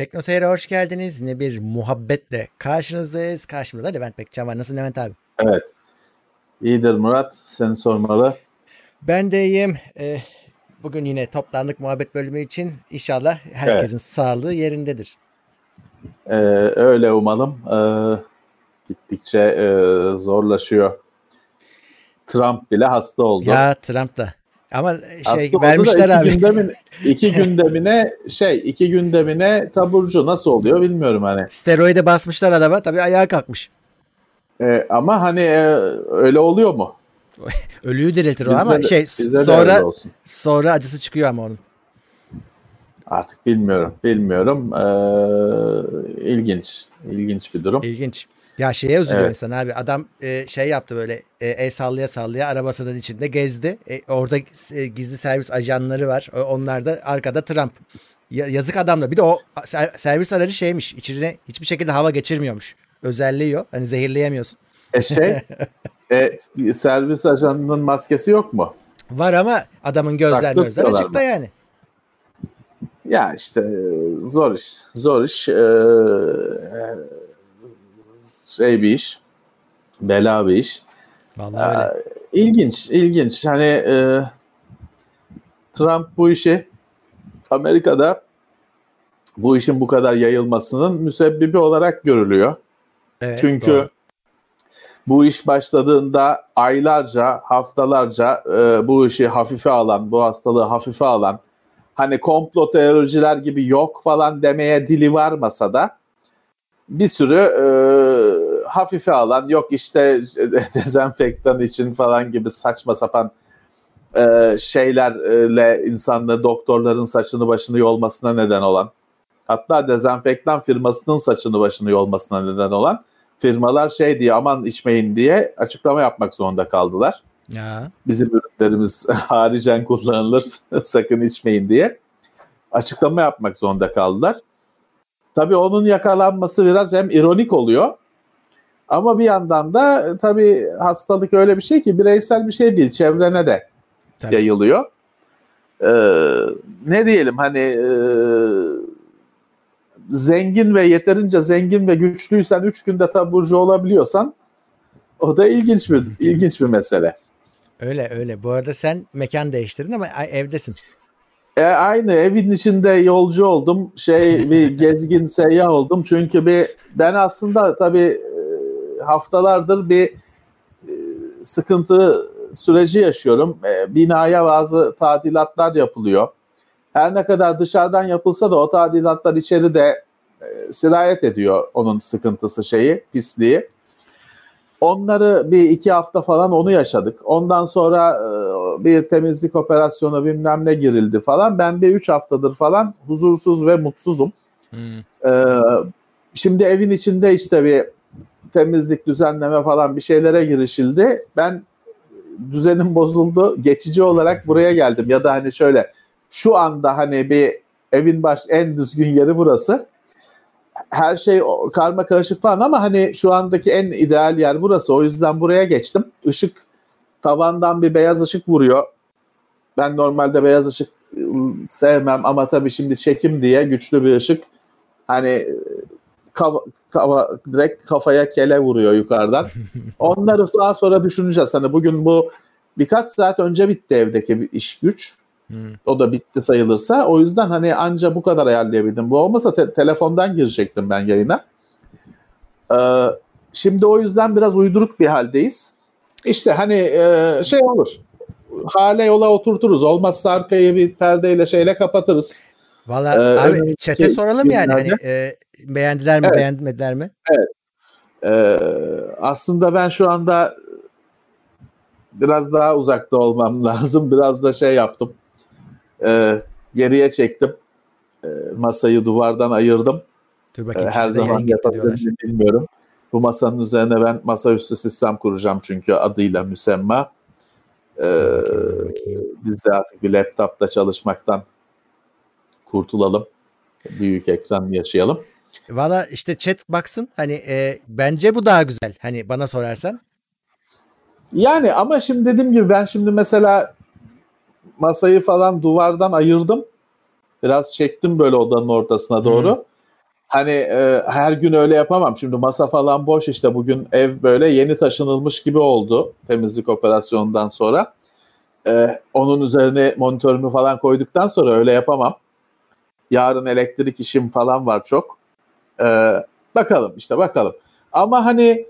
Tekno Seyir'e hoş geldiniz. Yine bir muhabbetle karşınızdayız. Karşımızda Levent Bekcan var. Nasılsın Levent abi? Evet. İyidir Murat. Seni sormalı. Ben de iyiyim. Ee, bugün yine toplandık muhabbet bölümü için. İnşallah herkesin evet. sağlığı yerindedir. Ee, öyle umalım. Ee, gittikçe e, zorlaşıyor. Trump bile hasta oldu. Ya Trump da. Ama şey Hasta vermişler iki abi. Gündemin, iki gündemine şey iki gündemine taburcu nasıl oluyor bilmiyorum hani. Steroide basmışlar adama tabii ayağa kalkmış. Ee, ama hani e, öyle oluyor mu? Ölüyü diriltir o ama de, şey sonra sonra acısı çıkıyor ama onun. Artık bilmiyorum. Bilmiyorum. Ee, ilginç. İlginç bir durum. İlginç. Ya şeye üzülüyor evet. insan abi. Adam e, şey yaptı böyle e, el sallaya sallaya arabasının içinde gezdi. E, orada e, gizli servis ajanları var. E, onlar da arkada Trump. Ya, yazık adamla. Bir de o ser, servis aracı şeymiş. İçine hiçbir şekilde hava geçirmiyormuş. Özelliği yok. Hani zehirleyemiyorsun. E şey e, servis ajanının maskesi yok mu? Var ama adamın gözler gözler açıkta yani. Ya işte zor iş. Zor iş. Ee, şey bir iş. Bela bir iş. Vallahi öyle. Ee, ilginç, ilginç. Hani e, Trump bu işi Amerika'da bu işin bu kadar yayılmasının müsebbibi olarak görülüyor. Evet, Çünkü doğru. bu iş başladığında aylarca, haftalarca e, bu işi hafife alan, bu hastalığı hafife alan, hani komplo teoriciler gibi yok falan demeye dili varmasa da bir sürü e, hafife alan yok işte dezenfektan için falan gibi saçma sapan e, şeylerle insanları doktorların saçını başını yolmasına neden olan hatta dezenfektan firmasının saçını başını yolmasına neden olan firmalar şey diye aman içmeyin diye açıklama yapmak zorunda kaldılar. Ya. Bizim ürünlerimiz haricen kullanılır sakın içmeyin diye açıklama yapmak zorunda kaldılar. Tabii onun yakalanması biraz hem ironik oluyor ama bir yandan da tabii hastalık öyle bir şey ki bireysel bir şey değil, çevrene de tabii. yayılıyor. Ee, ne diyelim hani e, zengin ve yeterince zengin ve güçlüysen 3 günde taburcu olabiliyorsan o da ilginç bir ilginç bir mesele. Öyle öyle. Bu arada sen mekan değiştirdin ama evdesin. E, aynı evin içinde yolcu oldum. Şey bir gezgin seyyah oldum. Çünkü bir ben aslında tabii e, haftalardır bir e, sıkıntı süreci yaşıyorum. E, binaya bazı tadilatlar yapılıyor. Her ne kadar dışarıdan yapılsa da o tadilatlar içeride e, sirayet ediyor onun sıkıntısı şeyi, pisliği. Onları bir iki hafta falan onu yaşadık. Ondan sonra e, bir temizlik operasyonu bilmem ne girildi falan. Ben bir üç haftadır falan huzursuz ve mutsuzum. Hmm. E, şimdi evin içinde işte bir temizlik, düzenleme falan bir şeylere girişildi. Ben düzenim bozuldu. Geçici olarak buraya geldim. Ya da hani şöyle şu anda hani bir evin baş en düzgün yeri burası her şey karma karışık falan ama hani şu andaki en ideal yer burası. O yüzden buraya geçtim. Işık tavandan bir beyaz ışık vuruyor. Ben normalde beyaz ışık ıı, sevmem ama tabii şimdi çekim diye güçlü bir ışık hani kafa, kafa, direkt kafaya kele vuruyor yukarıdan. Onları daha sonra düşüneceğiz. Hani bugün bu birkaç saat önce bitti evdeki bir iş güç. Hmm. O da bitti sayılırsa. O yüzden hani anca bu kadar ayarlayabildim. Bu olmasa te- telefondan girecektim ben yayına. Ee, şimdi o yüzden biraz uyduruk bir haldeyiz. İşte hani e, şey olur. Hale yola oturturuz. Olmazsa arkayı bir perdeyle şeyle kapatırız. Valla ee, abi çete soralım yani. Hani, e, beğendiler mi evet. beğenmediler mi? Evet. Ee, aslında ben şu anda biraz daha uzakta olmam lazım. Biraz da şey yaptım e, geriye çektim. E, masayı duvardan ayırdım. Dur bakayım, e, her zaman yapabildiğimi bilmiyorum. Bu masanın üzerine ben masaüstü sistem kuracağım çünkü adıyla müsemma. Ee, biz de artık bir laptopta çalışmaktan kurtulalım. Büyük ekran yaşayalım. Valla işte chat baksın hani e, bence bu daha güzel hani bana sorarsan. Yani ama şimdi dediğim gibi ben şimdi mesela masayı falan duvardan ayırdım. Biraz çektim böyle odanın ortasına doğru. hani e, her gün öyle yapamam. Şimdi masa falan boş işte bugün ev böyle yeni taşınılmış gibi oldu temizlik operasyonundan sonra. E, onun üzerine monitörümü falan koyduktan sonra öyle yapamam. Yarın elektrik işim falan var çok. E, bakalım işte bakalım. Ama hani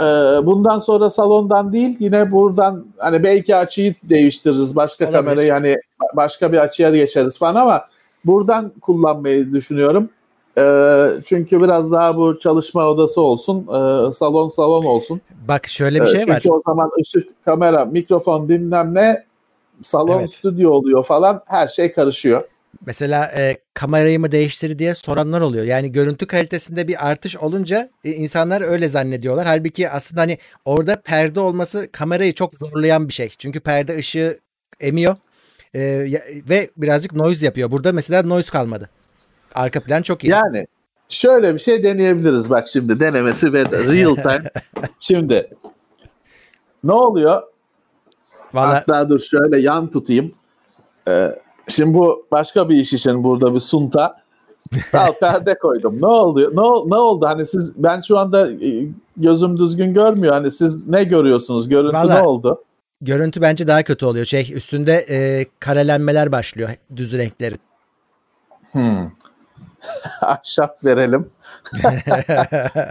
e, bundan sonra salondan değil yine buradan hani belki açıyı değiştiririz başka Olabilir. kamerayı hani başka bir açıya geçeriz falan ama buradan kullanmayı düşünüyorum. E, çünkü biraz daha bu çalışma odası olsun, e, salon salon olsun. Bak şöyle bir şey çünkü var. Çünkü o zaman ışık, kamera, mikrofon bilmem ne salon evet. stüdyo oluyor falan her şey karışıyor. Mesela e, kamerayı mı değiştir diye soranlar oluyor. Yani görüntü kalitesinde bir artış olunca e, insanlar öyle zannediyorlar. Halbuki aslında hani orada perde olması kamerayı çok zorlayan bir şey. Çünkü perde ışığı emiyor e, ve birazcık noise yapıyor. Burada mesela noise kalmadı. Arka plan çok iyi. Yani şöyle bir şey deneyebiliriz bak şimdi denemesi ve real time. şimdi ne oluyor? Vallahi... Hatta dur şöyle yan tutayım. Ee, şimdi bu başka bir iş için burada bir sunta. Al perde koydum. Ne oldu? Ne, ne oldu? Hani siz ben şu anda e, gözüm düzgün görmüyor. Hani siz ne görüyorsunuz? Görüntü Vallahi, ne oldu? Görüntü bence daha kötü oluyor. Şey üstünde e, karelenmeler başlıyor düz renklerin. Hmm. Ahşap verelim.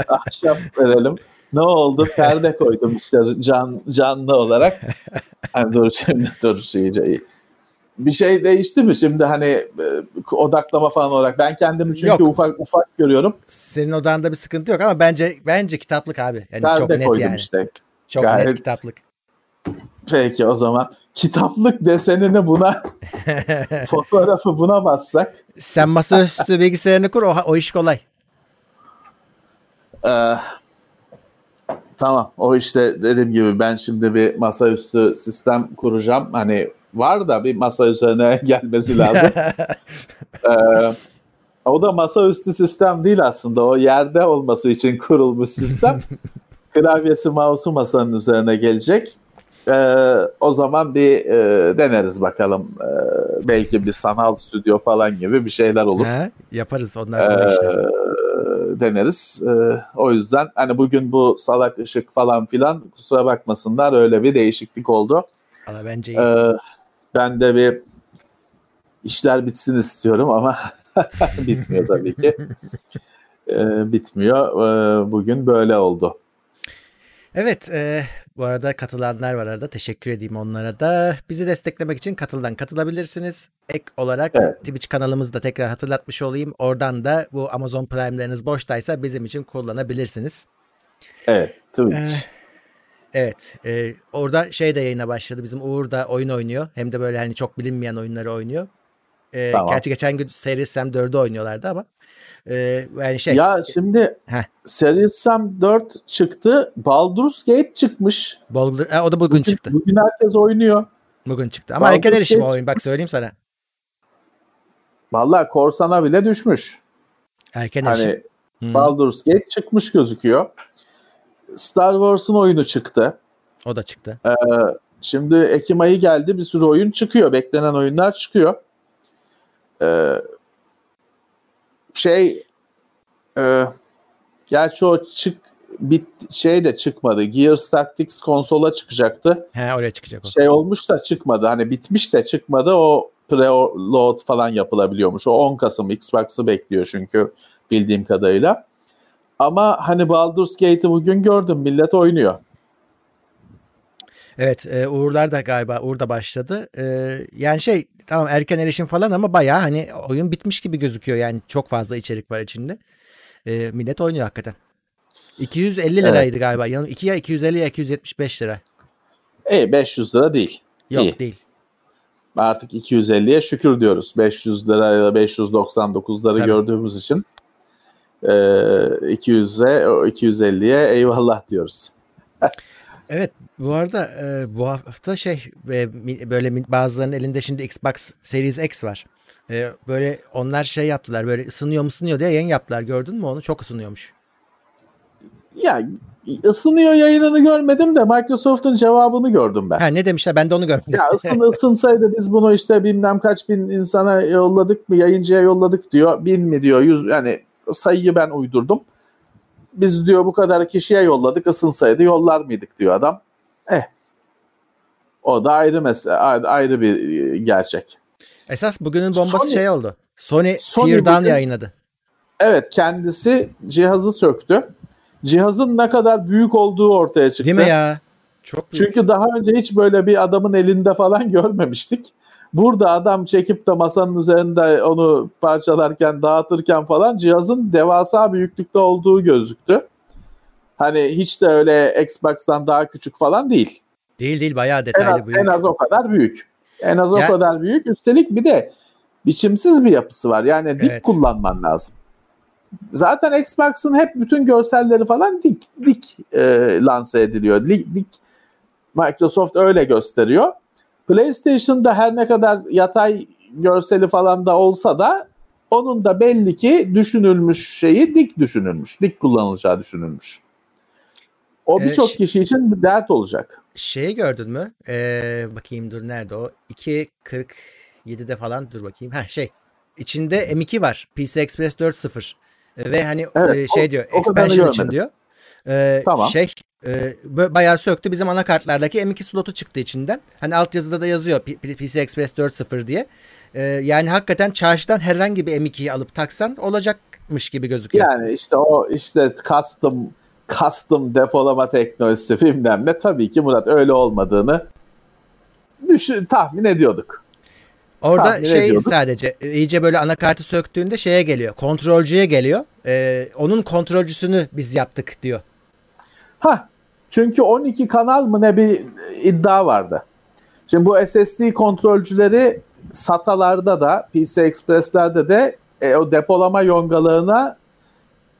Ahşap verelim. Ne oldu? Perde koydum işte can canlı olarak. Hani dur şimdi dur iyice bir şey değişti mi şimdi hani e, odaklama falan olarak? Ben kendimi çünkü yok. ufak ufak görüyorum. Senin odanda bir sıkıntı yok ama bence bence kitaplık abi. Yani Perde çok net koydum yani. işte. Çok Gayet... net kitaplık. Peki o zaman kitaplık desenini buna fotoğrafı buna bassak. Sen masaüstü bilgisayarını kur o, o iş kolay. Ee, tamam o işte dediğim gibi ben şimdi bir masaüstü sistem kuracağım. Hani var da bir masa üzerine gelmesi lazım. ee, o da masaüstü sistem değil aslında. O yerde olması için kurulmuş sistem. Klavyesi, mouse'u masanın üzerine gelecek. Ee, o zaman bir e, deneriz bakalım. Ee, belki bir sanal stüdyo falan gibi bir şeyler olur. He, yaparız onlar. Ee, deneriz. Ee, o yüzden hani bugün bu salak ışık falan filan kusura bakmasınlar öyle bir değişiklik oldu. Valla bence iyi. Ee, ben de bir işler bitsin istiyorum ama bitmiyor tabii ki. Ee, bitmiyor. Ee, bugün böyle oldu. Evet, e, bu arada katılanlar var arada. Teşekkür edeyim onlara da. Bizi desteklemek için katıldan katılabilirsiniz. Ek olarak evet. Twitch kanalımızda tekrar hatırlatmış olayım. Oradan da bu Amazon Prime'leriniz boştaysa bizim için kullanabilirsiniz. Evet, Twitch. Ee, evet, e, orada şey de yayına başladı. Bizim Uğur da oyun oynuyor. Hem de böyle hani çok bilinmeyen oyunları oynuyor. E, tamam. Gerçi geçen gün Series Sam 4'ü oynuyorlardı ama ee, yani şey. Ya şimdi Heh. Series Sam 4 çıktı. Baldur's Gate çıkmış. Baldur, e, o da bugün, bugün çıktı. Bugün herkes oynuyor. Bugün çıktı. Ama erken erişim oyun. Bak söyleyeyim sana. Vallahi korsana bile düşmüş. Erken hani, erişim. Hmm. Baldur's Gate çıkmış gözüküyor. Star Wars'un oyunu çıktı. O da çıktı. Ee, şimdi Ekim ayı geldi. Bir sürü oyun çıkıyor. Beklenen oyunlar çıkıyor. Ee, şey e, gerçi o çık bit şey de çıkmadı. Gears Tactics konsola çıkacaktı. He oraya çıkacak o. Şey olmuş da çıkmadı. Hani bitmiş de çıkmadı. O preload falan yapılabiliyormuş. O 10 Kasım Xbox'ı bekliyor çünkü bildiğim kadarıyla. Ama hani Baldur's Gate'i bugün gördüm. Millet oynuyor. Evet e, Uğurlar da galiba Uğur da başladı. E, yani şey tamam erken erişim falan ama baya hani oyun bitmiş gibi gözüküyor. Yani çok fazla içerik var içinde. E, millet oynuyor hakikaten. 250 liraydı evet. galiba. Yanım 2 ya 250 ya 275 lira. E 500 lira değil. Yok İyi. değil. Artık 250'ye şükür diyoruz. 500 lira ya da 599'ları gördüğümüz için 200'e 250'ye eyvallah diyoruz. Evet bu arada e, bu hafta şey e, böyle bazılarının elinde şimdi Xbox Series X var. E, böyle onlar şey yaptılar böyle ısınıyor mu ısınıyor diye yayın yaptılar gördün mü onu çok ısınıyormuş. Ya ısınıyor yayınını görmedim de Microsoft'un cevabını gördüm ben. Ha ne demişler ben de onu görmedim. Ya ısın, ısınsaydı biz bunu işte bilmem kaç bin insana yolladık mı yayıncıya yolladık diyor. Bin mi diyor yüz yani sayıyı ben uydurdum. Biz diyor bu kadar kişiye yolladık ısınsaydı yollar mıydık diyor adam. Eh o da ayrı mesele ayrı bir e, gerçek. Esas bugünün bombası Sony, şey oldu. Sony, Sony Teardown bugün, yayınladı. Evet kendisi cihazı söktü. Cihazın ne kadar büyük olduğu ortaya çıktı. Değil mi ya? Çok büyük. Çünkü daha önce hiç böyle bir adamın elinde falan görmemiştik. Burada adam çekip de masanın üzerinde onu parçalarken, dağıtırken falan cihazın devasa büyüklükte olduğu gözüktü. Hani hiç de öyle Xbox'tan daha küçük falan değil. Değil değil bayağı detaylı en az, büyük. En az o kadar büyük. En az ya, o kadar büyük. Üstelik bir de biçimsiz bir yapısı var. Yani dik evet. kullanman lazım. Zaten Xbox'ın hep bütün görselleri falan dik dik e, lanse ediliyor. Dik, dik Microsoft öyle gösteriyor. PlayStation'da her ne kadar yatay görseli falan da olsa da onun da belli ki düşünülmüş şeyi dik düşünülmüş. Dik kullanılacağı düşünülmüş. O birçok ee, kişi için bir dert olacak. Şeyi gördün mü? Ee, bakayım dur nerede o? 2.47'de falan dur bakayım. Ha şey. İçinde M2 var. PC Express 4.0. Ve hani evet, e, şey o, diyor. O expansion için diyor. Ee, tamam. Şey e, bayağı söktü. Bizim anakartlardaki M2 slotu çıktı içinden. Hani altyazıda da yazıyor PC Express 4.0 diye. Ee, yani hakikaten çarşıdan herhangi bir M2'yi alıp taksan olacakmış gibi gözüküyor. Yani işte o işte custom custom depolama teknolojisi bilmem ne tabii ki Murat öyle olmadığını düşün, tahmin ediyorduk. Orada tahmin şey ediyorduk. sadece iyice böyle anakartı söktüğünde şeye geliyor. Kontrolcüye geliyor. Ee, onun kontrolcüsünü biz yaptık diyor. Ha çünkü 12 kanal mı ne bir iddia vardı. Şimdi bu SSD kontrolcüleri SATA'larda da PC Express'lerde de e, o depolama yongalığına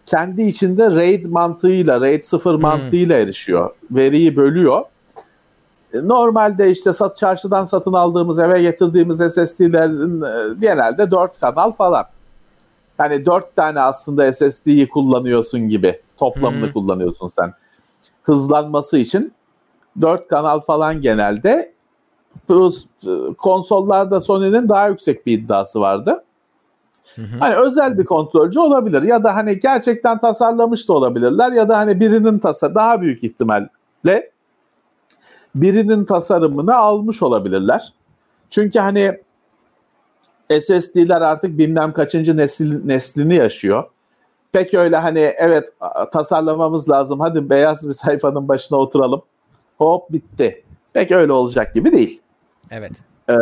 kendi içinde RAID mantığıyla, RAID 0 hmm. mantığıyla erişiyor. Veriyi bölüyor. E, normalde işte sat, çarşıdan satın aldığımız, eve getirdiğimiz SSD'lerin e, genelde 4 kanal falan. Yani 4 tane aslında SSD'yi kullanıyorsun gibi. Toplamını hmm. kullanıyorsun sen. Hızlanması için 4 kanal falan genelde. Konsollarda Sony'nin daha yüksek bir iddiası vardı. Hı hı. Hani özel bir kontrolcü olabilir ya da hani gerçekten tasarlamış da olabilirler ya da hani birinin tasa daha büyük ihtimalle birinin tasarımını almış olabilirler. Çünkü hani SSD'ler artık bilmem kaçıncı nesil, neslini yaşıyor. Pek öyle hani evet tasarlamamız lazım hadi beyaz bir sayfanın başına oturalım. Hop bitti. Pek öyle olacak gibi değil. Evet. Ee,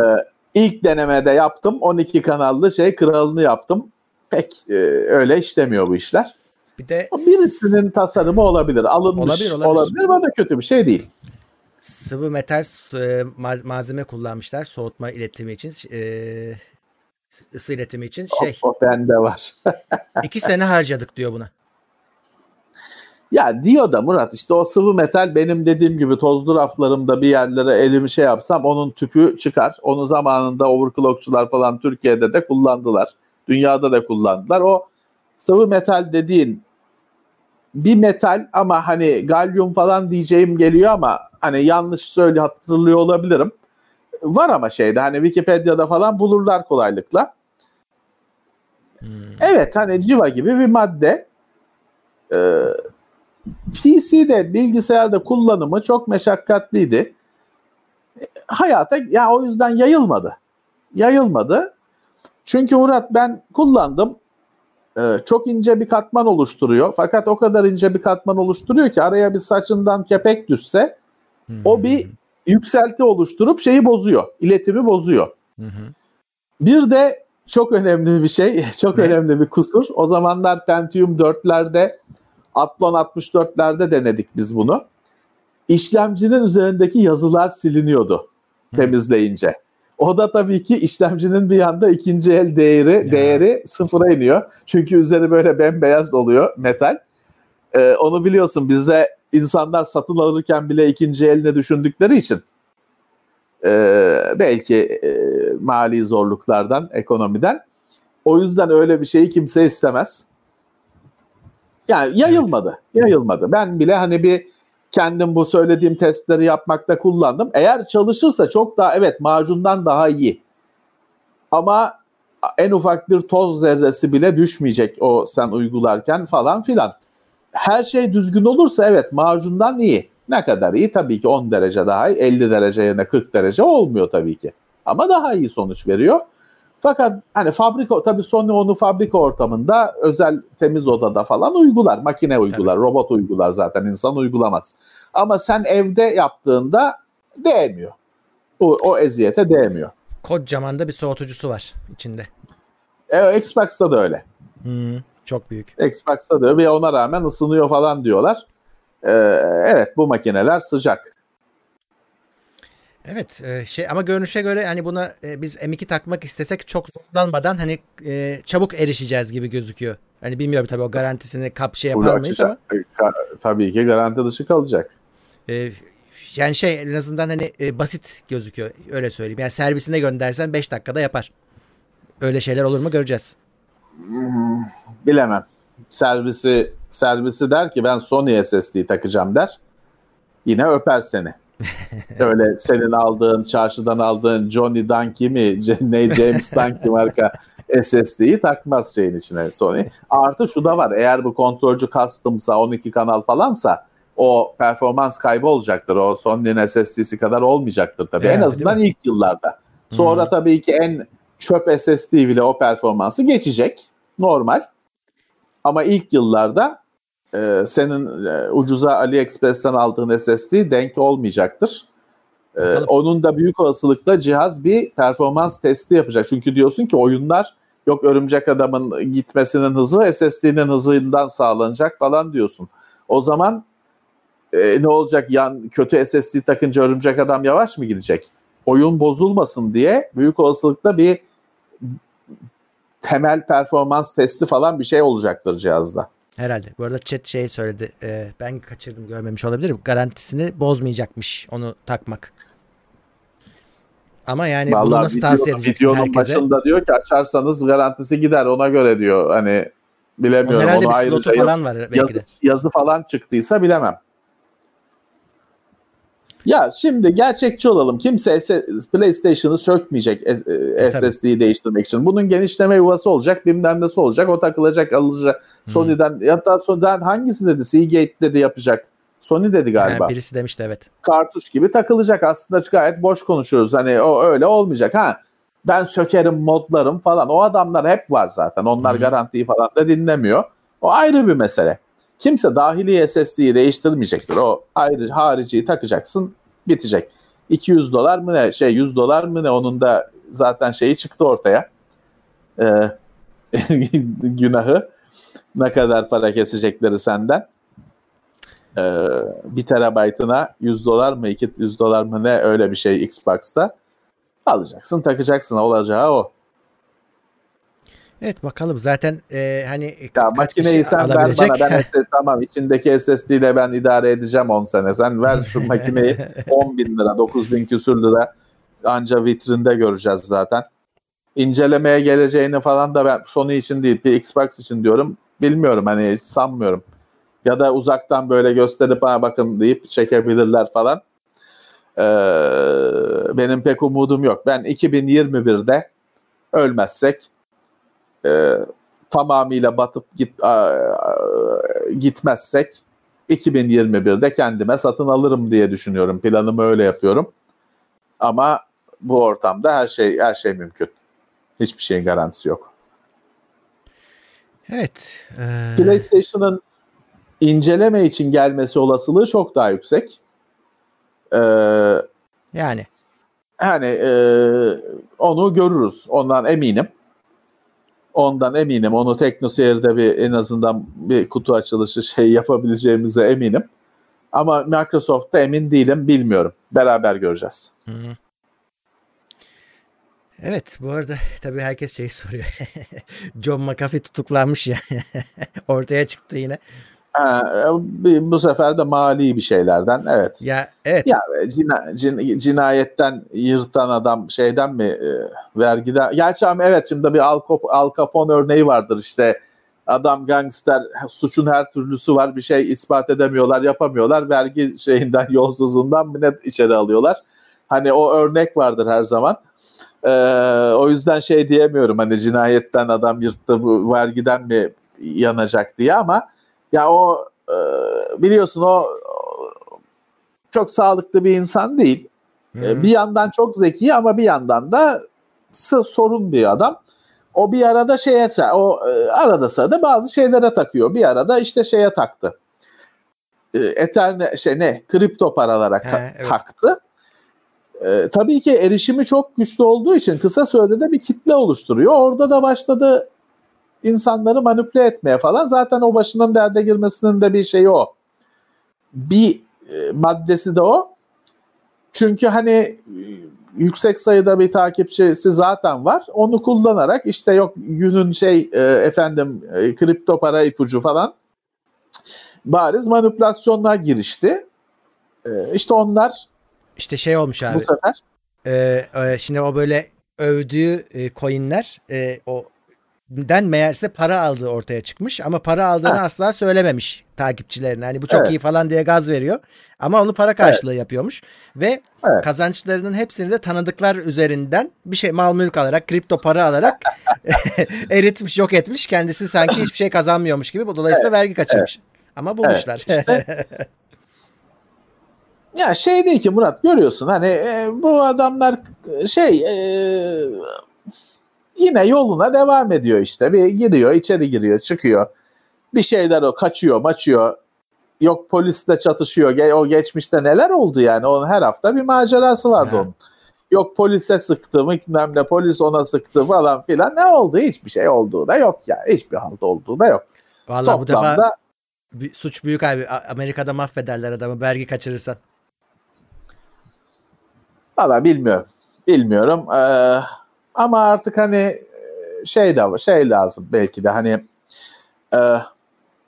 İlk denemede yaptım. 12 kanallı şey kralını yaptım. Pek e, öyle işlemiyor bu işler. Bir de birisinin tasarımı olabilir. Alınmış olabilir, olabilir. olabilir. Bu da kötü bir şey değil. Sıvı metal e, malzeme kullanmışlar soğutma iletimi için. E, ısı iletimi için şey. O, o bende var. iki sene harcadık diyor buna. Ya diyor da Murat işte o sıvı metal benim dediğim gibi tozlu raflarımda bir yerlere elimi şey yapsam onun tüpü çıkar. Onu zamanında overclockçular falan Türkiye'de de kullandılar. Dünyada da kullandılar. O sıvı metal dediğin bir metal ama hani galyum falan diyeceğim geliyor ama hani yanlış söyle hatırlıyor olabilirim. Var ama şeyde hani Wikipedia'da falan bulurlar kolaylıkla. Hmm. Evet hani civa gibi bir madde. Ee, PC'de bilgisayarda kullanımı çok meşakkatliydi. Hayata ya yani o yüzden yayılmadı. Yayılmadı. Çünkü Murat ben kullandım. Ee, çok ince bir katman oluşturuyor. Fakat o kadar ince bir katman oluşturuyor ki araya bir saçından kepek düşse hmm. o bir yükselti oluşturup şeyi bozuyor. İletimi bozuyor. Hmm. Bir de çok önemli bir şey, çok ne? önemli bir kusur. O zamanlar Pentium 4'lerde Athlon 64'lerde denedik biz bunu. İşlemcinin üzerindeki yazılar siliniyordu temizleyince. O da tabii ki işlemcinin bir yanda ikinci el değeri ya. değeri sıfıra iniyor. Çünkü üzeri böyle bembeyaz oluyor metal. Ee, onu biliyorsun bizde insanlar satın alırken bile ikinci eline düşündükleri için e, belki e, mali zorluklardan, ekonomiden. O yüzden öyle bir şeyi kimse istemez. Yani yayılmadı. Evet. Yayılmadı. Ben bile hani bir kendim bu söylediğim testleri yapmakta kullandım. Eğer çalışırsa çok daha evet macundan daha iyi. Ama en ufak bir toz zerresi bile düşmeyecek o sen uygularken falan filan. Her şey düzgün olursa evet macundan iyi. Ne kadar iyi? Tabii ki 10 derece daha iyi. 50 derece yerine 40 derece olmuyor tabii ki. Ama daha iyi sonuç veriyor. Fakat hani fabrika tabii Sony onu fabrika ortamında özel temiz odada falan uygular. Makine uygular, tabii. robot uygular zaten insan uygulamaz. Ama sen evde yaptığında değmiyor. O, o eziyete değmiyor. Kocaman da bir soğutucusu var içinde. E, Xbox'ta da öyle. Hmm, çok büyük. Xbox'ta da ve ona rağmen ısınıyor falan diyorlar. Ee, evet bu makineler sıcak. Evet e, şey ama görünüşe göre hani buna e, biz M2 takmak istesek çok zorlanmadan hani e, çabuk erişeceğiz gibi gözüküyor. Hani bilmiyorum tabii o garantisini kap şey yapar mıyız ama. Tabii ki garanti dışı kalacak. E, yani şey en azından hani e, basit gözüküyor öyle söyleyeyim. Yani servisine göndersen 5 dakikada yapar. Öyle şeyler olur mu göreceğiz. Bilemem. Servisi servisi der ki ben Sony SSD takacağım der. Yine öper seni. Öyle senin aldığın, çarşıdan aldığın Johnny Dunky mi, ne James Dunky marka SSD'yi takmaz şeyin içine Sony. Artı şu da var. Eğer bu kontrolcü custom'sa 12 kanal falansa o performans kaybı olacaktır. O Sony'nin SSD'si kadar olmayacaktır tabii. Yani, en azından ilk yıllarda. Sonra hmm. tabii ki en çöp SSD bile o performansı geçecek. Normal. Ama ilk yıllarda e, senin e, ucuza AliExpress'ten aldığın SSD denk olmayacaktır. E, onun da büyük olasılıkla cihaz bir performans testi yapacak. Çünkü diyorsun ki oyunlar yok örümcek adamın gitmesinin hızı SSD'nin hızından sağlanacak falan diyorsun. O zaman e, ne olacak yan kötü SSD takınca örümcek adam yavaş mı gidecek? Oyun bozulmasın diye büyük olasılıkla bir temel performans testi falan bir şey olacaktır cihazda. Herhalde. Bu arada chat şey söyledi. E, ben kaçırdım görmemiş olabilirim. Garantisini bozmayacakmış onu takmak. Ama yani Vallahi bunu nasıl video, tavsiye edeceksin videonun herkese? başında diyor ki açarsanız garantisi gider ona göre diyor. Hani bilemiyorum. Onun herhalde onu bir ayrıca falan var belki yazı, de. Yazı falan çıktıysa bilemem. Ya şimdi gerçekçi olalım. Kimse PlayStation'ı sökmeyecek e, SSD'yi değiştirmek için. Bunun genişleme yuvası olacak, bilmem nesi olacak. O takılacak, alınacak. Hmm. Sony'den ya da Sony'den hangisi dedi? Seagate dedi yapacak. Sony dedi galiba. Ha, birisi demişti evet. Kartuş gibi takılacak. Aslında gayet boş konuşuyoruz. Hani o öyle olmayacak. Ha ben sökerim, modlarım falan. O adamlar hep var zaten. Onlar hmm. garantiyi falan da dinlemiyor. O ayrı bir mesele. Kimse dahili SSD'yi değiştirmeyecektir. O ayrı hariciyi takacaksın bitecek. 200 dolar mı ne şey 100 dolar mı ne onun da zaten şeyi çıktı ortaya. Ee, günahı ne kadar para kesecekleri senden. Ee, bir terabaytına 100 dolar mı 200 dolar mı ne öyle bir şey Xbox'ta alacaksın takacaksın olacağı o. Evet bakalım zaten e, hani ya makineyi sen ver bana ben SS, tamam içindeki SSD ile ben idare edeceğim 10 sene. Sen ver şu makineyi 10 bin lira 9 bin küsür lira anca vitrinde göreceğiz zaten. İncelemeye geleceğini falan da ben Sony için değil bir Xbox için diyorum. Bilmiyorum hani hiç sanmıyorum. Ya da uzaktan böyle gösterip ha bakın deyip çekebilirler falan. Ee, benim pek umudum yok. Ben 2021'de ölmezsek e, tamamıyla batıp git a, a, gitmezsek 2021'de kendime satın alırım diye düşünüyorum. Planımı öyle yapıyorum. Ama bu ortamda her şey her şey mümkün. Hiçbir şeyin garantisi yok. Evet. Ee... PlayStation'ın inceleme için gelmesi olasılığı çok daha yüksek. Ee, yani. Yani e, onu görürüz. Ondan eminim. Ondan eminim. Onu TeknoSeyir'de bir en azından bir kutu açılışı şey yapabileceğimize eminim. Ama Microsoft'ta emin değilim. Bilmiyorum. Beraber göreceğiz. Evet bu arada tabii herkes şey soruyor. John McAfee tutuklanmış ya. Ortaya çıktı yine. Ha, bu sefer de mali bir şeylerden evet. Ya evet. Ya cina, cin, cinayetten yırtan adam şeyden mi e, vergiden gerçi ama evet şimdi bir Al, Cap- Al Capone örneği vardır işte adam gangster suçun her türlüsü var bir şey ispat edemiyorlar yapamıyorlar vergi şeyinden yolsuzluğundan net içeri alıyorlar. Hani o örnek vardır her zaman. Ee, o yüzden şey diyemiyorum hani cinayetten adam yırttı bu vergiden mi yanacak diye ama ya o e, biliyorsun o çok sağlıklı bir insan değil. Hı-hı. Bir yandan çok zeki ama bir yandan da sorun bir adam. O bir arada şeye o e, arada sırada bazı şeylere takıyor. Bir arada işte şeye taktı. E, Eterne şey ne kripto paralara He, ta- evet. taktı. E, tabii ki erişimi çok güçlü olduğu için kısa sürede de bir kitle oluşturuyor. Orada da başladı insanları manipüle etmeye falan. Zaten o başının derde girmesinin de bir şeyi o. Bir e, maddesi de o. Çünkü hani e, yüksek sayıda bir takipçisi zaten var. Onu kullanarak işte yok günün şey e, efendim e, kripto para ipucu falan bariz manipülasyonlar girişti. E, işte onlar işte şey olmuş abi. Bu sefer e, e, şimdi o böyle övdüğü e, coinler e, o den meğerse para aldığı ortaya çıkmış ama para aldığını ha. asla söylememiş takipçilerine. Hani bu çok evet. iyi falan diye gaz veriyor ama onu para karşılığı evet. yapıyormuş ve evet. kazançlarının hepsini de tanıdıklar üzerinden bir şey mal mülk alarak, kripto para alarak eritmiş, yok etmiş. Kendisi sanki hiçbir şey kazanmıyormuş gibi. Bu dolayısıyla evet. vergi kaçırmış. Evet. Ama bulmuşlar. Evet. İşte, ya şey değil ki Murat görüyorsun hani e, bu adamlar şey e, yine yoluna devam ediyor işte. Bir giriyor, içeri giriyor, çıkıyor. Bir şeyler o kaçıyor, maçıyor. Yok polisle çatışıyor. O geçmişte neler oldu yani? Onun her hafta bir macerası vardı ha. onun. Yok polise sıktı, bilmem ne polis ona sıktı falan filan. Ne oldu? Hiçbir şey olduğu da yok ya. Yani. Hiçbir halt olduğu da yok. Vallahi Toplamda, bu defa suç büyük abi. Amerika'da mahvederler adamı vergi kaçırırsan. Valla bilmiyorum. Bilmiyorum. Ee, ama artık hani e, şey de şey lazım belki de hani e,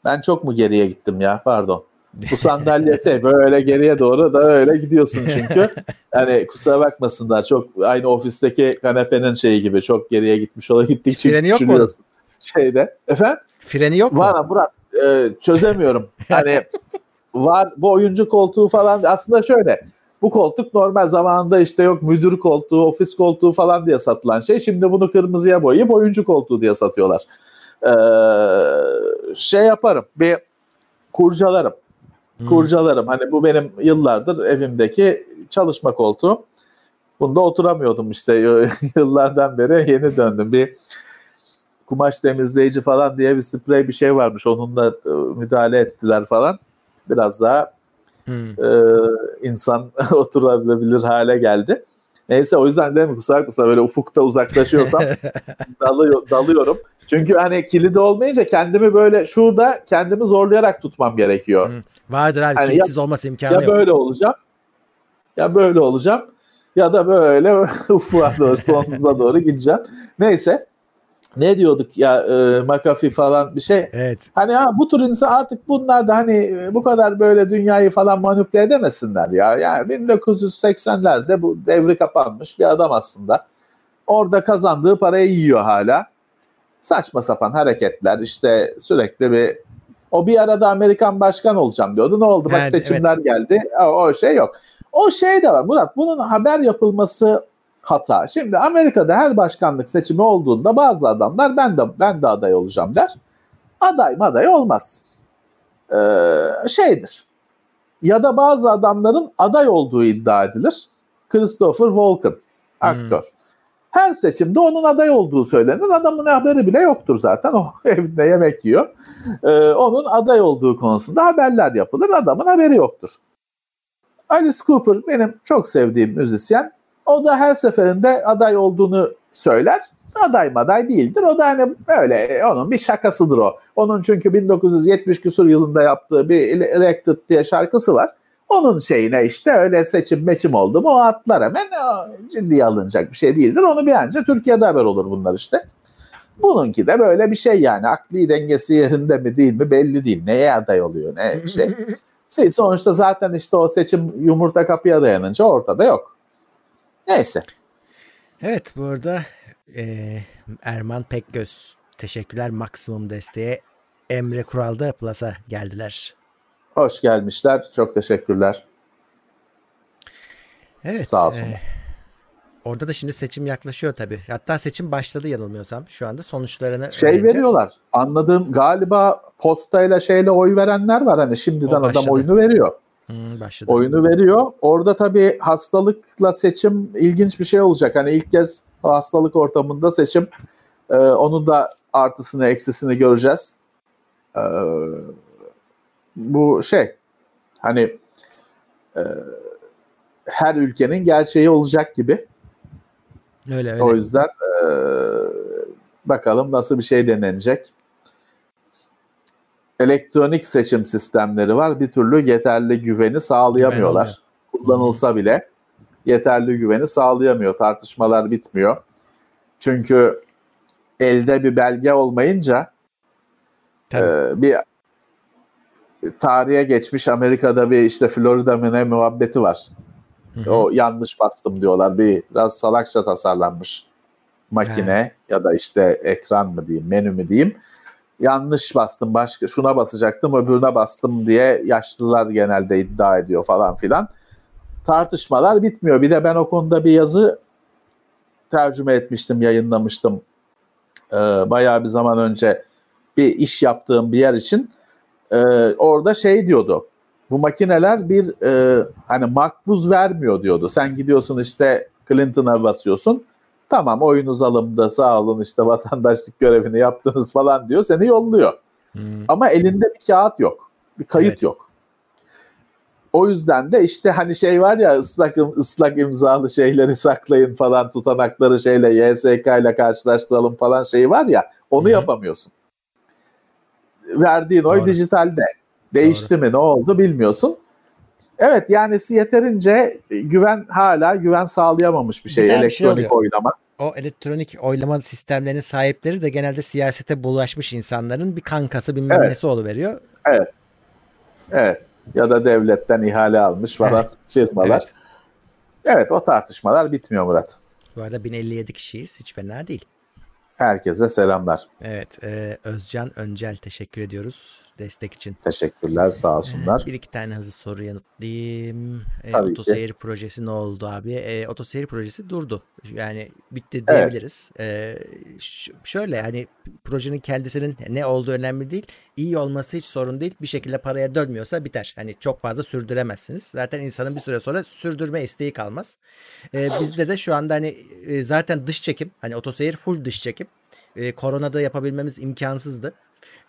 ben çok mu geriye gittim ya pardon. Bu sandalye şey böyle geriye doğru da öyle gidiyorsun çünkü. Hani kusura bakmasınlar çok aynı ofisteki kanepenin şeyi gibi çok geriye gitmiş ola gittikçe Freni yok mu? Şeyde. Efendim? Freni yok mu? Var Murat. E, çözemiyorum. Hani var bu oyuncu koltuğu falan aslında şöyle bu koltuk normal zamanında işte yok müdür koltuğu, ofis koltuğu falan diye satılan şey. Şimdi bunu kırmızıya boyayıp oyuncu koltuğu diye satıyorlar. Ee, şey yaparım, bir kurcalarım. Hmm. Kurcalarım. Hani bu benim yıllardır evimdeki çalışma koltuğum. Bunda oturamıyordum işte yıllardan beri yeni döndüm. Bir kumaş temizleyici falan diye bir sprey bir şey varmış. Onunla e, müdahale ettiler falan. Biraz daha hmm. e, insan oturabilir hale geldi. Neyse o yüzden değil mi kusura bakma böyle ufukta uzaklaşıyorsam dalıyor, dalıyorum. Çünkü hani kilidi olmayınca kendimi böyle şurada kendimi zorlayarak tutmam gerekiyor. Hmm. Vardır abi hani kilitsiz olması imkanı ya yok. Ya böyle olacağım ya böyle olacağım ya da böyle ufuğa doğru sonsuza doğru gideceğim. Neyse ne diyorduk ya e, McAfee falan bir şey. Evet. Hani ha, bu tür insan artık bunlar da hani e, bu kadar böyle dünyayı falan manipüle edemesinler ya. Yani 1980'lerde bu devri kapanmış bir adam aslında. Orada kazandığı parayı yiyor hala. Saçma sapan hareketler işte sürekli bir o bir arada Amerikan başkan olacağım diyordu. Ne oldu? Bak yani, seçimler evet. geldi. O, o şey yok. O şey de var Murat. Bunun haber yapılması hata. Şimdi Amerika'da her başkanlık seçimi olduğunda bazı adamlar ben de ben de aday olacağım der. Aday aday olmaz. Ee, şeydir. Ya da bazı adamların aday olduğu iddia edilir. Christopher Walken aktör. Hmm. Her seçimde onun aday olduğu söylenir. Adamın haberi bile yoktur zaten. O evde yemek yiyor. Ee, onun aday olduğu konusunda haberler yapılır. Adamın haberi yoktur. Alice Cooper benim çok sevdiğim müzisyen. O da her seferinde aday olduğunu söyler. Aday maday değildir. O da hani öyle onun bir şakasıdır o. Onun çünkü 1970 küsur yılında yaptığı bir Elected diye şarkısı var. Onun şeyine işte öyle seçim meçim oldu mu o atlar hemen o ciddiye alınacak bir şey değildir. Onu bir anca Türkiye'de haber olur bunlar işte. Bununki de böyle bir şey yani akli dengesi yerinde mi değil mi belli değil. Neye aday oluyor ne şey sonuçta zaten işte o seçim yumurta kapıya dayanınca ortada yok. Neyse. Evet bu arada e, Erman Pekgöz teşekkürler maksimum desteğe Emre Kural'da Plus'a geldiler. Hoş gelmişler. Çok teşekkürler. Evet. Sağ olsun. E, Orada da şimdi seçim yaklaşıyor tabii. Hatta seçim başladı yanılmıyorsam. Şu anda sonuçlarını Şey öğreneceğiz. veriyorlar. Anladığım galiba postayla şeyle oy verenler var. Hani şimdiden adam oyunu veriyor. Hmm, başladı. Oyunu veriyor. Orada tabii hastalıkla seçim ilginç bir şey olacak. Hani ilk kez o hastalık ortamında seçim. Ee, onun da artısını eksisini göreceğiz. Ee, bu şey hani e, her ülkenin gerçeği olacak gibi. Öyle öyle. O yüzden e, bakalım nasıl bir şey denenecek. Elektronik seçim sistemleri var. Bir türlü yeterli güveni sağlayamıyorlar. Kullanılsa bile yeterli güveni sağlayamıyor. Tartışmalar bitmiyor. Çünkü elde bir belge olmayınca Tabii. e, bir tarihe geçmiş Amerika'da bir işte Florida mı ne muhabbeti var. Hı hı. O yanlış bastım diyorlar. Bir biraz salakça tasarlanmış makine ya da işte ekran mı diyeyim, menü mü diyeyim. Yanlış bastım. Başka şuna basacaktım, öbürüne bastım diye yaşlılar genelde iddia ediyor falan filan. Tartışmalar bitmiyor. Bir de ben o konuda bir yazı tercüme etmiştim, yayınlamıştım. Ee, bayağı bir zaman önce bir iş yaptığım bir yer için. Ee, orada şey diyordu bu makineler bir e, hani makbuz vermiyor diyordu. Sen gidiyorsun işte Clinton'a basıyorsun. Tamam oyunuz alımda sağ olun işte vatandaşlık görevini yaptınız falan diyor. Seni yolluyor. Hmm. Ama elinde bir kağıt yok. Bir kayıt Evet. yok. O yüzden de işte hani şey var ya ıslak ıslak imzalı şeyleri saklayın falan tutanakları şeyle YSK ile karşılaştıralım falan şey var ya onu Hı hı. yapamıyorsun. Verdiğin oy Doğru. dijitalde. Değişti mi ne oldu bilmiyorsun. Evet yani yeterince güven hala güven sağlayamamış bir şey Bir şey elektronik oluyor. oylama. O elektronik oylama sistemlerinin sahipleri de genelde siyasete bulaşmış insanların bir kankası bilmem Evet. nesi oluveriyor. Evet. Ya da devletten ihale almış falan firmalar. Evet. Evet o tartışmalar bitmiyor Murat. Bu arada 1057 kişiyiz. Hiç fena değil. Herkese selamlar. Evet. e, Özcan Öncel teşekkür ediyoruz destek için. Teşekkürler sağ olsunlar. Bir iki tane hızlı soru yanıtlayayım. E, Tabii otoseyir projesi ne oldu abi? E, otoseyir projesi durdu. Yani bitti diyebiliriz. E, ş- şöyle hani projenin kendisinin ne olduğu önemli değil. İyi olması hiç sorun değil. Bir şekilde paraya dönmüyorsa biter. Hani çok fazla sürdüremezsiniz. Zaten insanın bir süre sonra sürdürme isteği kalmaz. E, bizde de şu anda hani e, zaten dış çekim hani otoseyir full dış çekim. E, koronada yapabilmemiz imkansızdı.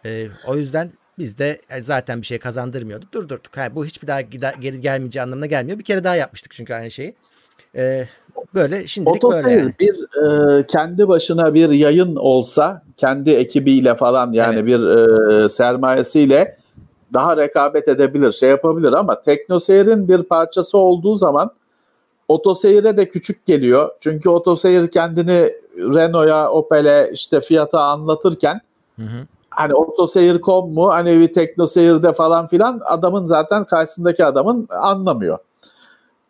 E, o yüzden biz de e, zaten bir şey kazandırmıyordu. Durdurduk. Ha, bu hiçbir daha gida- geri gelmeyeceği anlamına gelmiyor. Bir kere daha yapmıştık çünkü aynı şeyi. E, böyle şimdilik böyle Otoseyir yani. bir e, kendi başına bir yayın olsa kendi ekibiyle falan yani Evet. bir e, sermayesiyle daha rekabet edebilir, şey yapabilir ama teknoseyrin bir parçası olduğu zaman otoseyire de küçük geliyor. Çünkü otoseyir kendini Renault'a, Opel'e işte fiyata anlatırken Hı hı. Hani otoseyir.com mu hani bir teknoseyirde falan filan adamın zaten karşısındaki adamın anlamıyor.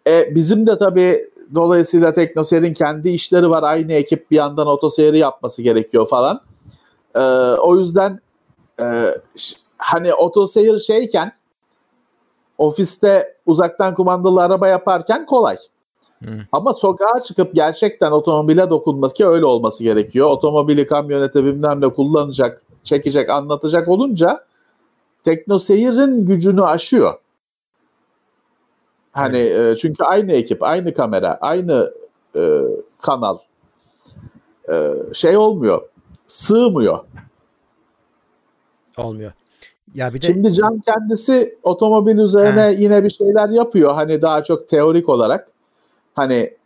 E, bizim de tabii dolayısıyla teknoseyirin kendi işleri var. Aynı ekip bir yandan otoseyiri yapması gerekiyor falan. E, o yüzden e, hani otoseyir şeyken ofiste uzaktan kumandalı araba yaparken kolay. Hı. Ama sokağa çıkıp gerçekten otomobile dokunması ki öyle olması gerekiyor. Otomobili kamyonete bilmem ne kullanacak, çekecek, anlatacak olunca teknoseyirin gücünü aşıyor. Hani e, çünkü aynı ekip, aynı kamera, aynı e, kanal e, şey olmuyor, sığmıyor. Olmuyor. Ya bir de Şimdi Can kendisi otomobil üzerine Ha. yine bir şeyler yapıyor. Hani daha çok teorik olarak. Hani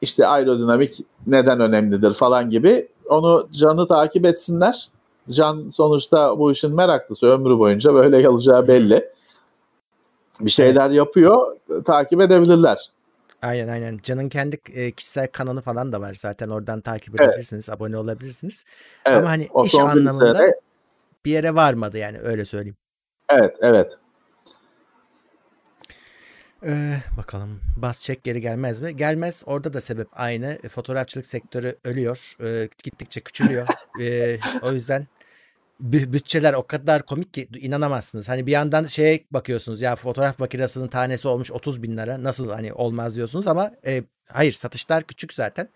işte aerodinamik neden önemlidir falan gibi. Onu Can'ı takip etsinler. Can sonuçta bu işin meraklısı. Ömrü boyunca böyle kalacağı belli. Bir şeyler yapıyor. Takip edebilirler. aynen aynen. Can'ın kendi e, kişisel kanalı falan da var zaten. Oradan takip Evet. edebilirsiniz, abone olabilirsiniz. Evet. Ama hani iş otomobil anlamında üzerine- bir yere varmadı yani öyle söyleyeyim. evet, evet. Ee, bakalım bas çek geri gelmez mi? Gelmez. Orada da sebep aynı. E, Fotoğrafçılık sektörü ölüyor. Ee, gittikçe küçülüyor. Ee, o yüzden bütçeler o kadar komik ki inanamazsınız. Hani bir yandan şeye bakıyorsunuz ya fotoğraf makinesinin tanesi olmuş 30 bin lira nasıl hani olmaz diyorsunuz ama e, hayır satışlar küçük zaten.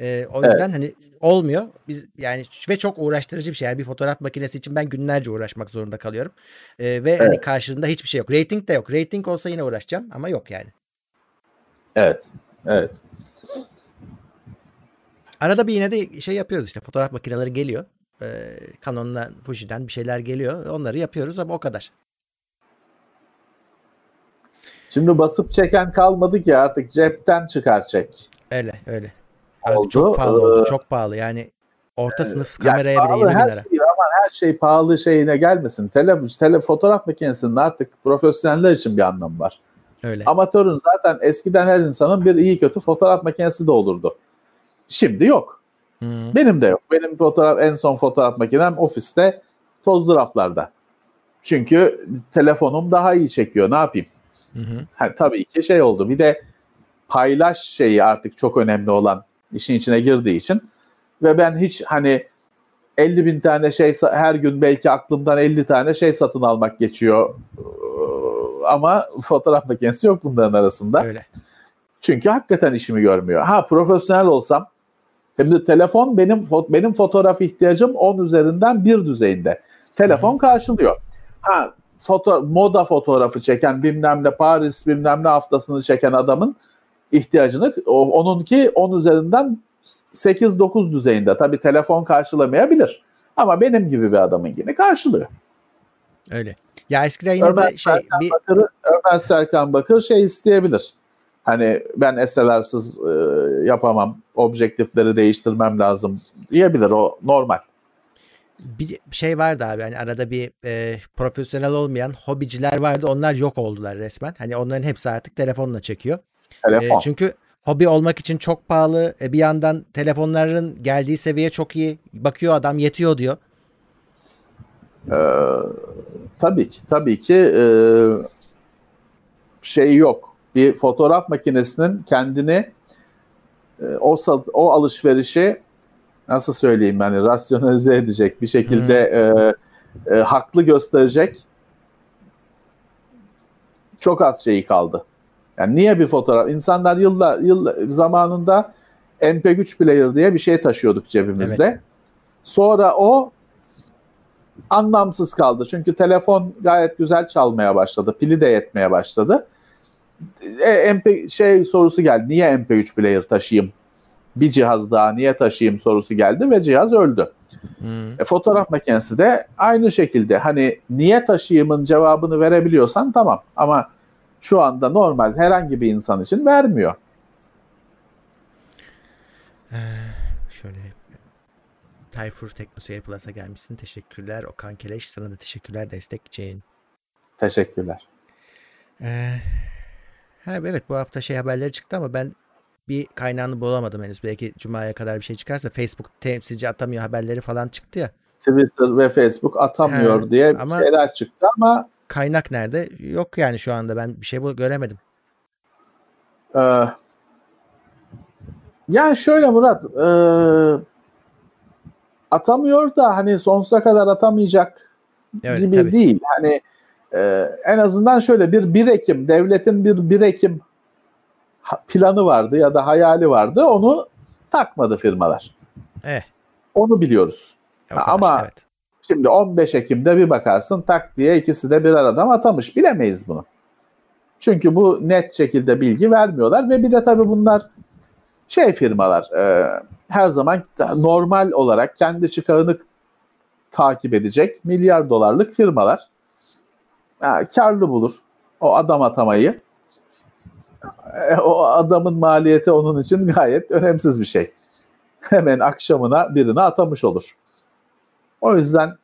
E, o yüzden evet. hani olmuyor. Biz yani ve çok uğraştırıcı bir şey. Yani bir fotoğraf makinesi için ben günlerce uğraşmak zorunda kalıyorum. E, ve hani evet. hani karşılığında hiçbir şey yok. Rating de yok. Rating olsa yine uğraşacağım ama yok yani. Evet. Evet. Arada bir yine de şey yapıyoruz işte fotoğraf makineleri geliyor. Ee, Canon'la Fuji'den bir şeyler geliyor. Onları yapıyoruz ama o kadar. Şimdi basıp çeken kalmadı ki artık cepten çıkar çek. Öyle öyle. Oldu. Çok pahalı oldu. Ee, çok pahalı. Yani orta sınıf kameraya yani bile 20 bin lira. Şey, ama her şey pahalı şeyine gelmesin. Tele, tele fotoğraf makinesinin artık profesyoneller için bir anlamı var. Öyle. Amatörün zaten eskiden her insanın bir iyi kötü fotoğraf makinesi de olurdu. Şimdi yok. Hmm. Benim de yok. Benim fotoğraf en son fotoğraf makinem ofiste tozlu raflarda. Çünkü telefonum daha iyi çekiyor. Ne yapayım? Hı Ha, tabii ki şey oldu. Bir de paylaş şeyi artık çok önemli olan işin içine girdiği için ve ben hiç hani 50 bin tane şey her gün belki aklımdan 50 tane şey satın almak geçiyor ama fotoğraf makinesi yok bunların arasında. Öyle. Çünkü hakikaten işimi görmüyor. Ha profesyonel olsam de telefon benim benim fotoğraf ihtiyacım 10 üzerinden bir düzeyinde. Telefon Hı-hı. karşılıyor. Ha foto moda fotoğrafı çeken bilmem ne Paris bilmem ne haftasını çeken adamın ihtiyacını o, onunki 10 üzerinden 8-9 düzeyinde. Tabii telefon karşılamayabilir. Ama benim gibi bir adamın yine karşılıyor. Öyle. Ya eskiden yine Ömer de şey Serkan bir Bakır, Ömer Serkan Bakır şey isteyebilir. Hani ben SLR'sız e, yapamam. Objektifleri değiştirmem lazım diyebilir. O normal. Bir şey vardı abi hani arada bir e, profesyonel olmayan hobiciler vardı. Onlar yok oldular resmen. Hani onların hepsi artık telefonla çekiyor. Telefon. E, çünkü hobi olmak için çok pahalı. E, bir yandan telefonların geldiği seviye çok iyi. Bakıyor adam yetiyor diyor. Ee, tabii ki tabii ki e, şey yok. Bir fotoğraf makinesinin kendini e, o o alışverişi nasıl söyleyeyim yani rasyonalize edecek bir şekilde hmm. e, e, haklı gösterecek çok az şeyi kaldı. Yani niye bir fotoğraf? İnsanlar yıllar yıl zamanında MP3 player diye bir şey taşıyorduk cebimizde. Evet. Sonra o anlamsız kaldı. Çünkü telefon gayet güzel çalmaya başladı. Pili de yetmeye başladı. E, MP şey sorusu geldi. Niye MP3 player taşıyayım? Bir cihaz daha niye taşıyayım sorusu geldi ve cihaz öldü. Hmm. E, fotoğraf makinesi de aynı şekilde hani niye taşıyımın cevabını verebiliyorsan tamam ama şu anda normal herhangi bir insan için vermiyor. Ee, şöyle Tayfur Teknoseyir Plus'a gelmişsin. Teşekkürler. Okan Keleş sana da teşekkürler destek için. Teşekkürler. Ee, ha, evet bu hafta şey haberleri çıktı ama ben bir kaynağını bulamadım henüz. Belki Cuma'ya kadar bir şey çıkarsa Facebook temsilci atamıyor haberleri falan çıktı ya. Twitter ve Facebook atamıyor ha, diye ama şeyler çıktı ama kaynak nerede? Yok yani şu anda ben bir şey bu göremedim. Ee, yani şöyle Murat e, atamıyor da hani sonsuza kadar atamayacak evet, gibi tabii. değil. Hani e, en azından şöyle bir 1 Ekim devletin bir 1 Ekim planı vardı ya da hayali vardı. Onu takmadı firmalar. Eh. Onu biliyoruz. Kadar, Ama evet. şimdi 15 Ekim'de bir bakarsın tak diye ikisi de bir aradan atamış. Bilemeyiz bunu. Çünkü bu net şekilde bilgi vermiyorlar ve bir de tabii bunlar şey firmalar e, her zaman normal olarak kendi çıkarını takip edecek milyar dolarlık firmalar yani karlı bulur o adam atamayı. E, o adamın maliyeti onun için gayet önemsiz bir şey. Hemen akşamına birini atamış olur. O yüzden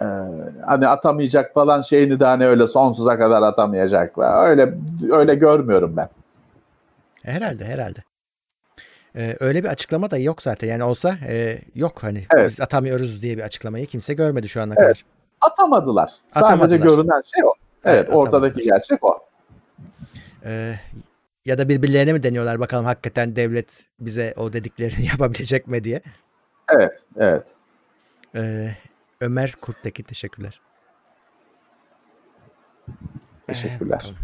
e, hani atamayacak falan şeyini de hani öyle sonsuza kadar atamayacak. Öyle öyle görmüyorum ben. Herhalde herhalde. Ee, öyle bir açıklama da yok zaten. Yani olsa e, yok hani evet. biz atamıyoruz diye bir açıklamayı kimse görmedi şu ana evet. kadar. Atamadılar. Atamadılar. Sadece görünen şey o. Evet, evet ortadaki gerçek o. Ee, ya da birbirlerine mi deniyorlar bakalım hakikaten devlet bize o dediklerini yapabilecek mi diye. Evet, evet. Ee, Ömer Kurt'taki teşekkürler. Teşekkürler.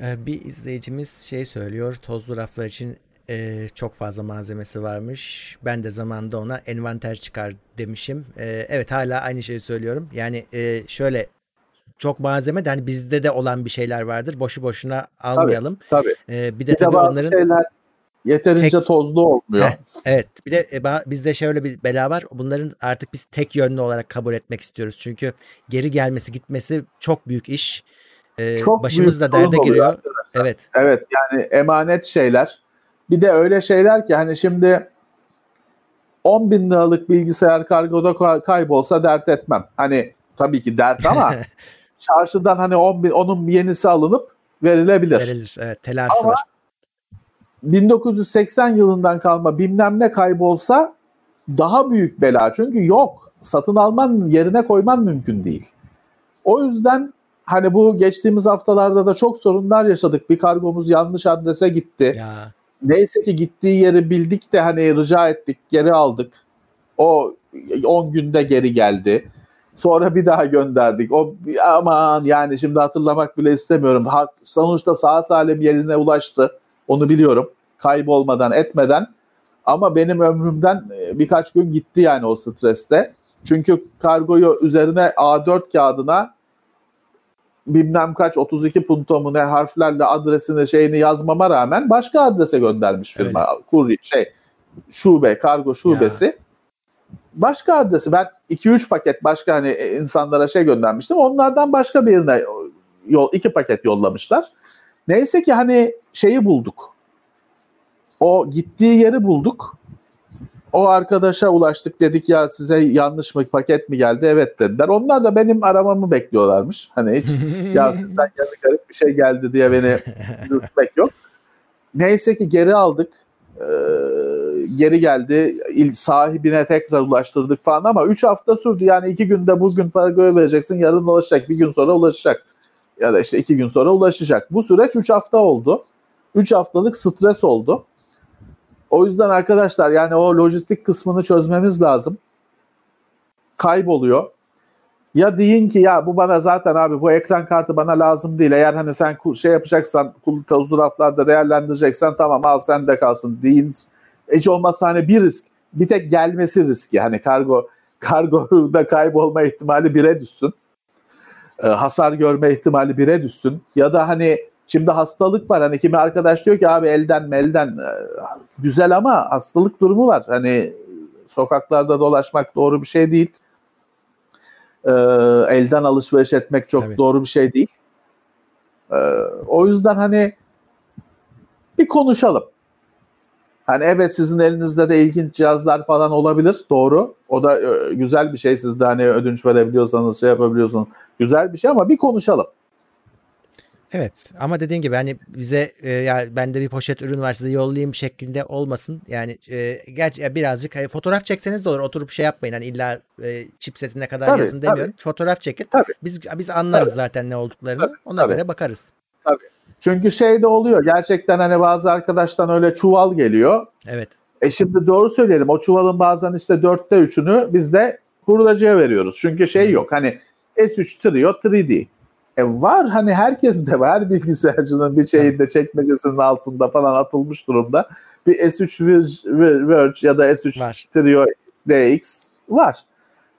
Ee, bir izleyicimiz şey söylüyor. Tozlu raflar için e, çok fazla malzemesi varmış. Ben de zamanında ona envanter çıkar demişim. E, evet hala aynı şeyi söylüyorum. Yani e, şöyle çok malzeme de hani bizde de olan bir şeyler vardır. Boşu boşuna almayalım. Tabii. tabii. E, bir de bir tabii de onların şeyler yeterince tek... tozlu olmuyor. Heh, evet. Bir de e, bizde şöyle bir bela var. Bunların artık biz tek yönlü olarak kabul etmek istiyoruz. Çünkü geri gelmesi gitmesi çok büyük iş. E, çok başımız da derde giriyor. Evet. Evet yani emanet şeyler. Bir de öyle şeyler ki hani şimdi 10 bin liralık bilgisayar kargoda kaybolsa dert etmem. Hani tabii ki dert ama çarşıdan hani 10 bin, onun yenisi alınıp verilebilir. Verilir evet telafisi ama var. 1980 yılından kalma bilmem ne kaybolsa daha büyük bela. Çünkü yok. Satın alman yerine koyman mümkün değil. O yüzden hani bu geçtiğimiz haftalarda da çok sorunlar yaşadık. Bir kargomuz yanlış adrese gitti. Ya. Neyse ki gittiği yeri bildik de hani rica ettik, geri aldık. O 10 günde geri geldi. Sonra bir daha gönderdik. O aman yani şimdi hatırlamak bile istemiyorum. Sonuçta sağ salim yerine ulaştı. Onu biliyorum. Kaybolmadan, etmeden. Ama benim ömrümden e, birkaç gün gitti yani o streste. Çünkü kargoyu üzerine A4 kağıdına bilmem kaç 32 punto mu ne harflerle adresini şeyini yazmama rağmen başka adrese göndermiş firma. Öyle. Kurye şey şube, kargo şubesi. Ya. Başka adresi ben 2-3 paket başka hani insanlara şey göndermiştim. Onlardan başka birine yol iki paket yollamışlar. Neyse ki hani şeyi bulduk. O gittiği yeri bulduk. O arkadaşa ulaştık dedik ya size yanlış mı paket mi geldi? Evet dediler. Onlar da benim aramamı bekliyorlarmış. Hani hiç ya sizden geldi garip bir şey geldi diye beni dürtmek yok. Neyse ki geri aldık. Ee, geri geldi. İl sahibine tekrar ulaştırdık falan ama 3 hafta sürdü. Yani 2 günde bugün para vereceksin yarın ulaşacak. Bir gün sonra ulaşacak. Ya da işte 2 gün sonra ulaşacak. Bu süreç 3 hafta oldu. 3 haftalık stres oldu. O yüzden arkadaşlar yani o lojistik kısmını çözmemiz lazım. Kayboluyor. Ya deyin ki ya bu bana zaten abi bu ekran kartı bana lazım değil. Eğer hani sen şey yapacaksan tozlu raflarda değerlendireceksen tamam al sen de kalsın deyin. Hiç olmazsa hani bir risk. Bir tek gelmesi riski. Hani kargo kargoda kaybolma ihtimali bire düşsün. Ee, hasar görme ihtimali bire düşsün. Ya da hani Şimdi hastalık var. Hani kimi arkadaş diyor ki abi elden melden e, güzel ama hastalık durumu var. Hani sokaklarda dolaşmak doğru bir şey değil. Ee, elden alışveriş etmek çok Tabii. doğru bir şey değil. Ee, o yüzden hani bir konuşalım. Hani evet sizin elinizde de ilginç cihazlar falan olabilir. Doğru. O da e, güzel bir şey. Siz de hani ödünç verebiliyorsanız şey yapabiliyorsunuz. Güzel bir şey ama bir konuşalım. Evet ama dediğin gibi hani bize e, ya bende bir poşet ürün var size yollayayım şeklinde olmasın. Yani e, gerçi birazcık hani fotoğraf çekseniz de olur. Oturup şey yapmayın. Hani illa e, chipsetine kadar tabii, yazın demiyorum. Tabii. Fotoğraf çekin. Tabii. Biz biz anlarız tabii. zaten ne olduklarını. Tabii, Ona tabii. göre bakarız. Tabii. Çünkü şey de oluyor. Gerçekten hani bazı arkadaştan öyle çuval geliyor. Evet. E şimdi doğru söyleyelim. O çuvalın bazen işte dörtte üçünü biz de hurdacıya veriyoruz. Çünkü şey yok. Hani S3 Trio 3D. E var hani herkes de var. Bilgisayarcının bir şeyinde çekmecesinin altında falan atılmış durumda. Bir S3 Verge ya da S3 var. Trio DX var.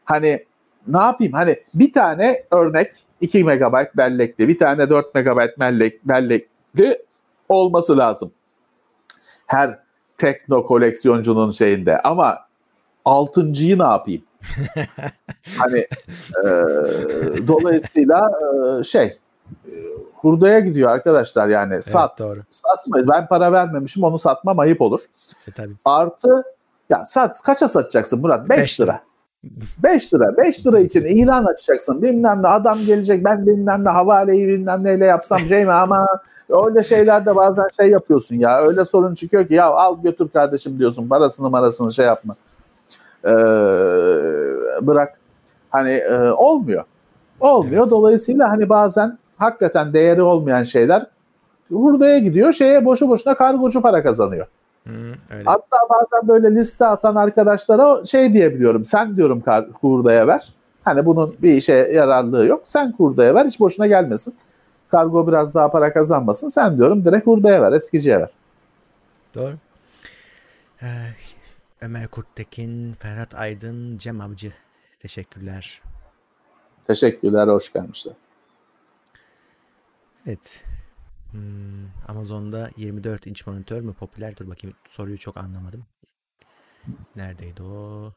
Hani ne yapayım? Hani bir tane örnek 2 MB bellekli, bir tane 4 MB bellek, bellekli olması lazım. Her tekno koleksiyoncunun şeyinde. Ama altıncıyı ne yapayım? Hani e, dolayısıyla e, şey e, hurdaya gidiyor arkadaşlar yani evet, sat doğru. satmayız ben para vermemişim onu satmam ayıp olur. E, tabii. Artı ya sat kaça satacaksın Murat 5 lira. 5 lira. 5 lira için ilan açacaksın. Bilmem ne adam gelecek ben bilmem ne havaleyi bilmem neyle yapsam şey mi ama öyle şeylerde bazen şey yapıyorsun ya. Öyle sorun çıkıyor ki ya al götür kardeşim diyorsun. Parasını marasını şey yapma e, bırak hani e, olmuyor. Olmuyor. Evet. Dolayısıyla hani bazen hakikaten değeri olmayan şeyler hurdaya gidiyor. Şeye boşu boşuna kargocu para kazanıyor. Hmm, öyle. Hatta bazen böyle liste atan arkadaşlara şey diyebiliyorum. Sen diyorum kurdaya ver. Hani bunun bir işe yararlığı yok. Sen kurdaya ver. Hiç boşuna gelmesin. Kargo biraz daha para kazanmasın. Sen diyorum direkt hurdaya ver. Eskiciye ver. Doğru. Ömer Kurttekin, Ferhat Aydın, Cem Avcı. Teşekkürler. Teşekkürler. Hoş gelmişler. Evet. Hmm, Amazon'da 24 inç monitör mü popüler? Dur bakayım soruyu çok anlamadım. Neredeydi o?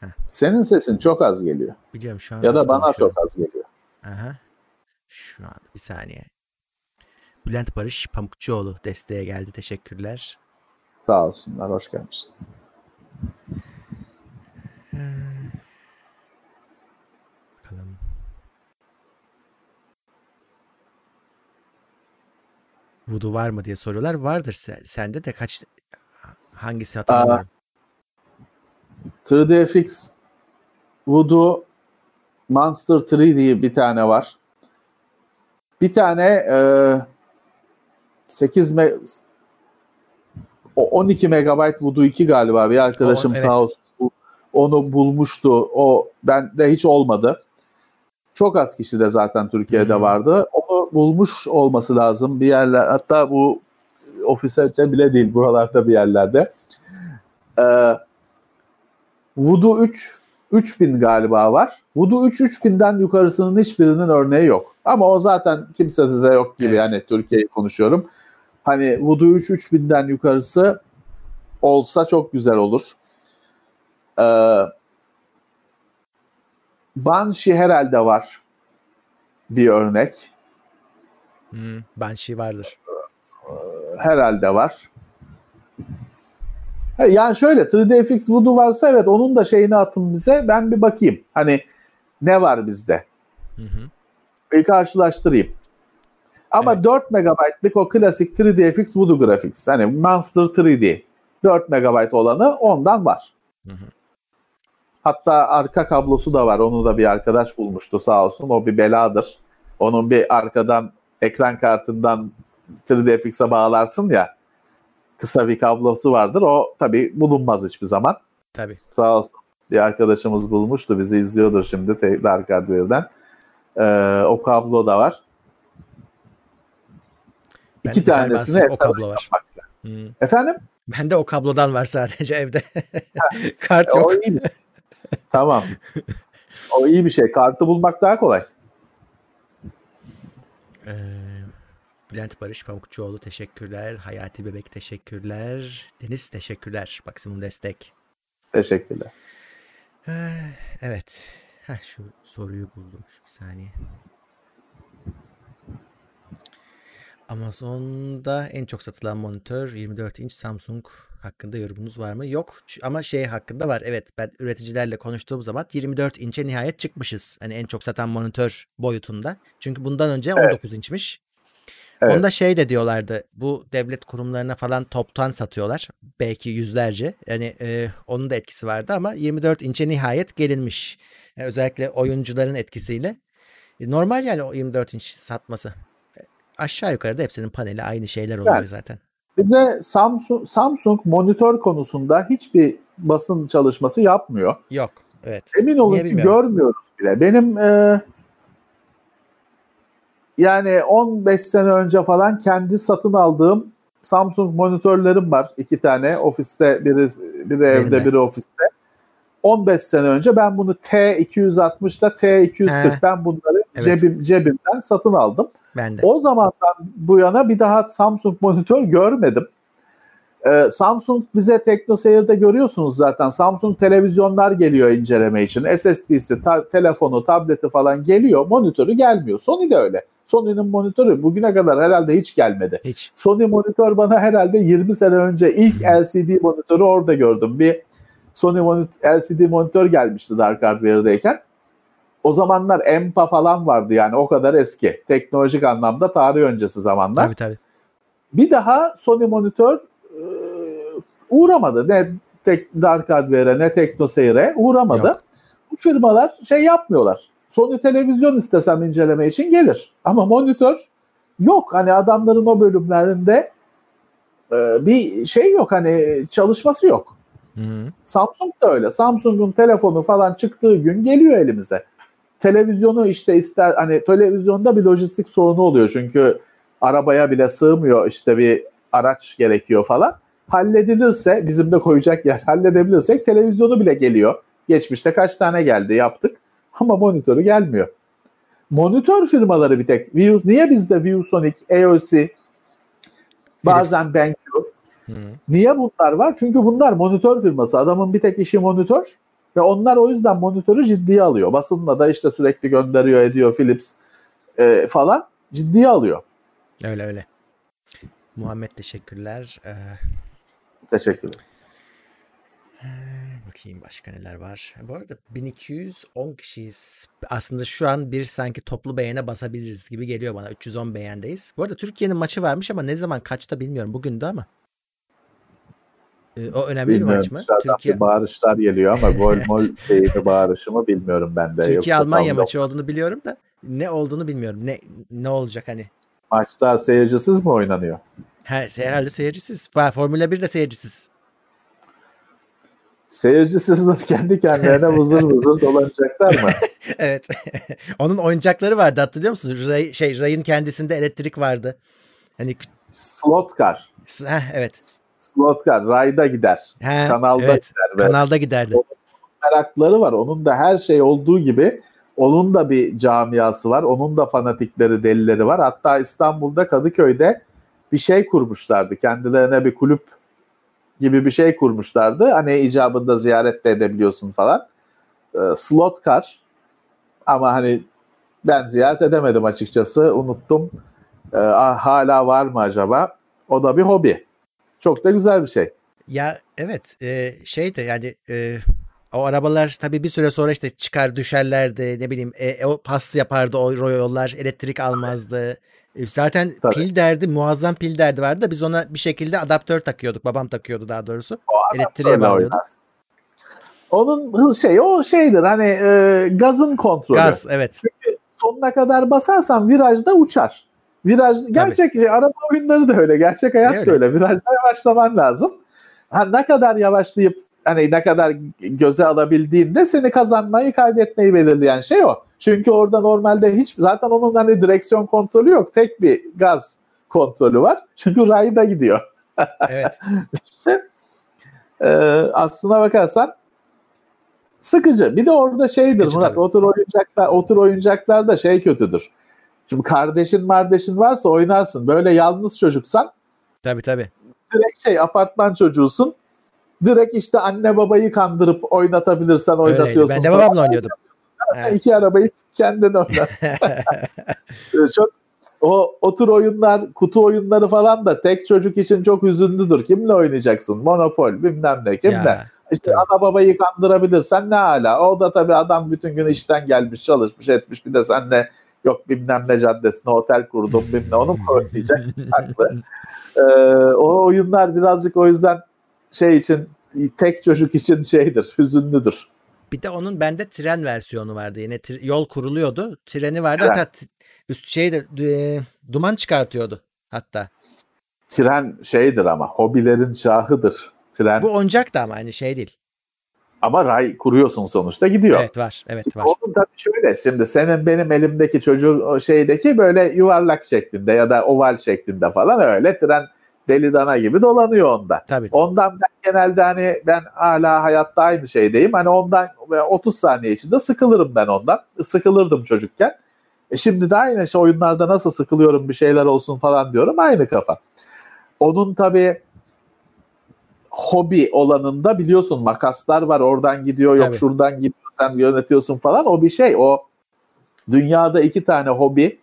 Heh. Senin sesin çok az geliyor. Biliyorum şu an. Ya da bana çok az geliyor. Aha. Şu an bir saniye. Bülent Barış Pamukçuoğlu desteğe geldi. Teşekkürler. Sağ olsunlar. Hoş gelmişsin. Bakalım. Voodoo var mı diye soruyorlar. Vardır sende de kaç hangisi hatırlamıyorum. 3DFX Voodoo Monster 3 diye bir tane var. Bir tane e, 8 me 12 megabayt Voodoo 2 galiba bir arkadaşım o, evet. sağ olsun onu bulmuştu. O bende hiç olmadı. Çok az kişi de zaten Türkiye'de hmm. vardı. Onu bulmuş olması lazım bir yerler. Hatta bu ofiste bile değil buralarda bir yerlerde. Ee, Voodoo 3 3000 galiba var. Voodoo 3 3000'den yukarısının hiçbirinin örneği yok. Ama o zaten kimsede de yok gibi evet. yani Türkiye'yi konuşuyorum. Hani Voodoo 3 3000'den yukarısı olsa çok güzel olur. Ee, Banshee herhalde var bir örnek. Hmm, Banshee vardır. Herhalde var. Yani şöyle 3DFX Voodoo varsa evet onun da şeyini atın bize ben bir bakayım. Hani ne var bizde? Hı hı. Bir karşılaştırayım. Ama evet. 4 MB'lık o klasik 3DFX Voodoo Graphics hani Monster 3D 4 MB olanı ondan var. Hı hı. Hatta arka kablosu da var. Onu da bir arkadaş bulmuştu sağ olsun. O bir beladır. Onun bir arkadan ekran kartından 3DFX'e bağlarsın ya kısa bir kablosu vardır. O tabii bulunmaz hiçbir zaman. Tabii. Sağ olsun. Bir arkadaşımız bulmuştu. Bizi izliyordur şimdi Dark Hardware'den. Ee, o kablo da var. Ben İki tanesini o kablo var. Hmm. Efendim? Bende o kablodan var sadece evde. Kart yok. O iyi. Tamam. O iyi bir şey. Kartı bulmak daha kolay. Ee, Bülent Barış Pamukçuoğlu teşekkürler. Hayati Bebek teşekkürler. Deniz teşekkürler. Maksimum destek. Teşekkürler. Ee, evet. Heh, şu soruyu buldum. Bir saniye. Amazon'da en çok satılan monitör 24 inç Samsung hakkında yorumunuz var mı? Yok ama şey hakkında var. Evet ben üreticilerle konuştuğum zaman 24 inçe nihayet çıkmışız. Hani en çok satan monitör boyutunda. Çünkü bundan önce evet. 19 inçmiş. Evet. Onda şey de diyorlardı. Bu devlet kurumlarına falan toptan satıyorlar. Belki yüzlerce. Yani e, onun da etkisi vardı ama 24 inçe nihayet gelinmiş. Yani özellikle oyuncuların etkisiyle. E, normal yani o 24 inç satması. E, aşağı yukarı da hepsinin paneli aynı şeyler oluyor yani, zaten. Bize Samsung, Samsung monitör konusunda hiçbir basın çalışması yapmıyor. Yok. Evet. Emin olun ki görmüyoruz bile. Benim e, yani 15 sene önce falan kendi satın aldığım Samsung monitörlerim var. iki tane ofiste biri, biri evde biri ofiste. 15 sene önce ben bunu T260'da T240 He. ben bunları evet. cebim, cebimden satın aldım. Ben de. O zamandan bu yana bir daha Samsung monitör görmedim. Ee, Samsung bize TeknoSeyir'de görüyorsunuz zaten. Samsung televizyonlar geliyor inceleme için. SSD'si, ta- telefonu, tableti falan geliyor. Monitörü gelmiyor. Sony de öyle. Sony'nin monitörü bugüne kadar herhalde hiç gelmedi. Hiç. Sony monitör bana herhalde 20 sene önce ilk LCD monitörü orada gördüm. Bir Sony monitör, LCD monitör gelmişti Dark Hardware'dayken. O zamanlar EMPA falan vardı yani o kadar eski. Teknolojik anlamda tarih öncesi zamanlar. Tabii tabii. Bir daha Sony monitör e, uğramadı. Ne tek Dark Hardware'e ne TeknoSeyir'e uğramadı. Yok. Bu firmalar şey yapmıyorlar. Sony televizyon istesem inceleme için gelir. Ama monitör yok. Hani adamların o bölümlerinde e, bir şey yok hani çalışması yok. Hı hı. Samsung da öyle. Samsung'un telefonu falan çıktığı gün geliyor elimize. Televizyonu işte ister hani televizyonda bir lojistik sorunu oluyor çünkü arabaya bile sığmıyor işte bir araç gerekiyor falan. Halledilirse bizim de koyacak yer halledebilirsek televizyonu bile geliyor. Geçmişte kaç tane geldi yaptık ama monitörü gelmiyor. Monitör firmaları bir tek. Views, niye bizde ViewSonic, AOC, bazen BenQ, Niye bunlar var? Çünkü bunlar monitör firması. Adamın bir tek işi monitör ve onlar o yüzden monitörü ciddiye alıyor. Basınla da işte sürekli gönderiyor ediyor Philips e, falan ciddiye alıyor. Öyle öyle. Muhammed teşekkürler. Ee... Teşekkürler. Bakayım başka neler var. Bu arada 1210 kişiyiz. Aslında şu an bir sanki toplu beğene basabiliriz gibi geliyor bana. 310 beğendeyiz. Bu arada Türkiye'nin maçı varmış ama ne zaman kaçta bilmiyorum. Bugün de ama. Ee, o önemli bilmiyorum. bir maç mı? Türkiye bağırışlar geliyor ama gol mol şeyini bağırışı mı bilmiyorum ben de. Türkiye Almanya maçı olduğunu biliyorum da ne olduğunu bilmiyorum. Ne ne olacak hani? Maçlar seyircisiz mi oynanıyor? He, herhalde seyircisiz. Formula 1 de seyircisiz. Seyircisiz kendi kendilerine vızır vızır dolanacaklar mı? evet. Onun oyuncakları vardı hatırlıyor musun? Ray, şey Ray'ın kendisinde elektrik vardı. Hani slot car. Heh, evet. Slot car rayda gider. He, kanalda evet. gider. Kanalda giderdi. Onun merakları var. Onun da her şey olduğu gibi onun da bir camiası var. Onun da fanatikleri, delileri var. Hatta İstanbul'da Kadıköy'de bir şey kurmuşlardı. Kendilerine bir kulüp gibi bir şey kurmuşlardı. Hani icabında ziyaret de edebiliyorsun falan. E, slot car ama hani ben ziyaret edemedim açıkçası. Unuttum. E, hala var mı acaba? O da bir hobi. Çok da güzel bir şey. Ya evet e, şey de yani e, o arabalar tabii bir süre sonra işte çıkar düşerlerdi ne bileyim e, o pas yapardı o yollar elektrik almazdı. E, zaten Tabii. pil derdi muazzam pil derdi vardı da biz ona bir şekilde adaptör takıyorduk. Babam takıyordu daha doğrusu. O Elektriğe bağlıyorduk. Onun şey o şeydir hani e, gazın kontrolü. Gaz evet. Çünkü sonuna kadar basarsan virajda uçar. Viraj gerçek şey, araba oyunları da öyle. Gerçek hayat öyle. da öyle. Virajda yavaşlaman lazım. Ha, ne kadar yavaşlayıp hani ne kadar göze alabildiğinde seni kazanmayı kaybetmeyi belirleyen şey o. Çünkü orada normalde hiç zaten onun hani direksiyon kontrolü yok. Tek bir gaz kontrolü var. Çünkü rayda gidiyor. Evet. işte e, aslına bakarsan sıkıcı. Bir de orada şeydir sıkıcı Murat tabii. otur oyuncaklar otur oyuncaklar da şey kötüdür. Şimdi kardeşin mardeşin varsa oynarsın. Böyle yalnız çocuksan Tabii tabii. Direkt şey apartman çocuğusun. Direkt işte anne babayı kandırıp oynatabilirsen oynatıyorsun. Öyleydi. Ben de babamla oynuyordum. Evet. İki arabayı kendin oyna. çok o otur oyunlar, kutu oyunları falan da tek çocuk için çok üzüntüdür. Kimle oynayacaksın? Monopol bilmem ne kimle. Ya, işte tabii. ana babayı kandırabilirsen ne hala. O da tabii adam bütün gün işten gelmiş, çalışmış, etmiş. Bir de senle yok bilmem ne caddesine otel kurdum bilmem onu mu oynayacak? Haklı. Ee, o oyunlar birazcık o yüzden şey için tek çocuk için şeydir, hüzünlüdür. Bir de onun bende tren versiyonu vardı. Yine yol kuruluyordu. Treni vardı. Tren. Hatta üst şeyde e, duman çıkartıyordu hatta. Tren şeydir ama hobilerin şahıdır. Tren. Bu oyuncak da ama aynı şey değil. Ama ray kuruyorsun sonuçta gidiyor. Evet var. Evet var. Onun tabii şöyle şimdi senin benim elimdeki çocuğu şeydeki böyle yuvarlak şeklinde ya da oval şeklinde falan öyle tren deli dana gibi dolanıyor onda. Tabii. Ondan ben genelde hani ben hala hayatta aynı şeydeyim. Hani ondan 30 saniye içinde sıkılırım ben ondan. Sıkılırdım çocukken. E şimdi de aynı şey oyunlarda nasıl sıkılıyorum bir şeyler olsun falan diyorum aynı kafa. Onun tabii hobi olanında biliyorsun makaslar var oradan gidiyor yok Tabii. şuradan gidiyor sen yönetiyorsun falan o bir şey o dünyada iki tane hobi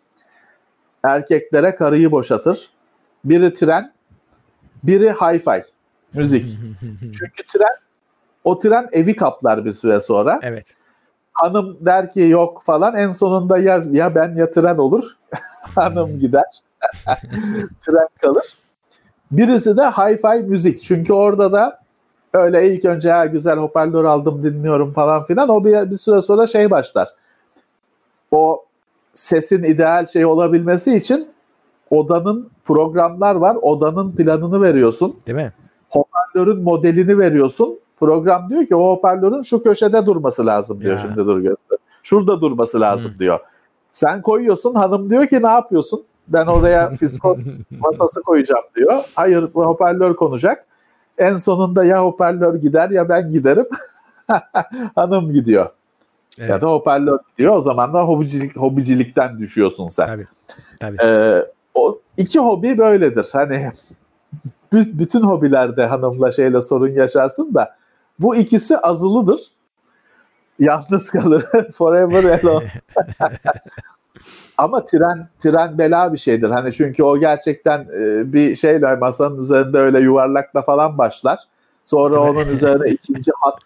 erkeklere karıyı boşatır. Biri tren, biri hi-fi, müzik. Çünkü tren, o tren evi kaplar bir süre sonra. Evet. Hanım der ki yok falan en sonunda ya, ya ben ya tren olur. Hanım gider. tren kalır. Birisi de hi-fi müzik. Çünkü orada da öyle ilk önce ya güzel hoparlör aldım dinliyorum falan filan. O bir, bir süre sonra şey başlar. O sesin ideal şey olabilmesi için odanın programlar var. Odanın planını veriyorsun. Değil mi? Hoparlörün modelini veriyorsun. Program diyor ki o hoparlörün şu köşede durması lazım diyor. Ya. Şimdi dur göster. Şurada durması lazım diyor. Sen koyuyorsun hanım diyor ki ne yapıyorsun? Ben oraya fiskos masası koyacağım diyor. Hayır bu hoparlör konacak. En sonunda ya hoparlör gider ya ben giderim. hanım gidiyor. Evet. Ya da hoparlör gidiyor. O zaman da hobicilik, hobicilikten düşüyorsun sen. Tabii. Tabii. Ee, o iki hobi böyledir. Hani bü- bütün hobilerde hanımla şeyle sorun yaşarsın da bu ikisi azılıdır. Yalnız kalır. Forever alone. Ama tren tren bela bir şeydir. Hani çünkü o gerçekten e, bir şeyle masanın üzerinde öyle yuvarlakla falan başlar. Sonra onun üzerine ikinci hat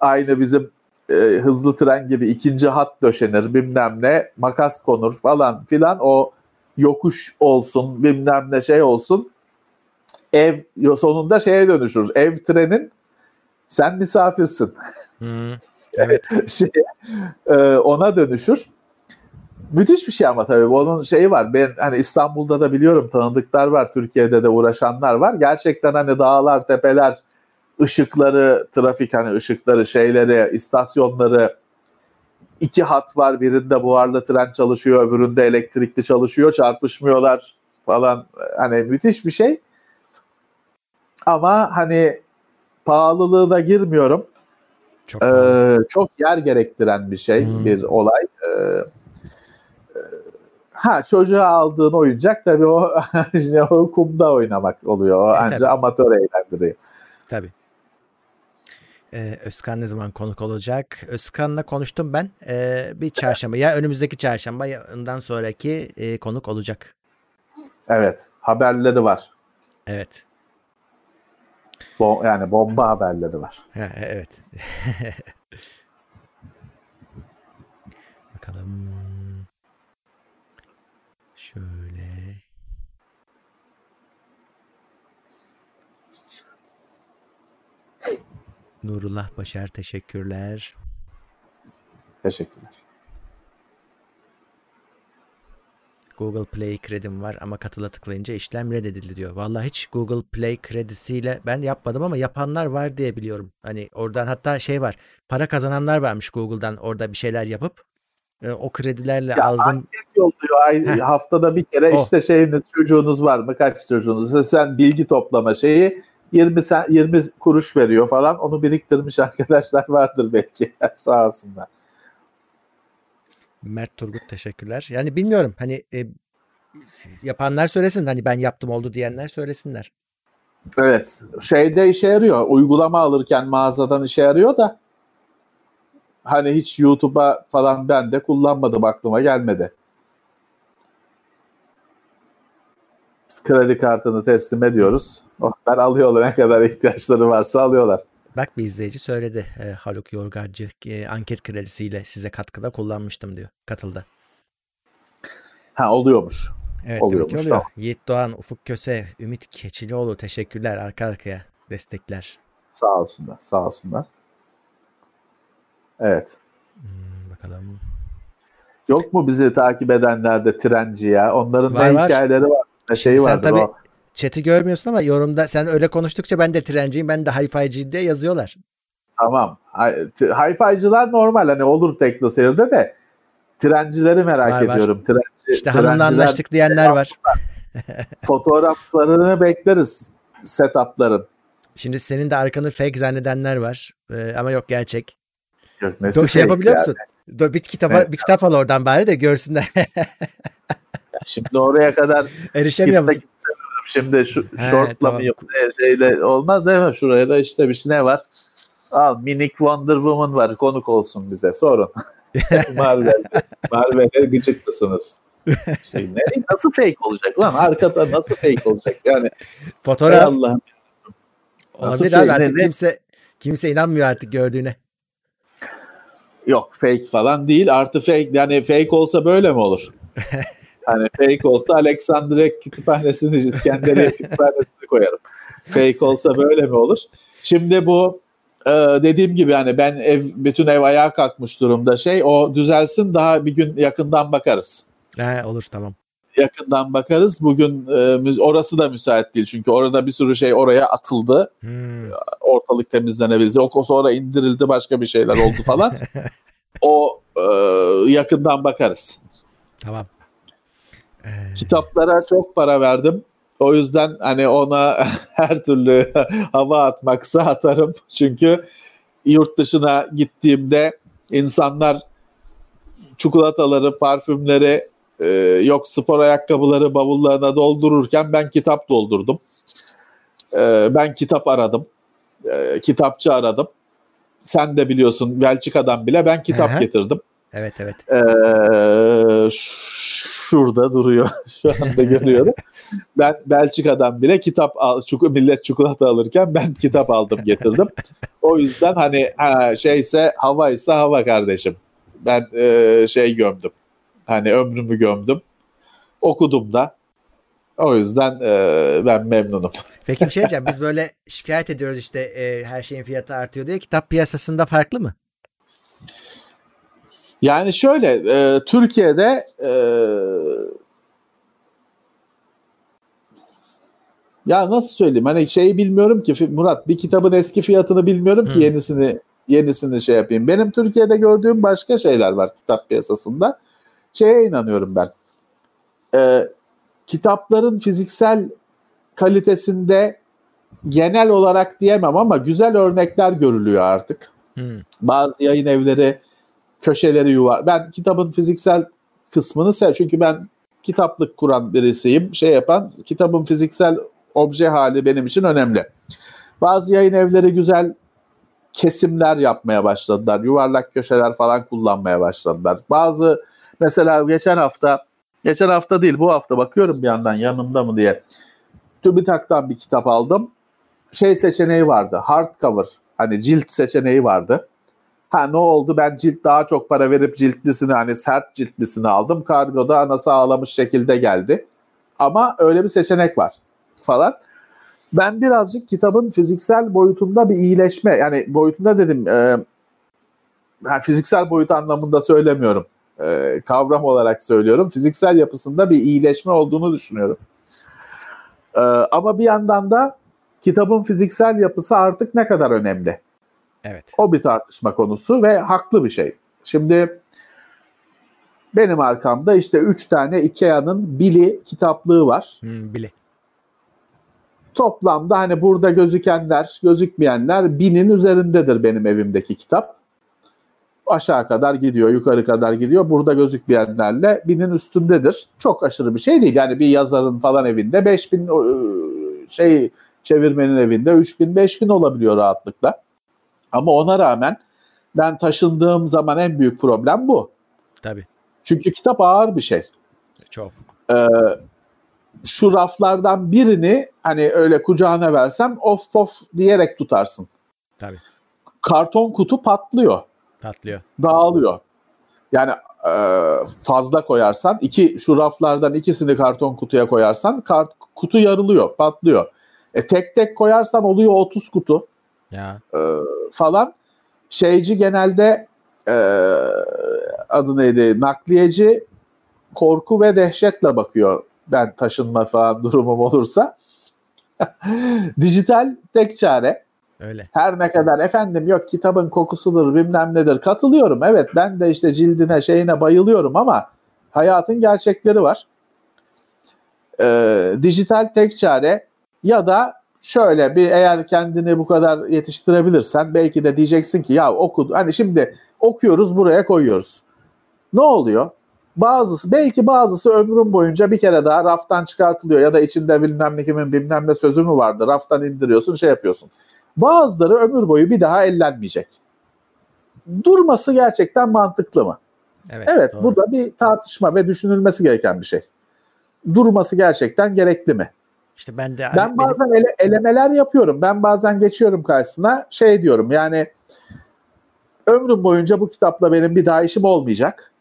aynı bizim e, hızlı tren gibi ikinci hat döşenir bilmem ne makas konur falan filan o yokuş olsun bilmem ne şey olsun ev sonunda şeye dönüşür ev trenin sen misafirsin Hmm. Evet. şey, e, ona dönüşür. Müthiş bir şey ama tabii onun şeyi var. Ben hani İstanbul'da da biliyorum tanıdıklar var, Türkiye'de de uğraşanlar var. Gerçekten hani dağlar, tepeler, ışıkları, trafik hani ışıkları, şeyleri, istasyonları iki hat var. Birinde buharlı tren çalışıyor, öbüründe elektrikli çalışıyor. Çarpışmıyorlar falan. Hani müthiş bir şey. Ama hani pahalılığına girmiyorum. Çok. Ee, çok yer gerektiren bir şey, Hmm. bir olay. Ee, ha çocuğa aldığın oyuncak tabii o, o kumda oynamak oluyor. O E, ancak tabii. amatör eğlendiriyor. Tabii. Ee, Özkan ne zaman konuk olacak? Özkan'la konuştum ben. Ee, bir çarşamba ya önümüzdeki çarşamba ya ondan sonraki e, konuk olacak. Evet, haberleri var. Evet. Bo- yani bomba haberleri var. Ha, evet. Bakalım. Şöyle. Nurullah Başar teşekkürler. Teşekkürler. Google Play kredim var ama katıla tıklayınca işlem reddedildi diyor. Vallahi hiç Google Play kredisiyle ben yapmadım ama yapanlar var diye biliyorum. Hani oradan hatta şey var. Para kazananlar varmış Google'dan orada bir şeyler yapıp e, o kredilerle Ya aldım. Anket yolluyor haftada bir kere O. işte şeyiniz çocuğunuz var mı kaç çocuğunuz sen bilgi toplama şeyi 20 sen 20 kuruş veriyor falan onu biriktirmiş arkadaşlar vardır belki sağ olsunlar. Mert Turgut teşekkürler. Yani bilmiyorum hani e, yapanlar söylesin hani ben yaptım oldu diyenler söylesinler. Evet. Şeyde işe yarıyor. Uygulama alırken mağazadan işe yarıyor da hani hiç YouTube'a falan ben de kullanmadım aklıma gelmedi. Biz kredi kartını teslim ediyoruz. Onlar alıyorlar ne kadar ihtiyaçları varsa alıyorlar. Bak bir izleyici söyledi. E, Haluk Yorgancı e, anket kredisiyle size katkıda kullanmıştım diyor. Katıldı. Ha oluyormuş. Evet Oluyormuş, oluyor. tamam. Yiğit Doğan, Ufuk Köse, Ümit Keçilioğlu teşekkürler arka arkaya destekler. Sağ olsunlar. Sağ olsunlar. Evet. Hmm, bakalım. Yok mu bizi takip edenler de trenci ya? Onların Var, ne var. hikayeleri var? Ne şeyi Sen vardır tabii o. chat'i görmüyorsun ama yorumda sen öyle konuştukça ben de trenciyim, ben de hi-fi'ciyim diye yazıyorlar. Tamam. Hi-fi'cılar normal hani olur tekno seyirde de trencileri merak Var, var. ediyorum. Trenci, İşte hanımla anlaştık diyenler var. fotoğraflarını bekleriz setupların. Şimdi senin de arkanı fake zannedenler var. Ee, ama yok gerçek. Yok, nesi Yok şey yapabiliyor yani? musun? Do- Bir kitaba Evet. bir kitap al oradan bari de görsünler. Şimdi oraya kadar Erişemiyor musun? İstemiyorum. Şimdi şu He, shortla tamam. mı yok şeyle olmaz değil mi? Şuraya da işte bir şey ne var? Al minik Wonder Woman var konuk olsun bize sorun. Marvel, Marvel'e gıcık mısınız? Şey, ne, nasıl fake olacak lan? Arkada nasıl fake olacak? Yani Fotoğraf Allah'ım. Olabilir abi artık ne- kimse kimse inanmıyor artık gördüğüne. Yok fake falan değil. Artı fake yani fake olsa böyle mi olur? hani fake olsa Alexandria kütüphanesini İskenderiye kütüphanesini koyarım. Fake olsa böyle mi olur? Şimdi bu e, dediğim gibi yani ben ev bütün ev ayağa kalkmış durumda şey o düzelsin daha bir gün yakından bakarız. He, olur tamam. yakından bakarız. Bugün e, orası da müsait değil çünkü orada bir sürü şey oraya atıldı. Hmm. Ortalık temizlenebildi. O sonra indirildi başka bir şeyler oldu falan. o e, yakından bakarız. Tamam. Kitaplara çok para verdim. O yüzden hani ona her türlü hava atmaksa atarım. Çünkü yurt dışına gittiğimde insanlar çikolataları, parfümleri, e, yok spor ayakkabıları bavullarına doldururken ben kitap doldurdum. E, ben kitap aradım. E, kitapçı aradım. Sen de biliyorsun Belçika'dan bile ben kitap Aha. getirdim. Evet evet. Ee, şurada duruyor. Şu anda görüyorum. ben Belçika'dan bile kitap al, çuk millet çikolata alırken ben kitap aldım getirdim. o yüzden hani ha, şeyse hava ise hava kardeşim. Ben e, şey gömdüm. Hani ömrümü gömdüm. Okudum da. O yüzden e, ben memnunum. Peki bir şey diyeceğim. Biz böyle şikayet ediyoruz işte e, her şeyin fiyatı artıyor diye. Kitap piyasasında farklı mı? Yani şöyle e, Türkiye'de e, ya nasıl söyleyeyim hani şeyi bilmiyorum ki Murat bir kitabın eski fiyatını bilmiyorum ki yenisini yenisini şey yapayım. Benim Türkiye'de gördüğüm başka şeyler var kitap piyasasında. Şeye inanıyorum ben. E, kitapların fiziksel kalitesinde genel olarak diyemem ama güzel örnekler görülüyor artık. Hmm. Bazı yayın evleri köşeleri yuvar. Ben kitabın fiziksel kısmını sev çünkü ben kitaplık kuran birisiyim. Şey yapan kitabın fiziksel obje hali benim için önemli. Bazı yayın evleri güzel kesimler yapmaya başladılar. Yuvarlak köşeler falan kullanmaya başladılar. Bazı mesela geçen hafta geçen hafta değil bu hafta bakıyorum bir yandan yanımda mı diye. TÜBİTAK'tan bir kitap aldım. Şey seçeneği vardı. Hardcover. Hani cilt seçeneği vardı. Ha ne oldu ben cilt daha çok para verip ciltlisini hani sert ciltlisini aldım. Kargoda anası ağlamış şekilde geldi. Ama öyle bir seçenek var falan. Ben birazcık kitabın fiziksel boyutunda bir iyileşme yani boyutunda dedim e, yani fiziksel boyut anlamında söylemiyorum. E, kavram olarak söylüyorum. Fiziksel yapısında bir iyileşme olduğunu düşünüyorum. E, ama bir yandan da kitabın fiziksel yapısı artık ne kadar önemli? Evet. O bir tartışma konusu ve haklı bir şey. Şimdi benim arkamda işte 3 tane Ikea'nın Billy kitaplığı var. Hmm, Billy. Toplamda hani burada gözükenler, gözükmeyenler binin üzerindedir benim evimdeki kitap. Aşağı kadar gidiyor, yukarı kadar gidiyor. Burada gözükmeyenlerle binin üstündedir. Çok aşırı bir şey değil. Yani bir yazarın falan evinde 5000 şey çevirmenin evinde 3000 5000 olabiliyor rahatlıkla. Ama ona rağmen ben taşındığım zaman en büyük problem bu. Tabii. Çünkü kitap ağır bir şey. Çok. Ee, şu raflardan birini hani öyle kucağına versem of of diyerek tutarsın. Tabii. Karton kutu patlıyor. Patlıyor. Dağılıyor. Yani e, fazla koyarsan iki şu raflardan ikisini karton kutuya koyarsan kart, kutu yarılıyor, patlıyor. E, tek tek koyarsan oluyor 30 kutu. Ya. E, falan. Şeyci genelde e, adı neydi? Nakliyeci korku ve dehşetle bakıyor ben taşınma falan durumum olursa. Dijital tek çare. Öyle. Her ne kadar efendim yok kitabın kokusudur bilmem nedir katılıyorum. Evet ben de işte cildine şeyine bayılıyorum ama hayatın gerçekleri var. Ee, dijital tek çare ya da şöyle bir eğer kendini bu kadar yetiştirebilirsen belki de diyeceksin ki ya oku hani şimdi okuyoruz buraya koyuyoruz. Ne oluyor? Bazısı belki bazısı ömrün boyunca bir kere daha raftan çıkartılıyor ya da içinde bilmem ne kimin bilmem ne sözü mü vardı raftan indiriyorsun şey yapıyorsun. Bazıları ömür boyu bir daha ellenmeyecek. Durması gerçekten mantıklı mı? Evet, evet bu da bir tartışma ve düşünülmesi gereken bir şey. Durması gerçekten gerekli mi? İşte ben de ben bazen benim... ele, elemeler yapıyorum. Ben bazen geçiyorum karşısına şey diyorum yani ömrüm boyunca bu kitapla benim bir daha işim olmayacak.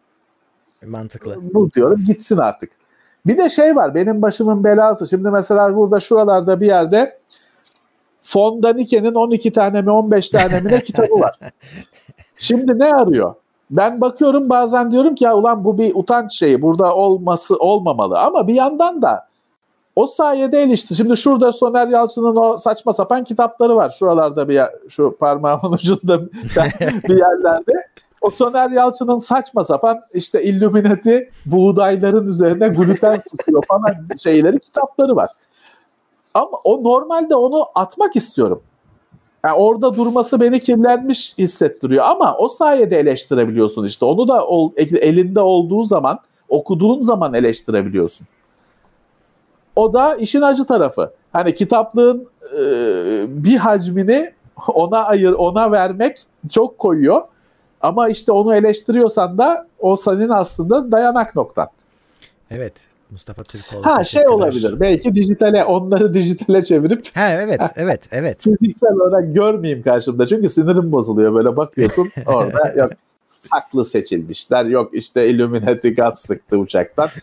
Mantıklı. Bu diyorum gitsin artık. Bir de şey var benim başımın belası. Şimdi mesela burada şuralarda bir yerde Fondanike'nin 12 tane mi 15 tane mi ne kitabı var. Şimdi ne arıyor? ben bakıyorum bazen diyorum ki ya ulan bu bir utanç şeyi burada olması olmamalı ama bir yandan da o sayede eleştir. Şimdi şurada Soner Yalçın'ın o saçma sapan kitapları var. Şuralarda bir yer, şu parmağımın ucunda bir yerlerde. O Soner Yalçın'ın saçma sapan işte Illuminati buğdayların üzerine gluten sıkıyor falan şeyleri kitapları var. Ama o normalde onu atmak istiyorum. Yani orada durması beni kirlenmiş hissettiriyor ama o sayede eleştirebiliyorsun işte. Onu da elinde olduğu zaman, okuduğun zaman eleştirebiliyorsun. O da işin acı tarafı. Hani kitaplığın e, bir hacmini ona ayır, ona vermek çok koyuyor. Ama işte onu eleştiriyorsan da o senin aslında dayanak noktan. Evet. Mustafa Türkoğlu. Ha şey olabilir. Belki dijitale onları dijitale çevirip. Ha evet evet evet. Fiziksel olarak görmeyeyim karşımda. Çünkü sinirim bozuluyor böyle bakıyorsun orada yok saklı seçilmişler. Yok işte Illuminati gaz sıktı uçaktan.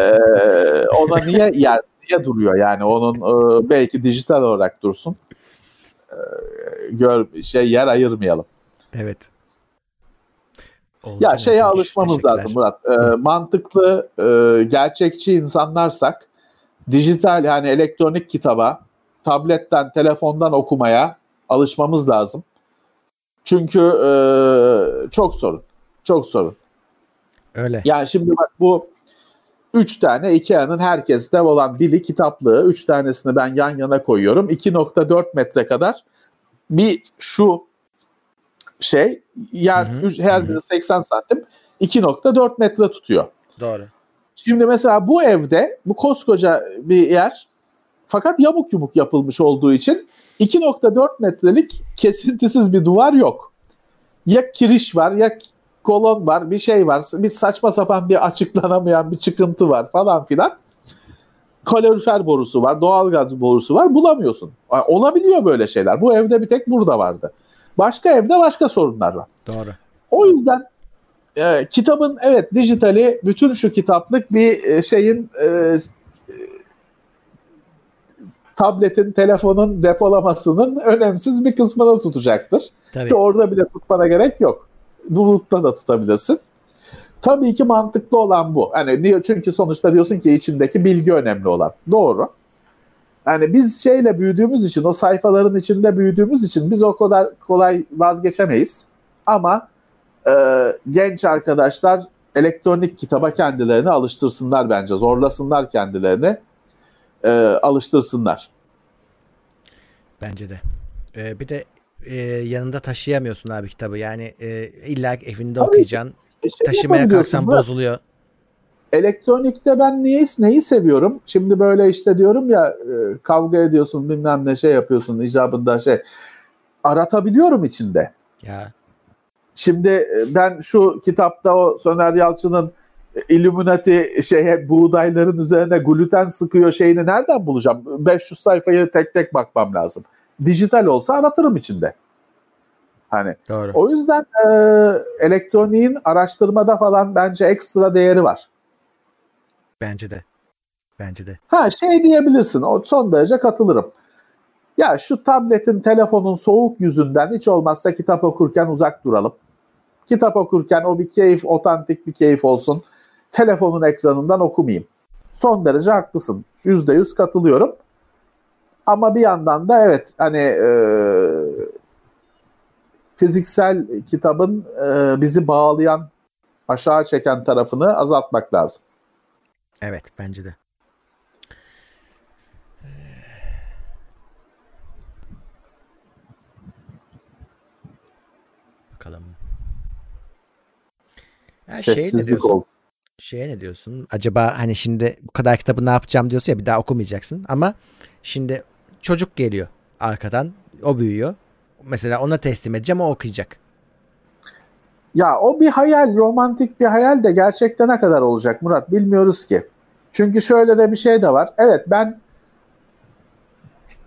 Ee, ona niye yer niye duruyor yani onun e, belki dijital olarak dursun. Ee, gör şey yer ayırmayalım. Evet. Olacak ya şeye alışmamız lazım Murat. E, mantıklı, e, gerçekçi insanlarsak dijital yani elektronik kitaba, tabletten, telefondan okumaya alışmamız lazım. Çünkü e, çok sorun. Çok sorun. Öyle. Yani şimdi bak bu üç tane Ikea'nın herkeste olan bili kitaplığı. Üç tanesini ben yan yana koyuyorum. 2.4 metre kadar bir şu şey yer hı hı. her biri 80 santim 2.4 metre tutuyor. Doğru. Şimdi mesela bu evde bu koskoca bir yer fakat yamuk yumuk yapılmış olduğu için 2.4 metrelik kesintisiz bir duvar yok. Ya kiriş var ya kolon var bir şey var bir saçma sapan bir açıklanamayan bir çıkıntı var falan filan. Kalorifer borusu var doğalgaz borusu var bulamıyorsun. Yani olabiliyor böyle şeyler. Bu evde bir tek burada vardı. Başka evde başka sorunlar var. Doğru. O yüzden e, kitabın evet dijitali bütün şu kitaplık bir e, şeyin e, tabletin, telefonun depolamasının önemsiz bir kısmını tutacaktır. Tabii. Ki orada bile tutmana gerek yok. Bulutta da tutabilirsin. Tabii ki mantıklı olan bu. Hani niye? Çünkü sonuçta diyorsun ki içindeki bilgi önemli olan. Doğru. Yani biz şeyle büyüdüğümüz için, o sayfaların içinde büyüdüğümüz için biz o kadar kolay vazgeçemeyiz. Ama e, genç arkadaşlar elektronik kitaba kendilerini alıştırsınlar bence. Zorlasınlar kendilerini, e, alıştırsınlar. Bence de. Ee, bir de e, yanında taşıyamıyorsun abi kitabı. Yani e, illa evinde Tabii, okuyacaksın. E, şey Taşımaya kalksan bozuluyor elektronikte ben neyi, neyi seviyorum? Şimdi böyle işte diyorum ya e, kavga ediyorsun bilmem ne şey yapıyorsun icabında şey. Aratabiliyorum içinde. Ya. Şimdi e, ben şu kitapta o Soner Yalçın'ın Illuminati şeye buğdayların üzerine gluten sıkıyor şeyini nereden bulacağım? 500 sayfayı tek tek bakmam lazım. Dijital olsa aratırım içinde. Hani Doğru. o yüzden e, elektroniğin araştırmada falan bence ekstra değeri var. Bence de. Bence de. Ha şey diyebilirsin. O son derece katılırım. Ya şu tabletin, telefonun soğuk yüzünden hiç olmazsa kitap okurken uzak duralım. Kitap okurken o bir keyif, otantik bir keyif olsun. Telefonun ekranından okumayayım. Son derece haklısın. Yüzde yüz katılıyorum. Ama bir yandan da evet hani e, fiziksel kitabın e, bizi bağlayan, aşağı çeken tarafını azaltmak lazım. Evet bence de. Bakalım. Ya şey ne diyorsun? Oldu. Şeye ne diyorsun? Acaba hani şimdi bu kadar kitabı ne yapacağım diyorsun ya bir daha okumayacaksın ama şimdi çocuk geliyor arkadan o büyüyor. Mesela ona teslim edeceğim o okuyacak. Ya o bir hayal, romantik bir hayal de gerçekten ne kadar olacak Murat bilmiyoruz ki. Çünkü şöyle de bir şey de var. Evet ben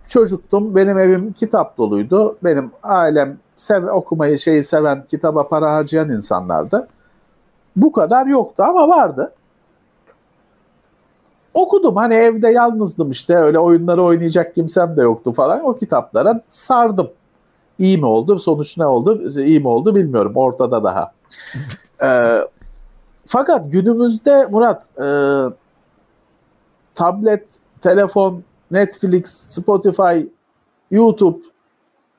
çocuktum. Benim evim kitap doluydu. Benim ailem sev okumayı şeyi seven, kitaba para harcayan insanlardı. Bu kadar yoktu ama vardı. Okudum hani evde yalnızdım işte öyle oyunları oynayacak kimsem de yoktu falan. O kitaplara sardım. İyi mi oldu? Sonuç ne oldu? İyi mi oldu bilmiyorum. Ortada daha. Ee, fakat günümüzde Murat e, tablet, telefon, Netflix, Spotify, YouTube,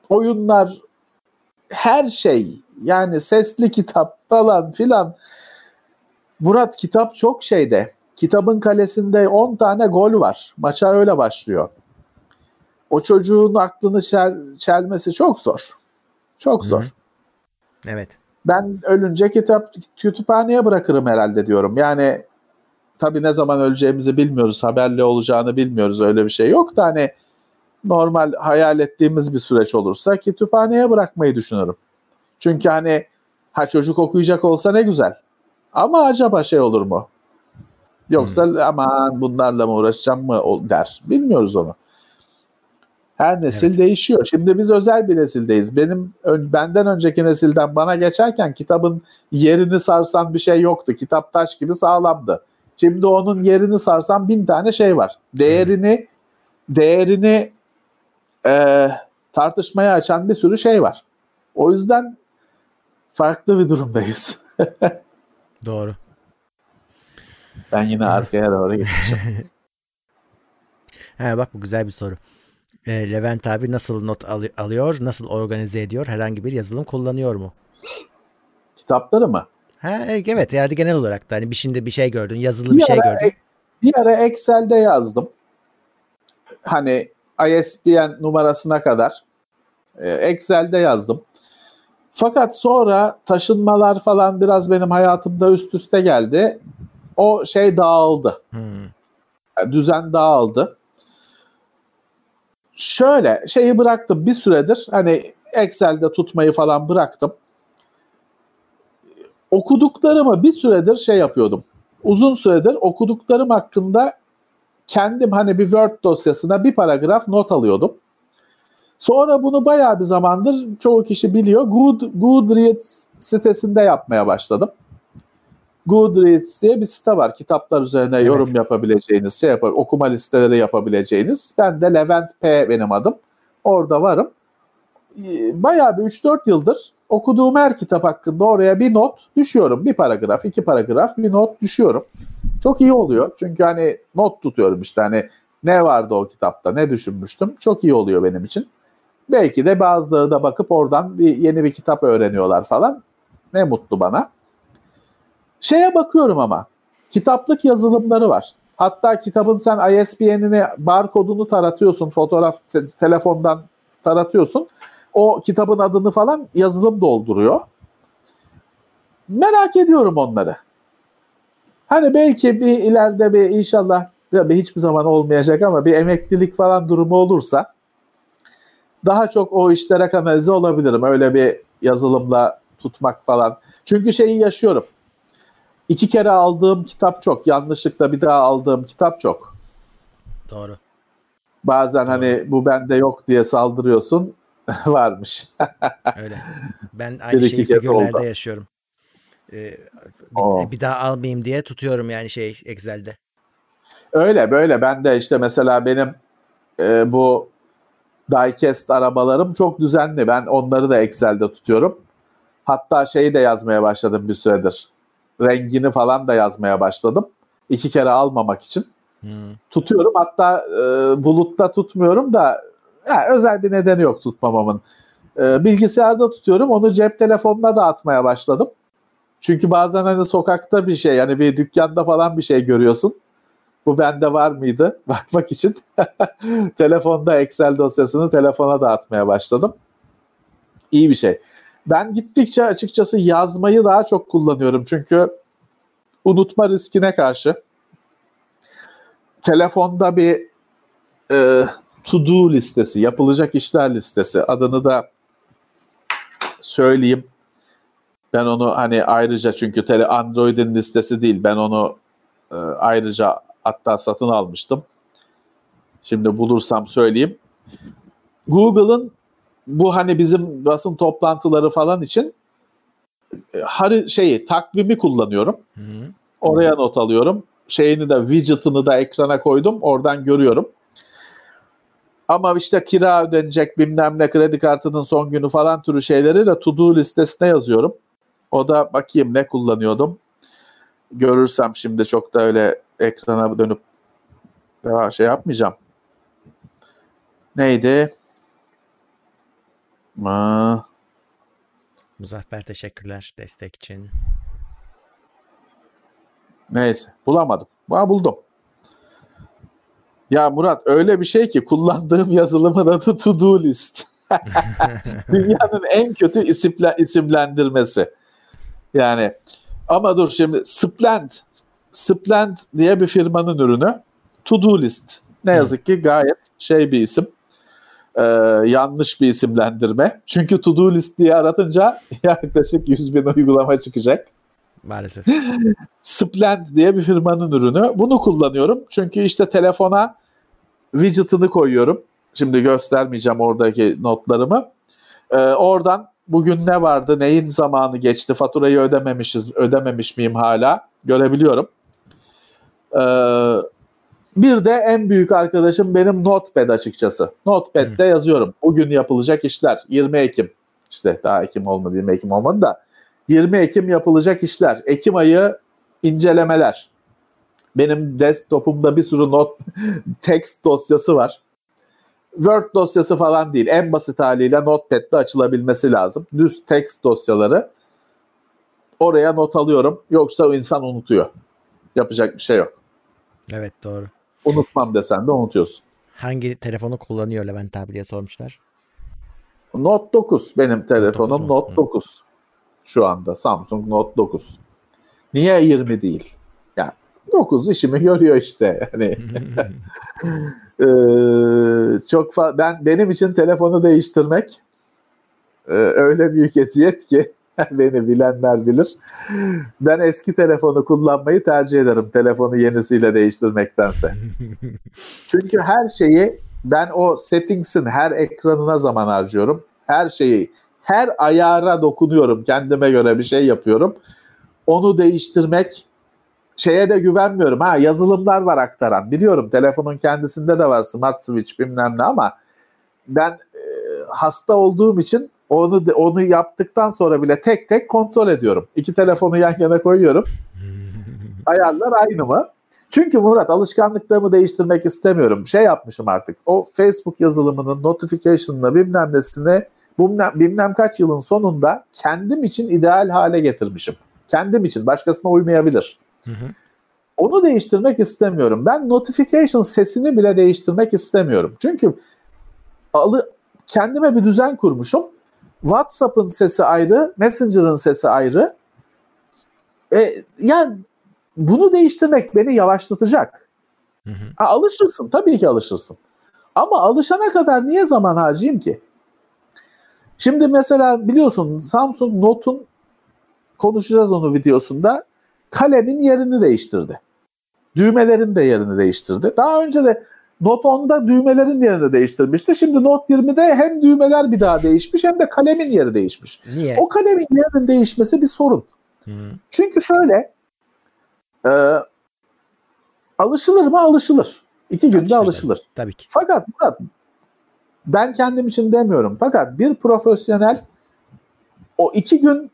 oyunlar her şey yani sesli kitap falan filan Murat kitap çok şeyde. Kitabın kalesinde 10 tane gol var. Maça öyle başlıyor. O çocuğun aklını çel, çelmesi çok zor. Çok zor. Hı. Evet. Ben ölünce kitap kütüphaneye bırakırım herhalde diyorum. Yani tabii ne zaman öleceğimizi bilmiyoruz. Haberli olacağını bilmiyoruz. Öyle bir şey yok da hani normal hayal ettiğimiz bir süreç olursa kütüphaneye bırakmayı düşünürüm. Çünkü hani ha çocuk okuyacak olsa ne güzel. Ama acaba şey olur mu? Yoksa hmm. aman bunlarla mı uğraşacağım mı der. Bilmiyoruz onu. Her nesil evet. değişiyor. Şimdi biz özel bir nesildeyiz. Benim benden önceki nesilden bana geçerken kitabın yerini sarsan bir şey yoktu. Kitap taş gibi sağlamdı. Şimdi onun yerini sarsan bin tane şey var. Değerini değerini e, tartışmaya açan bir sürü şey var. O yüzden farklı bir durumdayız. Doğru. Ben yine arkaya doğru gitmişim. He, bak bu güzel bir soru. E, Levent abi nasıl not al- alıyor, nasıl organize ediyor, herhangi bir yazılım kullanıyor mu? Kitapları mı? Ha, e, evet yani genel olarak da hani bir şimdi bir şey gördün, yazılı bir, bir şey gördün. E, bir ara Excel'de yazdım. Hani ISBN numarasına kadar e, Excel'de yazdım. Fakat sonra taşınmalar falan biraz benim hayatımda üst üste geldi. O şey dağıldı. Hmm. Yani düzen dağıldı. Şöyle şeyi bıraktım bir süredir. Hani Excel'de tutmayı falan bıraktım. Okuduklarımı bir süredir şey yapıyordum. Uzun süredir okuduklarım hakkında kendim hani bir Word dosyasına bir paragraf not alıyordum. Sonra bunu bayağı bir zamandır çoğu kişi biliyor. Good, Goodreads sitesinde yapmaya başladım. Goodreads diye bir site var. Kitaplar üzerine evet. yorum yapabileceğiniz, şey yap okuma listeleri yapabileceğiniz. Ben de Levent P benim adım. Orada varım. Ee, bayağı bir 3-4 yıldır okuduğum her kitap hakkında oraya bir not düşüyorum. Bir paragraf, iki paragraf bir not düşüyorum. Çok iyi oluyor. Çünkü hani not tutuyorum işte hani ne vardı o kitapta, ne düşünmüştüm. Çok iyi oluyor benim için. Belki de bazıları da bakıp oradan bir yeni bir kitap öğreniyorlar falan. Ne mutlu bana. Şeye bakıyorum ama kitaplık yazılımları var. Hatta kitabın sen ISBN'ini barkodunu taratıyorsun, fotoğraf telefondan taratıyorsun. O kitabın adını falan yazılım dolduruyor. Merak ediyorum onları. Hani belki bir ileride bir inşallah tabii hiçbir zaman olmayacak ama bir emeklilik falan durumu olursa daha çok o işlere kanalize olabilirim. Öyle bir yazılımla tutmak falan. Çünkü şeyi yaşıyorum. İki kere aldığım kitap çok. Yanlışlıkla bir daha aldığım kitap çok. Doğru. Bazen Doğru. hani bu bende yok diye saldırıyorsun. Varmış. Öyle. Ben aynı bir şeyi figürlerde yaşıyorum. Ee, bir, bir daha almayayım diye tutuyorum yani şey Excel'de. Öyle böyle. Ben de işte mesela benim e, bu diecast arabalarım çok düzenli. Ben onları da Excel'de tutuyorum. Hatta şeyi de yazmaya başladım bir süredir. Rengini falan da yazmaya başladım. İki kere almamak için. Hmm. Tutuyorum. Hatta e, bulutta tutmuyorum da yani özel bir nedeni yok tutmamamın. E, bilgisayarda tutuyorum. Onu cep telefonuna da atmaya başladım. Çünkü bazen hani sokakta bir şey yani bir dükkanda falan bir şey görüyorsun. Bu bende var mıydı? Bakmak için telefonda Excel dosyasını telefona da atmaya başladım. İyi bir şey. Ben gittikçe açıkçası yazmayı daha çok kullanıyorum. Çünkü unutma riskine karşı telefonda bir e, to do listesi, yapılacak işler listesi adını da söyleyeyim. Ben onu hani ayrıca çünkü tele Android'in listesi değil. Ben onu e, ayrıca hatta satın almıştım. Şimdi bulursam söyleyeyim. Google'ın bu hani bizim basın toplantıları falan için e, hari şeyi takvimi kullanıyorum. Hı. Oraya not alıyorum. Şeyini de widget'ını da ekrana koydum. Oradan görüyorum. Ama işte kira ödenecek bilmem ne kredi kartının son günü falan türü şeyleri de to do listesine yazıyorum. O da bakayım ne kullanıyordum. Görürsem şimdi çok da öyle ekrana dönüp devam şey yapmayacağım. Neydi? Aa, Muzaffer teşekkürler destek için. neyse bulamadım. Aa, buldum. Ya Murat öyle bir şey ki kullandığım yazılımın adı To Do List. Dünyanın en kötü isimle, isimlendirmesi. Yani ama dur şimdi Splend Splend diye bir firmanın ürünü To Do List. Ne yazık ki gayet şey bir isim. Ee, yanlış bir isimlendirme. Çünkü To Do List diye aratınca yaklaşık 100 bin uygulama çıkacak. Maalesef. Splend diye bir firmanın ürünü. Bunu kullanıyorum. Çünkü işte telefona widget'ını koyuyorum. Şimdi göstermeyeceğim oradaki notlarımı. Ee, oradan bugün ne vardı, neyin zamanı geçti, faturayı ödememişiz, ödememiş miyim hala görebiliyorum. Ee, bir de en büyük arkadaşım benim Notepad açıkçası. Notepad'de yazıyorum. Bugün yapılacak işler. 20 Ekim. İşte daha Ekim olmadı, 20 Ekim olmadı da. 20 Ekim yapılacak işler. Ekim ayı incelemeler. Benim desktop'umda bir sürü not text dosyası var. Word dosyası falan değil. En basit haliyle Notepad'de açılabilmesi lazım. Düz text dosyaları. Oraya not alıyorum. Yoksa o insan unutuyor. Yapacak bir şey yok. Evet doğru. Unutmam desen de unutuyorsun. Hangi telefonu kullanıyor Levent abi diye sormuşlar. Note 9 benim telefonum Note Note 9 9. Şu anda Samsung Note 9. Niye 20 değil? Yani 9 işimi görüyor işte. Yani Ee, çok fa- ben benim için telefonu değiştirmek e, öyle büyük eziyet ki beni bilenler bilir. Ben eski telefonu kullanmayı tercih ederim telefonu yenisiyle değiştirmektense. Çünkü her şeyi ben o settings'in her ekranına zaman harcıyorum. Her şeyi her ayara dokunuyorum. Kendime göre bir şey yapıyorum. Onu değiştirmek şeye de güvenmiyorum. Ha yazılımlar var aktaran. Biliyorum telefonun kendisinde de var smart switch bilmem ne ama ben e, hasta olduğum için onu onu yaptıktan sonra bile tek tek kontrol ediyorum. İki telefonu yan yana koyuyorum. Ayarlar aynı mı? Çünkü Murat alışkanlıklarımı değiştirmek istemiyorum. Şey yapmışım artık. O Facebook yazılımının notification'ına bilmem nesini bilmem, bilmem kaç yılın sonunda kendim için ideal hale getirmişim. Kendim için. Başkasına uymayabilir. Hı hı. Onu değiştirmek istemiyorum. Ben notification sesini bile değiştirmek istemiyorum. Çünkü alı, kendime bir düzen kurmuşum. WhatsApp'ın sesi ayrı, Messenger'ın sesi ayrı. E, yani bunu değiştirmek beni yavaşlatacak. Hı hı. Ha, alışırsın, tabii ki alışırsın. Ama alışana kadar niye zaman harcayayım ki? Şimdi mesela biliyorsun Samsung Note'un konuşacağız onu videosunda kalemin yerini değiştirdi. Düğmelerin de yerini değiştirdi. Daha önce de Note 10'da düğmelerin yerini değiştirmişti. Şimdi Note 20'de hem düğmeler bir daha değişmiş hem de kalemin yeri değişmiş. Niye? O kalemin yerinin değişmesi bir sorun. Hı. Çünkü şöyle e, alışılır mı? Alışılır. İki günde Alışılır. alışılır. Tabii ki. Fakat Murat ben kendim için demiyorum. Fakat bir profesyonel o iki gün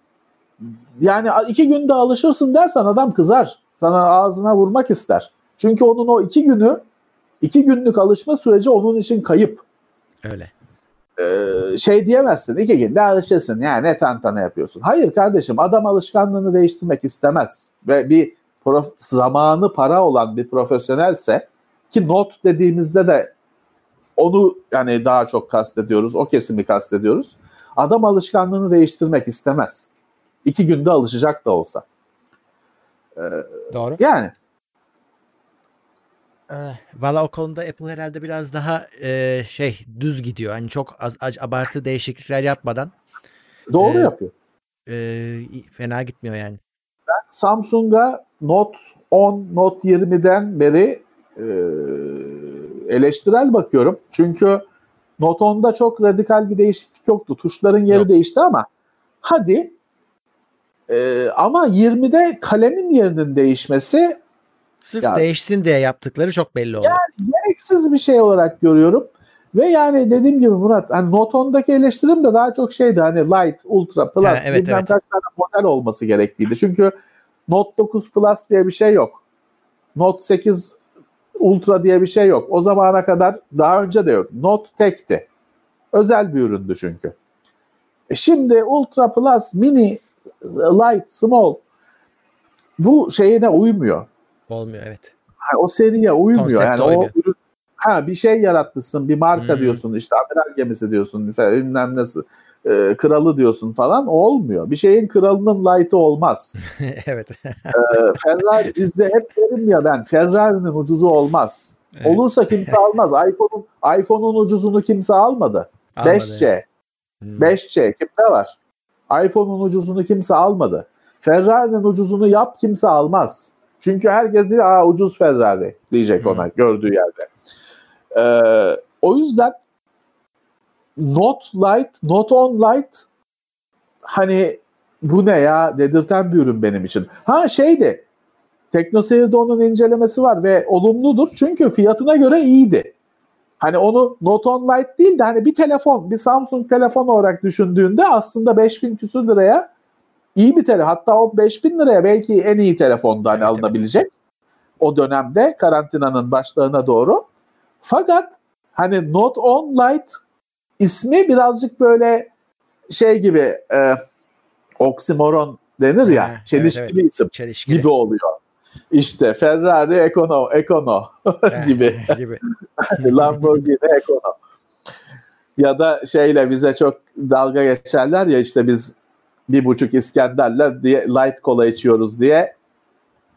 yani iki günde alışırsın dersen adam kızar. Sana ağzına vurmak ister. Çünkü onun o iki günü iki günlük alışma süreci onun için kayıp. Öyle. Ee, şey diyemezsin iki günde alışırsın yani ne tantana yapıyorsun. Hayır kardeşim adam alışkanlığını değiştirmek istemez. Ve bir prof- zamanı para olan bir profesyonelse ki not dediğimizde de onu yani daha çok kastediyoruz. O kesimi kastediyoruz. Adam alışkanlığını değiştirmek istemez. İki günde alışacak da olsa. Doğru. Yani Ee, Valla o konuda Apple herhalde biraz daha e, şey düz gidiyor. Hani çok az, az abartı değişiklikler yapmadan doğru Ee, yapıyor. e, fena gitmiyor yani. Samsung'a Note 10, Note 20'den beri e, eleştirel bakıyorum. Çünkü Note 10'da çok radikal bir değişiklik yoktu. Tuşların yeri Yok. değişti ama hadi e, ama 20'de kalemin yerinin değişmesi Sırf Ya- değişsin diye yaptıkları çok belli oldu. gereksiz bir şey olarak görüyorum. Ve yani dediğim gibi Murat hani Note 10'daki eleştirim de daha çok şeydi hani Light, Ultra, Plus Ha, evet, evet. kaç tane model olması gerekliydi. Çünkü Note 9 Plus diye bir şey yok. Note 8 Ultra diye bir şey yok. O zamana kadar daha önce de yok. Note tekti. Özel bir üründü çünkü. E şimdi Ultra Plus, Mini, Light, Small bu şeyine uymuyor. Olmuyor evet. Ha, o seriye uymuyor. Konsepte yani uymuyor. o ürün ha bir şey yaratmışsın, bir marka Hmm. diyorsun, işte amiral gemisi diyorsun, bilmem nasıl e, kralı diyorsun falan olmuyor. Bir şeyin kralının light'ı olmaz. evet. E, Ferrari bizde hep derim ya ben Ferrari'nin ucuzu olmaz. Evet. Olursa kimse almaz. iPhone'un iPhone'un ucuzunu kimse almadı. Almadı, 5C. evet. Hmm. 5C kimde var? iPhone'un ucuzunu kimse almadı. Ferrari'nin ucuzunu yap kimse almaz. Çünkü herkes diyor Aa, ucuz Ferrari diyecek ona gördüğü yerde. Ee, o yüzden Note Light, Note 10 Light hani bu ne ya dedirten bir ürün benim için. Ha şeydi TeknoSeyir'de onun incelemesi var ve olumludur çünkü fiyatına göre iyiydi. Hani onu Note 10 Lite değil de hani bir telefon, bir Samsung telefon olarak düşündüğünde aslında 5000 küsur liraya iyi bir telefon. Hatta o 5000 liraya belki en iyi telefonda hani Evet, evet. alınabilecek. O dönemde karantinanın başlarına doğru. Fakat hani Note 10 Lite ismi birazcık böyle şey gibi e, oksimoron denir ya. Ha, evet, çelişkili evet. isim Çelişkili. gibi oluyor. İşte Ferrari Econo, Econo gibi. gibi. Lamborghini Econo. Ya da şeyle bize çok dalga geçerler ya işte biz bir buçuk İskenderler diye light kola içiyoruz diye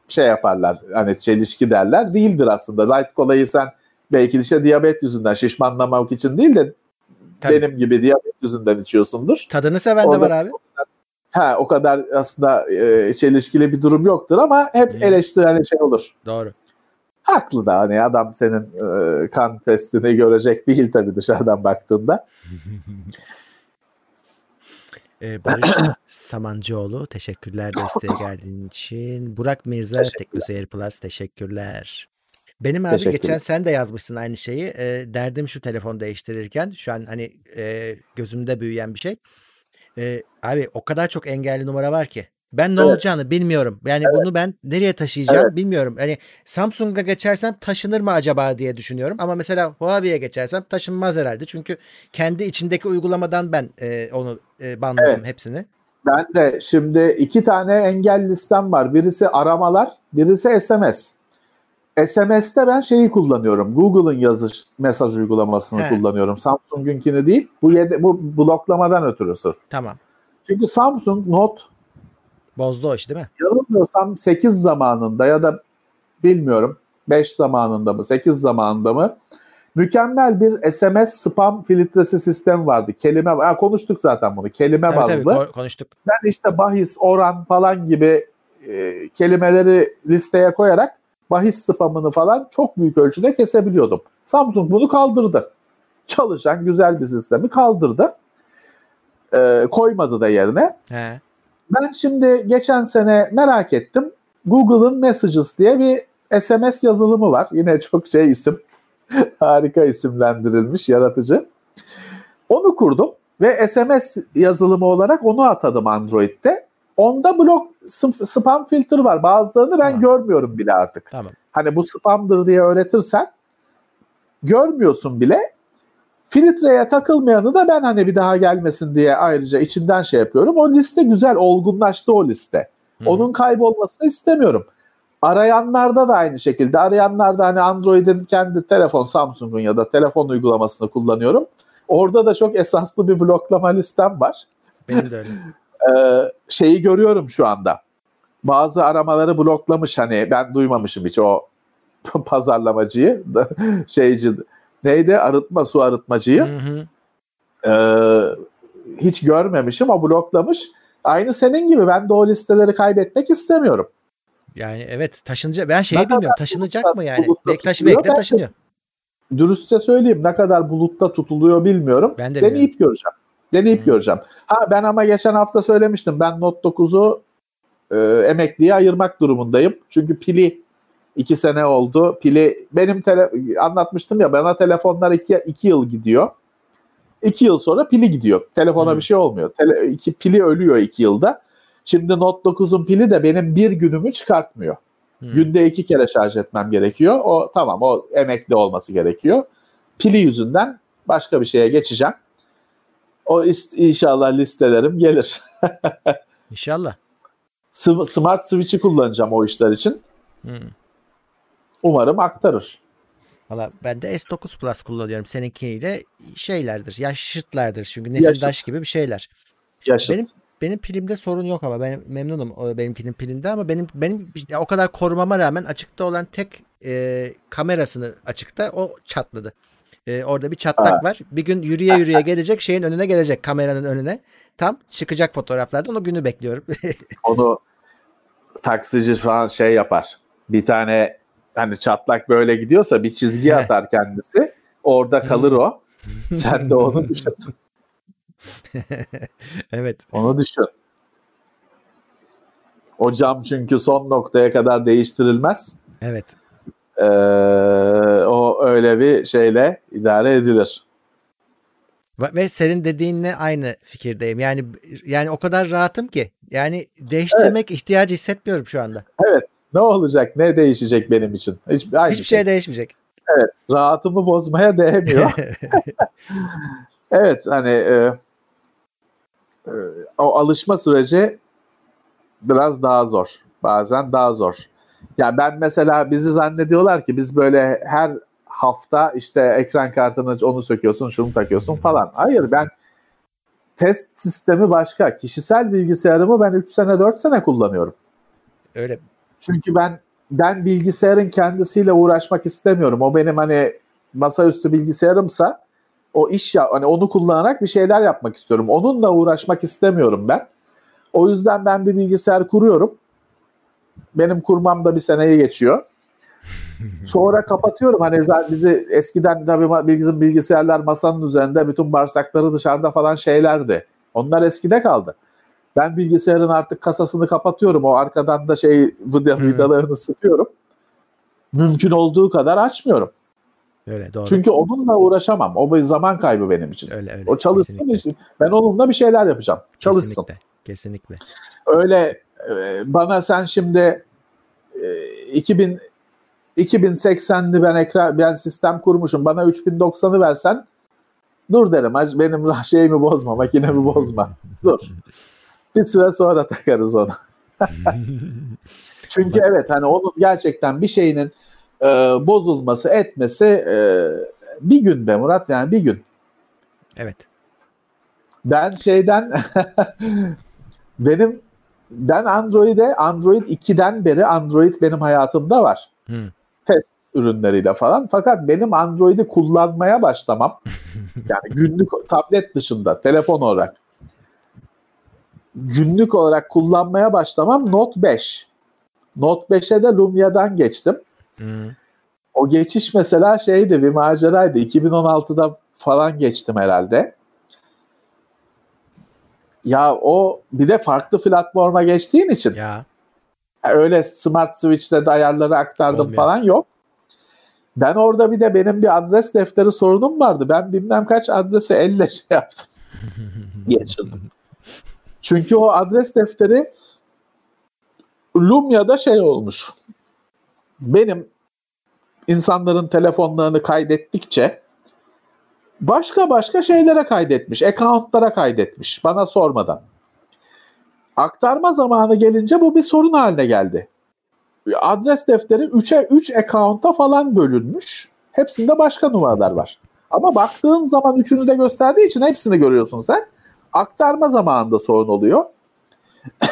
şey yaparlar. Hani çelişki derler. Değildir aslında. Light kolayı sen belki işte diyabet yüzünden şişmanlamak için değil de Tabii. benim gibi diyabet yüzünden içiyorsundur. Tadını seven de Orada- var abi. Ha o kadar aslında e, çelişkili bir durum yoktur ama hep Hmm. eleştiren şey olur. Doğru. Haklı da hani adam senin e, kan testini görecek değil tabii dışarıdan baktığında. Ee, Barış Samancıoğlu teşekkürler desteğe geldiğin için. Burak Mirza. Teknoseyir Plus teşekkürler. Benim abi geçen sen de yazmışsın aynı şeyi. Ee, derdim şu telefon değiştirirken şu an hani e, gözümde büyüyen bir şey. Ee, abi o kadar çok engelli numara var ki. Ben ne Evet. olacağını bilmiyorum. Yani bunu ben nereye taşıyacağım bilmiyorum. Hani Samsung'a geçersem taşınır mı acaba diye düşünüyorum. Ama mesela Huawei'ye geçersem taşınmaz herhalde. Çünkü kendi içindeki uygulamadan ben e, onu e, banladım Evet. hepsini. Ben de şimdi iki tane engel listem var. Birisi aramalar, birisi SMS. SMS'te ben şeyi kullanıyorum. Google'ın yazış mesaj uygulamasını He. kullanıyorum. Samsung'unkini değil. Bu yede, bu bloklamadan ötürü sırf. Tamam. Çünkü Samsung Note Bozdu o iş değil mi? yanılmıyorsam 8 zamanında ya da bilmiyorum 5 zamanında mı 8 zamanında mı mükemmel bir SMS spam filtresi sistemi vardı. Kelime ha, konuştuk zaten bunu. Kelime Tabii tabii bazlı. ko- konuştuk. Ben işte bahis, oran falan gibi e, kelimeleri listeye koyarak bahis spamını falan çok büyük ölçüde kesebiliyordum. Samsung bunu kaldırdı. Çalışan güzel bir sistemi kaldırdı. E, koymadı da yerine. He. Ben şimdi geçen sene merak ettim. Google'ın Messages diye bir SMS yazılımı var. Yine çok şey isim. Harika isimlendirilmiş, yaratıcı. Onu kurdum ve SMS yazılımı olarak onu atadım Android'de. Onda blok sp- spam filter var. Bazılarını ben Tamam. görmüyorum bile artık. Tamam. Hani bu spamdır diye öğretirsen görmüyorsun bile. Filtreye takılmayanı da ben hani bir daha gelmesin diye ayrıca içinden şey yapıyorum. O liste güzel, olgunlaştı o liste. Hı. Onun kaybolmasını istemiyorum. Arayanlarda da aynı şekilde. Arayanlarda hani Android'in kendi telefon Samsung'un ya da telefon uygulamasını kullanıyorum. Orada da çok esaslı bir bloklama listem var. Benim de öyle. Ee, şeyi görüyorum şu anda. Bazı aramaları bloklamış hani ben duymamışım hiç o pazarlamacıyı şeyci neydi arıtma su arıtmacıyı Hı hı. Ee, hiç görmemişim o bloklamış. Aynı senin gibi ben de o listeleri kaybetmek istemiyorum. Yani evet taşınacak. Ben şeyi Ne bilmiyorum. Taşınacak mı yani? bulutla Belki de taşınıyor. Dürüstçe söyleyeyim ne kadar bulutta tutuluyor bilmiyorum. Ben de Deneyip göreceğim. Deneyip Hı. göreceğim. Ha ben ama geçen hafta söylemiştim. Ben Note 9'u e, emekliye ayırmak durumundayım. Çünkü pili iki sene oldu. Pili benim tele, anlatmıştım ya bana telefonlar iki, iki yıl gidiyor. İki yıl sonra pili gidiyor. Telefona hmm. bir şey olmuyor. Tele, iki, pili ölüyor iki yılda. Şimdi Note 9'un pili de benim bir günümü çıkartmıyor. Hmm. Günde iki kere şarj etmem gerekiyor. O tamam o emekli olması gerekiyor. Pili yüzünden başka bir şeye geçeceğim. O inşallah listelerim gelir. İnşallah. Smart Switch'i kullanacağım o işler için. Hmm. Umarım aktarır. Valla ben de S9 Plus kullanıyorum. Seninkiyle şeylerdir. Yaşıtlardır. Çünkü nesildaş Yaşıt. gibi bir şeyler. Yaşıt. Benim benim pilimde sorun yok ama ben memnunum benimkinin pilinde ama benim benim o kadar korumama rağmen açıkta olan tek e, kamerasını açıkta o çatladı. E, orada bir çatlak ha. var. Bir gün yürüye yürüye gelecek şeyin önüne gelecek kameranın önüne. Tam çıkacak fotoğraflardan o günü bekliyorum. Onu taksici falan şey yapar. Bir tane hani çatlak böyle gidiyorsa bir çizgi atar kendisi. Orada kalır o. Sen de onu düşün. evet. Onu düşün. O cam çünkü son noktaya kadar değiştirilmez. Evet. Ee, o öyle bir şeyle idare edilir. Ve senin dediğinle aynı fikirdeyim. Yani yani o kadar rahatım ki. Yani değiştirmek evet. ihtiyacı hissetmiyorum şu anda. Evet. Ne olacak? Ne değişecek benim için? Hiç, aynı Hiçbir şey. şey değişmeyecek. Evet. Rahatımı bozmaya değmiyor. evet. Hani e, e, o alışma süreci biraz daha zor. Bazen daha zor. Yani ben mesela bizi zannediyorlar ki biz böyle her hafta işte ekran kartını onu söküyorsun, şunu takıyorsun falan. Hayır ben test sistemi başka. Kişisel bilgisayarımı ben 3 sene 4 sene kullanıyorum. Öyle. Çünkü ben ben bilgisayarın kendisiyle uğraşmak istemiyorum. O benim hani masaüstü bilgisayarımsa o iş ya hani onu kullanarak bir şeyler yapmak istiyorum. Onunla uğraşmak istemiyorum ben. O yüzden ben bir bilgisayar kuruyorum. Benim kurmam da bir seneyi geçiyor. Sonra kapatıyorum. Hani bizi eskiden tabii bizim bilgisayarlar masanın üzerinde bütün bağırsakları dışarıda falan şeylerdi. Onlar eskide kaldı. Ben bilgisayarın artık kasasını kapatıyorum. O arkadan da şey vida, hmm. vidalarını sıkıyorum. Mümkün olduğu kadar açmıyorum. Öyle doğru. Çünkü onunla uğraşamam. O bir zaman kaybı benim için. Öyle öyle. O çalışsın için. Ben onunla bir şeyler yapacağım. Çalışsın. Kesinlikle. Kesinlikle. Öyle e, bana sen şimdi 2000 e, 2080'li ben ekran ben sistem kurmuşum. Bana 3090'ı versen dur derim. Benim şeyimi bozma, makinemi bozma. Dur. Bir süre sonra takarız onu. Çünkü evet hani onun gerçekten bir şeyinin e, bozulması etmesi e, bir gün be Murat yani bir gün. Evet. Ben şeyden benim ben Android'e Android 2'den beri Android benim hayatımda var. Hmm. Test ürünleriyle falan. Fakat benim Android'i kullanmaya başlamam yani günlük tablet dışında telefon olarak günlük olarak kullanmaya başlamam Note 5. Note 5'e de Lumia'dan geçtim. Hmm. O geçiş mesela şeydi bir maceraydı. 2016'da falan geçtim herhalde. Ya o bir de farklı platforma geçtiğin için. Ya. Öyle Smart Switch'te de ayarları aktardım Olmuyor. falan yok. Ben orada bir de benim bir adres defteri sorunum vardı. Ben bilmem kaç adresi elle şey yaptım. Geçirdim. Çünkü o adres defteri Lumia'da şey olmuş. Benim insanların telefonlarını kaydettikçe başka başka şeylere kaydetmiş. Account'lara kaydetmiş bana sormadan. Aktarma zamanı gelince bu bir sorun haline geldi. Adres defteri 3'e 3 account'a falan bölünmüş. Hepsinde başka numaralar var. Ama baktığın zaman üçünü de gösterdiği için hepsini görüyorsun sen. Aktarma zamanında sorun oluyor.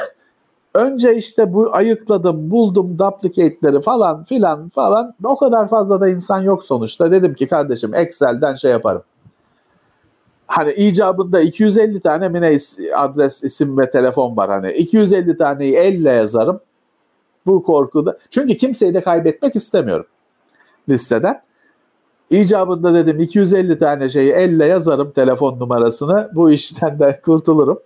Önce işte bu ayıkladım, buldum duplicate'leri falan filan falan. O kadar fazla da insan yok sonuçta. Dedim ki kardeşim Excel'den şey yaparım. Hani icabında 250 tane mi adres, isim ve telefon var hani. 250 taneyi elle yazarım. Bu korkuda. Çünkü kimseyi de kaybetmek istemiyorum listeden. İcabında dedim 250 tane şeyi elle yazarım telefon numarasını. Bu işten de kurtulurum.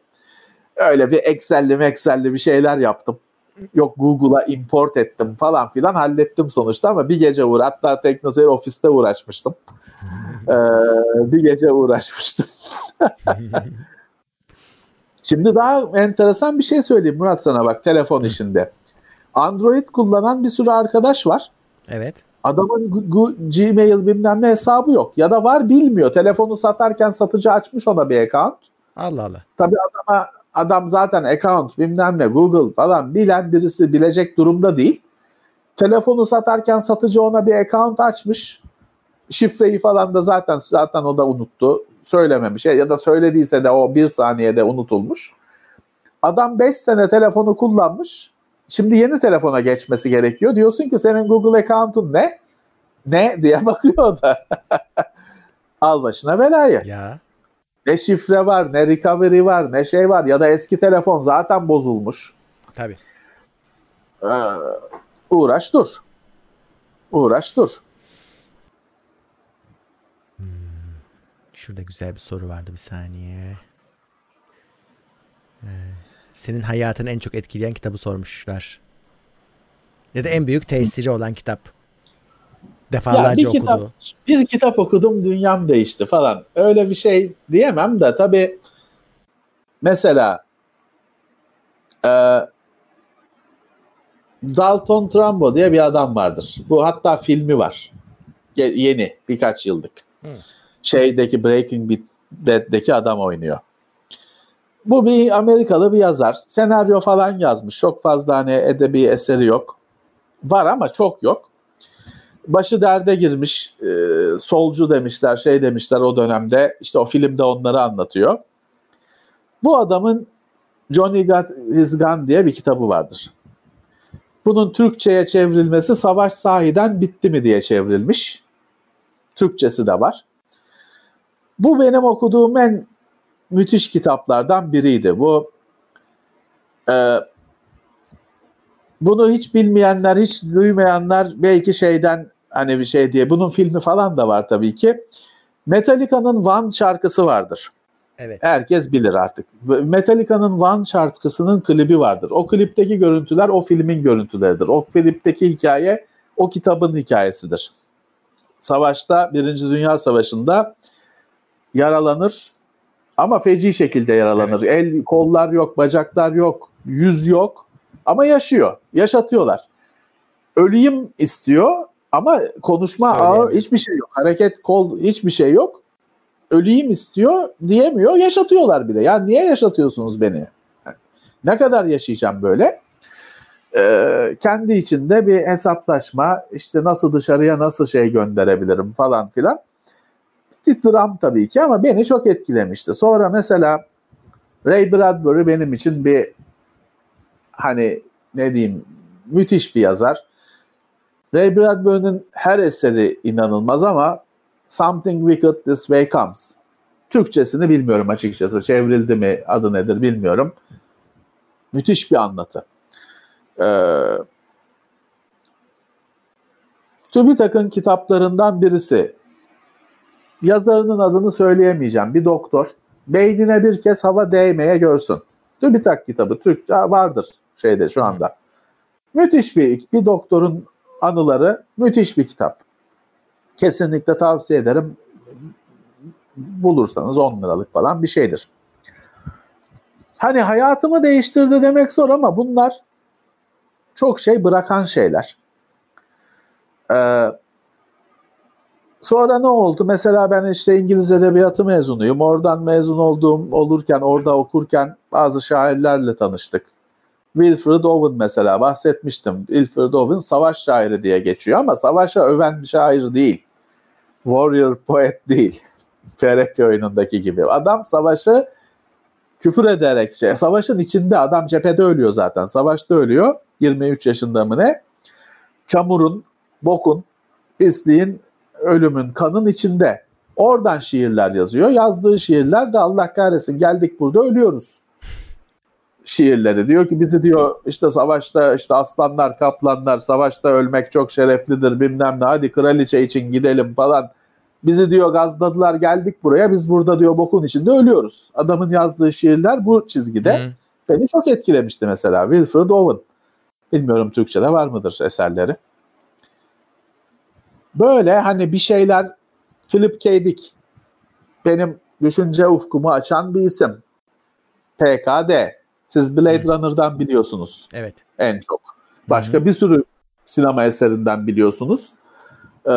Öyle bir Excel'li Excel'li bir şeyler yaptım. Yok Google'a import ettim falan filan hallettim sonuçta ama bir gece uğra hatta teknoseyir ofiste uğraşmıştım. ee, bir gece uğraşmıştım. Şimdi daha enteresan bir şey söyleyeyim Murat sana bak telefon işinde. Android kullanan bir sürü arkadaş var. Evet. Adamın Gmail bilmem ne hesabı yok. Ya da var bilmiyor. Telefonu satarken satıcı açmış ona bir account. Allah Allah. Tabii adama adam zaten account bilmem ne Google falan bilen birisi bilecek durumda değil. Telefonu satarken satıcı ona bir account açmış. Şifreyi falan da zaten zaten o da unuttu. Söylememiş ya da söylediyse de o bir saniyede unutulmuş. Adam 5 sene telefonu kullanmış. Şimdi yeni telefona geçmesi gerekiyor. Diyorsun ki senin Google account'un ne? Ne diye bakıyor o da. Al başına belayı. Ya. Ne şifre var, ne recovery var, ne şey var ya da eski telefon zaten bozulmuş. Tabii. Ee, uğraş dur. Uğraş dur. Hmm. Şurada güzel bir soru vardı bir saniye. Ee, senin hayatını en çok etkileyen kitabı sormuşlar. Ya da en büyük tesiri olan kitap. Defalarca ya bir okudu. Kitap, bir kitap okudum dünyam değişti falan. Öyle bir şey diyemem de tabii mesela e, Dalton Trumbo diye bir adam vardır. Bu hatta filmi var. Yeni birkaç yıllık. Hı. Şeydeki Breaking Bad'deki adam oynuyor. Bu bir Amerikalı bir yazar. Senaryo falan yazmış. Çok fazla hani edebi eseri yok. Var ama çok yok. Başı derde girmiş. E, solcu demişler, şey demişler o dönemde. İşte o filmde onları anlatıyor. Bu adamın Johnny Got His Gun diye bir kitabı vardır. Bunun Türkçe'ye çevrilmesi Savaş Sahiden Bitti mi diye çevrilmiş. Türkçesi de var. Bu benim okuduğum en müthiş kitaplardan biriydi. Bu e, bunu hiç bilmeyenler, hiç duymayanlar belki şeyden hani bir şey diye. Bunun filmi falan da var tabii ki. Metallica'nın One şarkısı vardır. Evet. Herkes bilir artık. Metallica'nın One şarkısının klibi vardır. O klipteki görüntüler o filmin görüntüleridir. O klipteki hikaye o kitabın hikayesidir. Savaşta, Birinci Dünya Savaşı'nda yaralanır ama feci şekilde yaralanır. Evet. El, kollar yok, bacaklar yok, yüz yok ama yaşıyor. Yaşatıyorlar. Öleyim istiyor ama konuşma ağı hiçbir şey yok. Hareket, kol hiçbir şey yok. Öleyim istiyor diyemiyor. Yaşatıyorlar bile. Ya niye yaşatıyorsunuz beni? Ne kadar yaşayacağım böyle? Ee, kendi içinde bir hesaplaşma işte nasıl dışarıya nasıl şey gönderebilirim falan filan bir dram tabii ki ama beni çok etkilemişti. Sonra mesela Ray Bradbury benim için bir hani ne diyeyim müthiş bir yazar. Ray Bradbury'nin her eseri inanılmaz ama Something Wicked This Way Comes. Türkçesini bilmiyorum açıkçası. Çevrildi mi adı nedir bilmiyorum. Müthiş bir anlatı. Ee, TÜBİTAK'ın kitaplarından birisi yazarının adını söyleyemeyeceğim. Bir doktor beynine bir kez hava değmeye görsün. TÜBİTAK kitabı Türkçe vardır şeyde şu anda. Müthiş bir bir doktorun anıları müthiş bir kitap. Kesinlikle tavsiye ederim. Bulursanız 10 liralık falan bir şeydir. Hani hayatımı değiştirdi demek zor ama bunlar çok şey bırakan şeyler. Ee, Sonra ne oldu? Mesela ben işte İngiliz Edebiyatı mezunuyum. Oradan mezun olduğum olurken, orada okurken bazı şairlerle tanıştık. Wilfred Owen mesela bahsetmiştim. Wilfred Owen savaş şairi diye geçiyor ama savaşa öven bir şair değil. Warrior poet değil. Ferek oyunundaki gibi. Adam savaşı küfür ederek şey. Savaşın içinde adam cephede ölüyor zaten. Savaşta ölüyor. 23 yaşında mı ne? Çamurun, bokun, pisliğin ölümün kanın içinde. Oradan şiirler yazıyor. Yazdığı şiirler de Allah kahretsin geldik burada ölüyoruz şiirleri. Diyor ki bizi diyor işte savaşta işte aslanlar, kaplanlar, savaşta ölmek çok şereflidir bilmem ne hadi kraliçe için gidelim falan. Bizi diyor gazladılar geldik buraya biz burada diyor bokun içinde ölüyoruz. Adamın yazdığı şiirler bu çizgide. Hı. Beni çok etkilemişti mesela Wilfred Owen. Bilmiyorum Türkçe'de var mıdır eserleri. Böyle hani bir şeyler Philip K. Dick benim düşünce ufkumu açan bir isim. PKD. Siz Blade Hı. Runner'dan biliyorsunuz. Evet. En çok. Başka Hı. bir sürü sinema eserinden biliyorsunuz. Ee,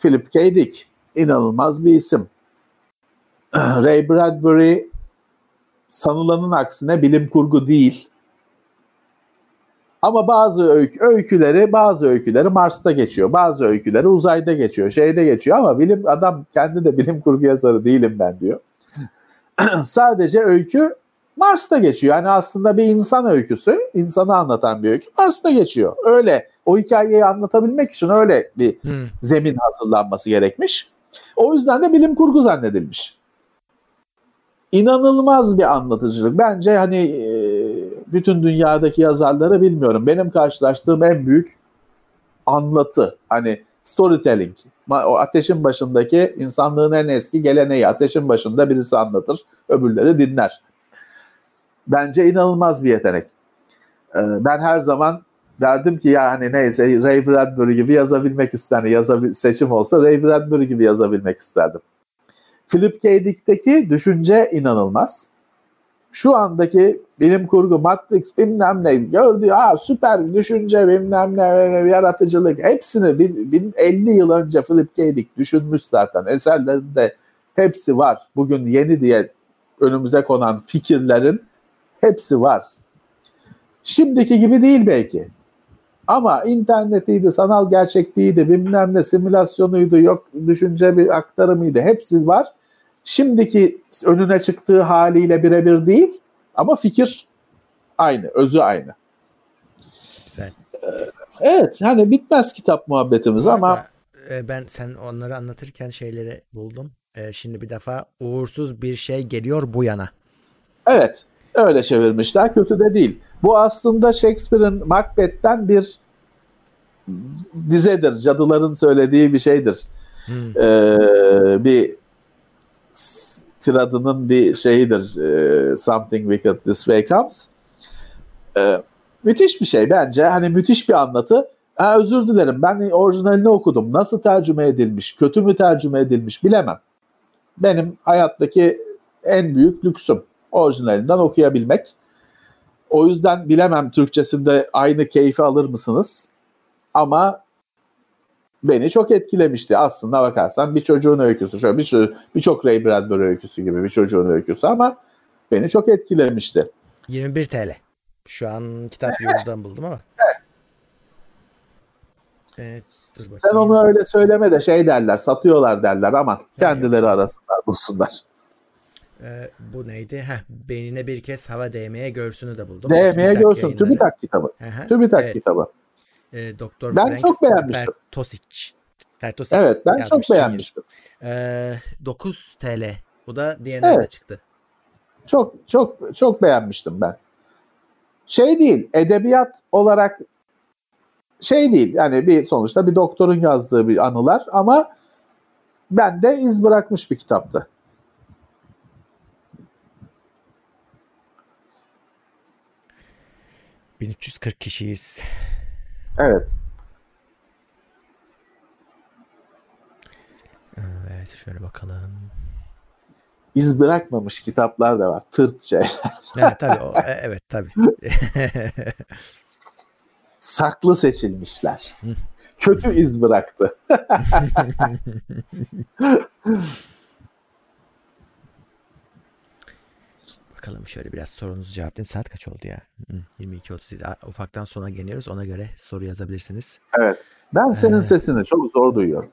Philip K. Dick. inanılmaz bir isim. Ray Bradbury sanılanın aksine bilim kurgu değil. Ama bazı öykü, öyküleri, bazı öyküleri Mars'ta geçiyor. Bazı öyküleri uzayda geçiyor, şeyde geçiyor ama bilim adam kendi de bilim kurgu yazarı değilim ben diyor. Sadece öykü Mars'ta geçiyor. Yani aslında bir insan öyküsü, insanı anlatan bir öykü Mars'ta geçiyor. Öyle o hikayeyi anlatabilmek için öyle bir hmm. zemin hazırlanması gerekmiş. O yüzden de bilim kurgu zannedilmiş. İnanılmaz bir anlatıcılık. Bence hani e, bütün dünyadaki yazarları bilmiyorum. Benim karşılaştığım en büyük anlatı. Hani storytelling. O ateşin başındaki insanlığın en eski geleneği. Ateşin başında birisi anlatır, öbürleri dinler. Bence inanılmaz bir yetenek. Ee, ben her zaman derdim ki ya hani neyse Ray Bradbury gibi yazabilmek isterdim. Yazabil seçim olsa Ray Bradbury gibi yazabilmek isterdim. Philip K. Dick'teki düşünce inanılmaz. Şu andaki bilim kurgu, Matrix bilmem ne gördü ha süper düşünce bilmem ne yaratıcılık hepsini bin, bin 50 yıl önce Philip K. Dick düşünmüş zaten. Eserlerinde hepsi var. Bugün yeni diye önümüze konan fikirlerin hepsi var. Şimdiki gibi değil belki. Ama internetiydi, sanal gerçekliğiydi, bilmem ne simülasyonuydu, yok düşünce bir aktarımıydı. Hepsi var. Şimdiki önüne çıktığı haliyle birebir değil ama fikir aynı, özü aynı. Güzel. Evet, hani bitmez kitap muhabbetimiz ama e, ben sen onları anlatırken şeyleri buldum. E, şimdi bir defa uğursuz bir şey geliyor bu yana. Evet, öyle çevirmişler. Kötü de değil. Bu aslında Shakespeare'in Macbeth'ten bir dizedir. Cadıların söylediği bir şeydir. Hmm. Ee, bir tiradının bir şeyidir. E, Something Wicked This Way Comes. Ee, müthiş bir şey bence. Hani müthiş bir anlatı. Ha, özür dilerim ben orijinalini okudum. Nasıl tercüme edilmiş, kötü mü tercüme edilmiş bilemem. Benim hayattaki en büyük lüksüm orijinalinden okuyabilmek. O yüzden bilemem Türkçesinde aynı keyfi alır mısınız? Ama beni çok etkilemişti. Aslında bakarsan bir çocuğun öyküsü. Şöyle bir birçok Ray Bradbury öyküsü gibi bir çocuğun öyküsü ama beni çok etkilemişti. 21 TL. Şu an kitap yolundan buldum ama. Evet, dur Sen onu öyle söyleme de şey derler, satıyorlar derler ama kendileri arasınlar bulsunlar. Ee, bu neydi? Heh, beynine bir kez hava değmeye görsünü de buldum. Değmeye görsün. TÜBİTAK kitabı. Aha, TÜBİTAK evet. kitabı. Ee, Doktor ben Frank çok beğenmiştim. Pertosic. Pertosic evet ben çok beğenmiştim. Ee, 9 TL. Bu da DNR'de evet. çıktı. Çok çok çok beğenmiştim ben. Şey değil, edebiyat olarak şey değil. Yani bir sonuçta bir doktorun yazdığı bir anılar ama bende iz bırakmış bir kitaptı. 1340 kişiyiz. Evet. Evet şöyle bakalım. İz bırakmamış kitaplar da var. Tırt şeyler. evet tabii. O, evet tabii. Saklı seçilmişler. Kötü iz bıraktı. Bakalım şöyle biraz sorunuzu cevaplayayım. Saat kaç oldu ya? 22.37. Ufaktan sona geliyoruz. Ona göre soru yazabilirsiniz. Evet. Ben senin ee, sesini çok zor duyuyorum.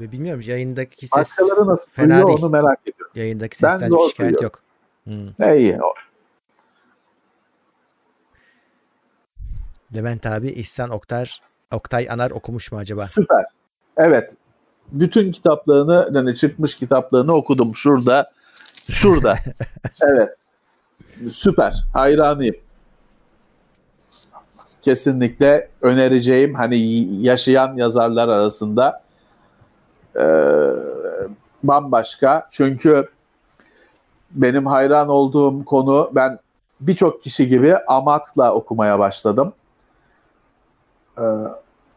Bilmiyorum yayındaki ses Başkaları nasıl fena duyuyor değil. onu merak ediyorum. Yayındaki sesten ben şikayet duyuyorum. yok. Hmm. İyi. Levent abi İhsan Oktar Oktay Anar okumuş mu acaba? Süper. Evet. Bütün kitaplarını yani çıkmış kitaplarını okudum şurada. Şurada. evet. Süper. Hayranıyım. Kesinlikle önereceğim hani yaşayan yazarlar arasında e, bambaşka. Çünkü benim hayran olduğum konu ben birçok kişi gibi Amat'la okumaya başladım. Ee,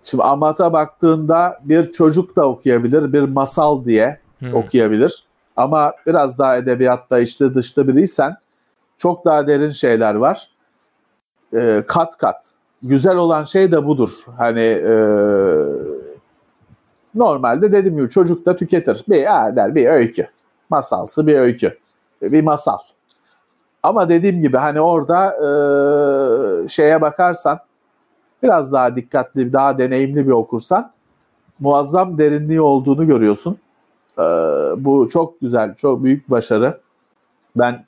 şimdi Amat'a baktığında bir çocuk da okuyabilir, bir masal diye hmm. okuyabilir. Ama biraz daha edebiyatta içli dışlı biriysen çok daha derin şeyler var. Ee, kat kat. Güzel olan şey de budur. Hani e, normalde dediğim gibi çocuk da tüketir. Bir ya der bir öykü. Masalsı bir öykü. Bir masal. Ama dediğim gibi hani orada e, şeye bakarsan biraz daha dikkatli, daha deneyimli bir okursan muazzam derinliği olduğunu görüyorsun. E, bu çok güzel, çok büyük başarı. Ben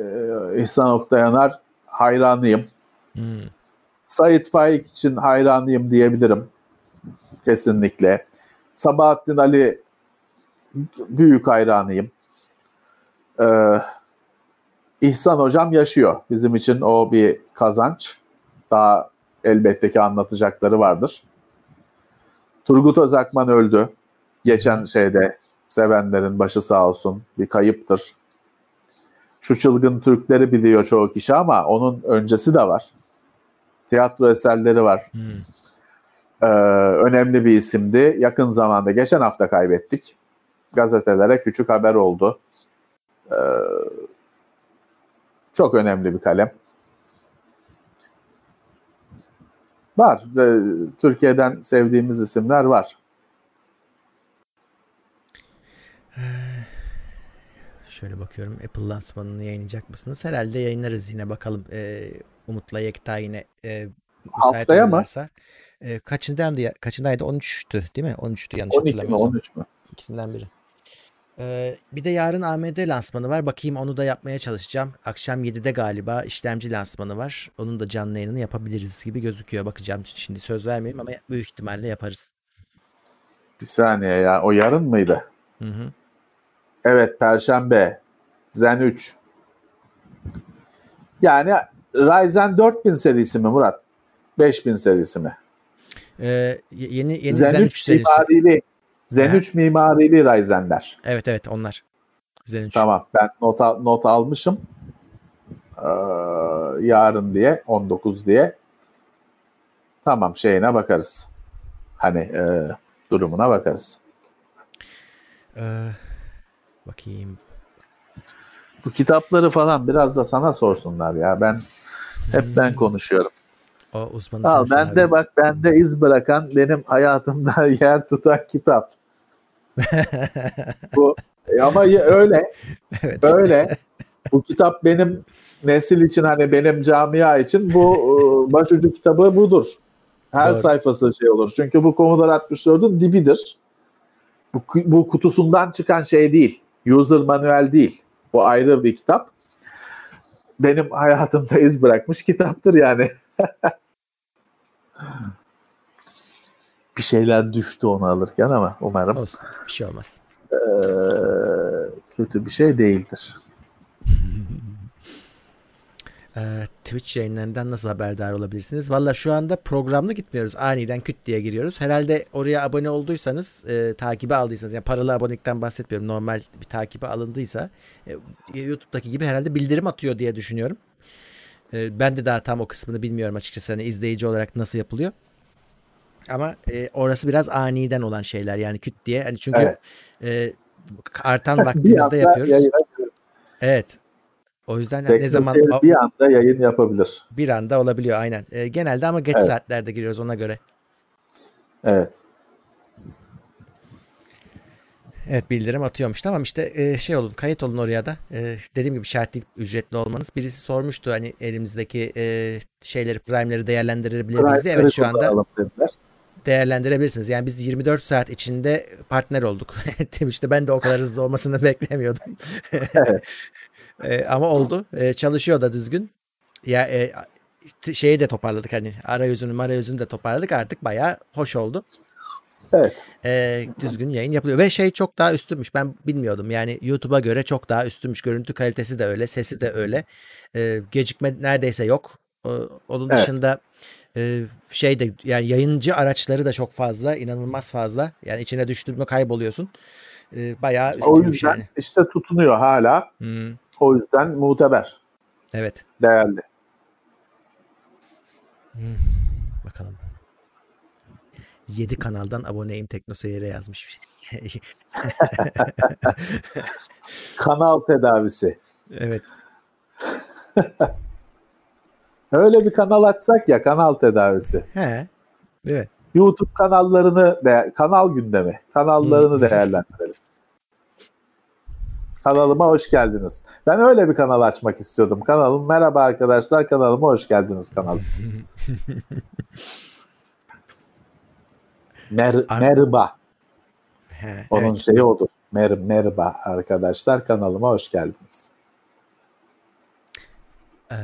e, İhsan Oktayanar hayranıyım. Hmm. Said Faik için hayranıyım diyebilirim. Kesinlikle. Sabahattin Ali büyük hayranıyım. Ee, İhsan Hocam yaşıyor. Bizim için o bir kazanç. Daha elbette ki anlatacakları vardır. Turgut Özakman öldü. Geçen şeyde sevenlerin başı sağ olsun bir kayıptır. Şu çılgın Türkleri biliyor çoğu kişi ama onun öncesi de var. Tiyatro eserleri var. Hmm. Ee, önemli bir isimdi. Yakın zamanda, geçen hafta kaybettik. Gazetelere küçük haber oldu. Ee, çok önemli bir kalem. Var. Türkiye'den sevdiğimiz isimler var. Şöyle bakıyorum Apple lansmanını yayınlayacak mısınız? Herhalde yayınlarız yine bakalım. Ee, Umut'la Yekta yine e, Haftaya mı? E, kaçındaydı, kaçındaydı? 13'tü değil mi? 13'tü yanlış 12 hatırlamıyorsam. 13 mü? İkisinden biri. Ee, bir de yarın AMD lansmanı var. Bakayım onu da yapmaya çalışacağım. Akşam 7'de galiba işlemci lansmanı var. Onun da canlı yayınını yapabiliriz gibi gözüküyor. Bakacağım şimdi söz vermeyeyim ama büyük ihtimalle yaparız. Bir saniye ya. O yarın mıydı? Hı hı. Evet Perşembe. Zen 3. Yani Ryzen 4000 serisi mi Murat? 5000 serisi mi? Ee, yeni yeni Zen, Zen 3 serisi. Mimarili, Zen 3 mimarili Ryzen'ler. Evet evet onlar. Zen 3. Tamam ben not, not almışım. Ee, yarın diye 19 diye. Tamam şeyine bakarız. Hani e, durumuna bakarız. Ee, bakayım. Bu kitapları falan biraz da sana sorsunlar ya. Ben hep ben hmm. konuşuyorum. O uzmanı Al, ben de bak bende iz bırakan benim hayatımda yer tutan kitap. Bu ama öyle. evet. Öyle. Bu kitap benim nesil için hani benim camia için bu e, başucu kitabı budur. Her Doğru. sayfası şey olur. Çünkü bu Commodore 64'ün dibidir. Bu, bu kutusundan çıkan şey değil. User manuel değil. Bu ayrı bir kitap. Benim hayatımda iz bırakmış kitaptır yani. bir şeyler düştü onu alırken ama umarım. Olsun. Bir şey olmaz. Ee, kötü bir şey değildir. Ee, Twitch yayınlarından nasıl haberdar olabilirsiniz? Valla şu anda programlı gitmiyoruz. Aniden küt diye giriyoruz. Herhalde oraya abone olduysanız, e, takibi aldıysanız, yani paralı abonelikten bahsetmiyorum. Normal bir takibi alındıysa e, YouTube'daki gibi herhalde bildirim atıyor diye düşünüyorum. E, ben de daha tam o kısmını bilmiyorum açıkçası. Hani izleyici olarak nasıl yapılıyor. Ama e, orası biraz aniden olan şeyler yani küt diye. Hani çünkü evet. e, artan vaktimizde yapıyoruz. Evet. O yüzden ne zaman bir anda yayın yapabilir. Bir anda olabiliyor aynen. E, genelde ama geç evet. saatlerde giriyoruz ona göre. Evet. Evet bildirim atıyormuş. Tamam işte e, şey olun kayıt olun oraya da. E, dediğim gibi şartlı ücretli olmanız. Birisi sormuştu hani elimizdeki e, şeyleri prime'leri değerlendirebilir miyiz diye. Evet şu anda değerlendirebilirsiniz. Yani biz 24 saat içinde partner olduk demişti. Ben de o kadar hızlı olmasını beklemiyordum. e, ama oldu. E, çalışıyor da düzgün. Ya e, şeyi de toparladık hani arayüzünü arayüzünü de toparladık artık bayağı hoş oldu. Evet. E, düzgün yayın yapılıyor ve şey çok daha üstünmüş. Ben bilmiyordum. Yani YouTube'a göre çok daha üstünmüş. Görüntü kalitesi de öyle, sesi de öyle. E, gecikme neredeyse yok. O, onun evet. dışında e, şey de yani yayıncı araçları da çok fazla, inanılmaz fazla. Yani içine düştüğünde kayboluyorsun. E, bayağı O yüzden yani. işte tutunuyor hala. Hmm. O yüzden muteber. Evet. Değerli. Hmm, bakalım. 7 kanaldan aboneyim Teknoseyir'e yazmış. Kanal tedavisi. evet. Öyle bir kanal açsak ya kanal tedavisi. He. Evet. YouTube kanallarını de, kanal gündemi. Kanallarını değerlendirelim. Kanalıma hoş geldiniz. Ben öyle bir kanal açmak istiyordum. Kanalım merhaba arkadaşlar kanalıma hoş geldiniz kanalım. Mer merhaba. He, Onun evet. şeyi odur. Mer merhaba arkadaşlar kanalıma hoş geldiniz. Ee,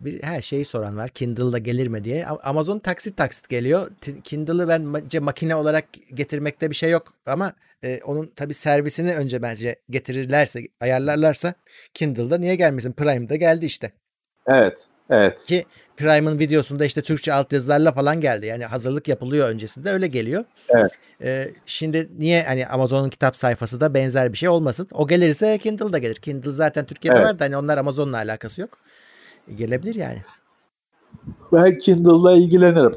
bir her şeyi soran var. Kindle'da gelir mi diye. Amazon taksit taksit geliyor. Kindle'ı ben bence makine olarak getirmekte bir şey yok ama e, onun tabi servisini önce bence getirirlerse, ayarlarlarsa Kindle'da niye gelmesin? Prime'da geldi işte. Evet. Evet. Ki Prime'ın videosunda işte Türkçe altyazılarla falan geldi. Yani hazırlık yapılıyor öncesinde öyle geliyor. Evet. Ee, şimdi niye hani Amazon'un kitap sayfası da benzer bir şey olmasın? O gelirse Kindle'da gelir. Kindle zaten Türkiye'de Evet. var da hani onlar Amazon'la alakası yok. Gelebilir yani. Ben Kindle'la ilgilenirim.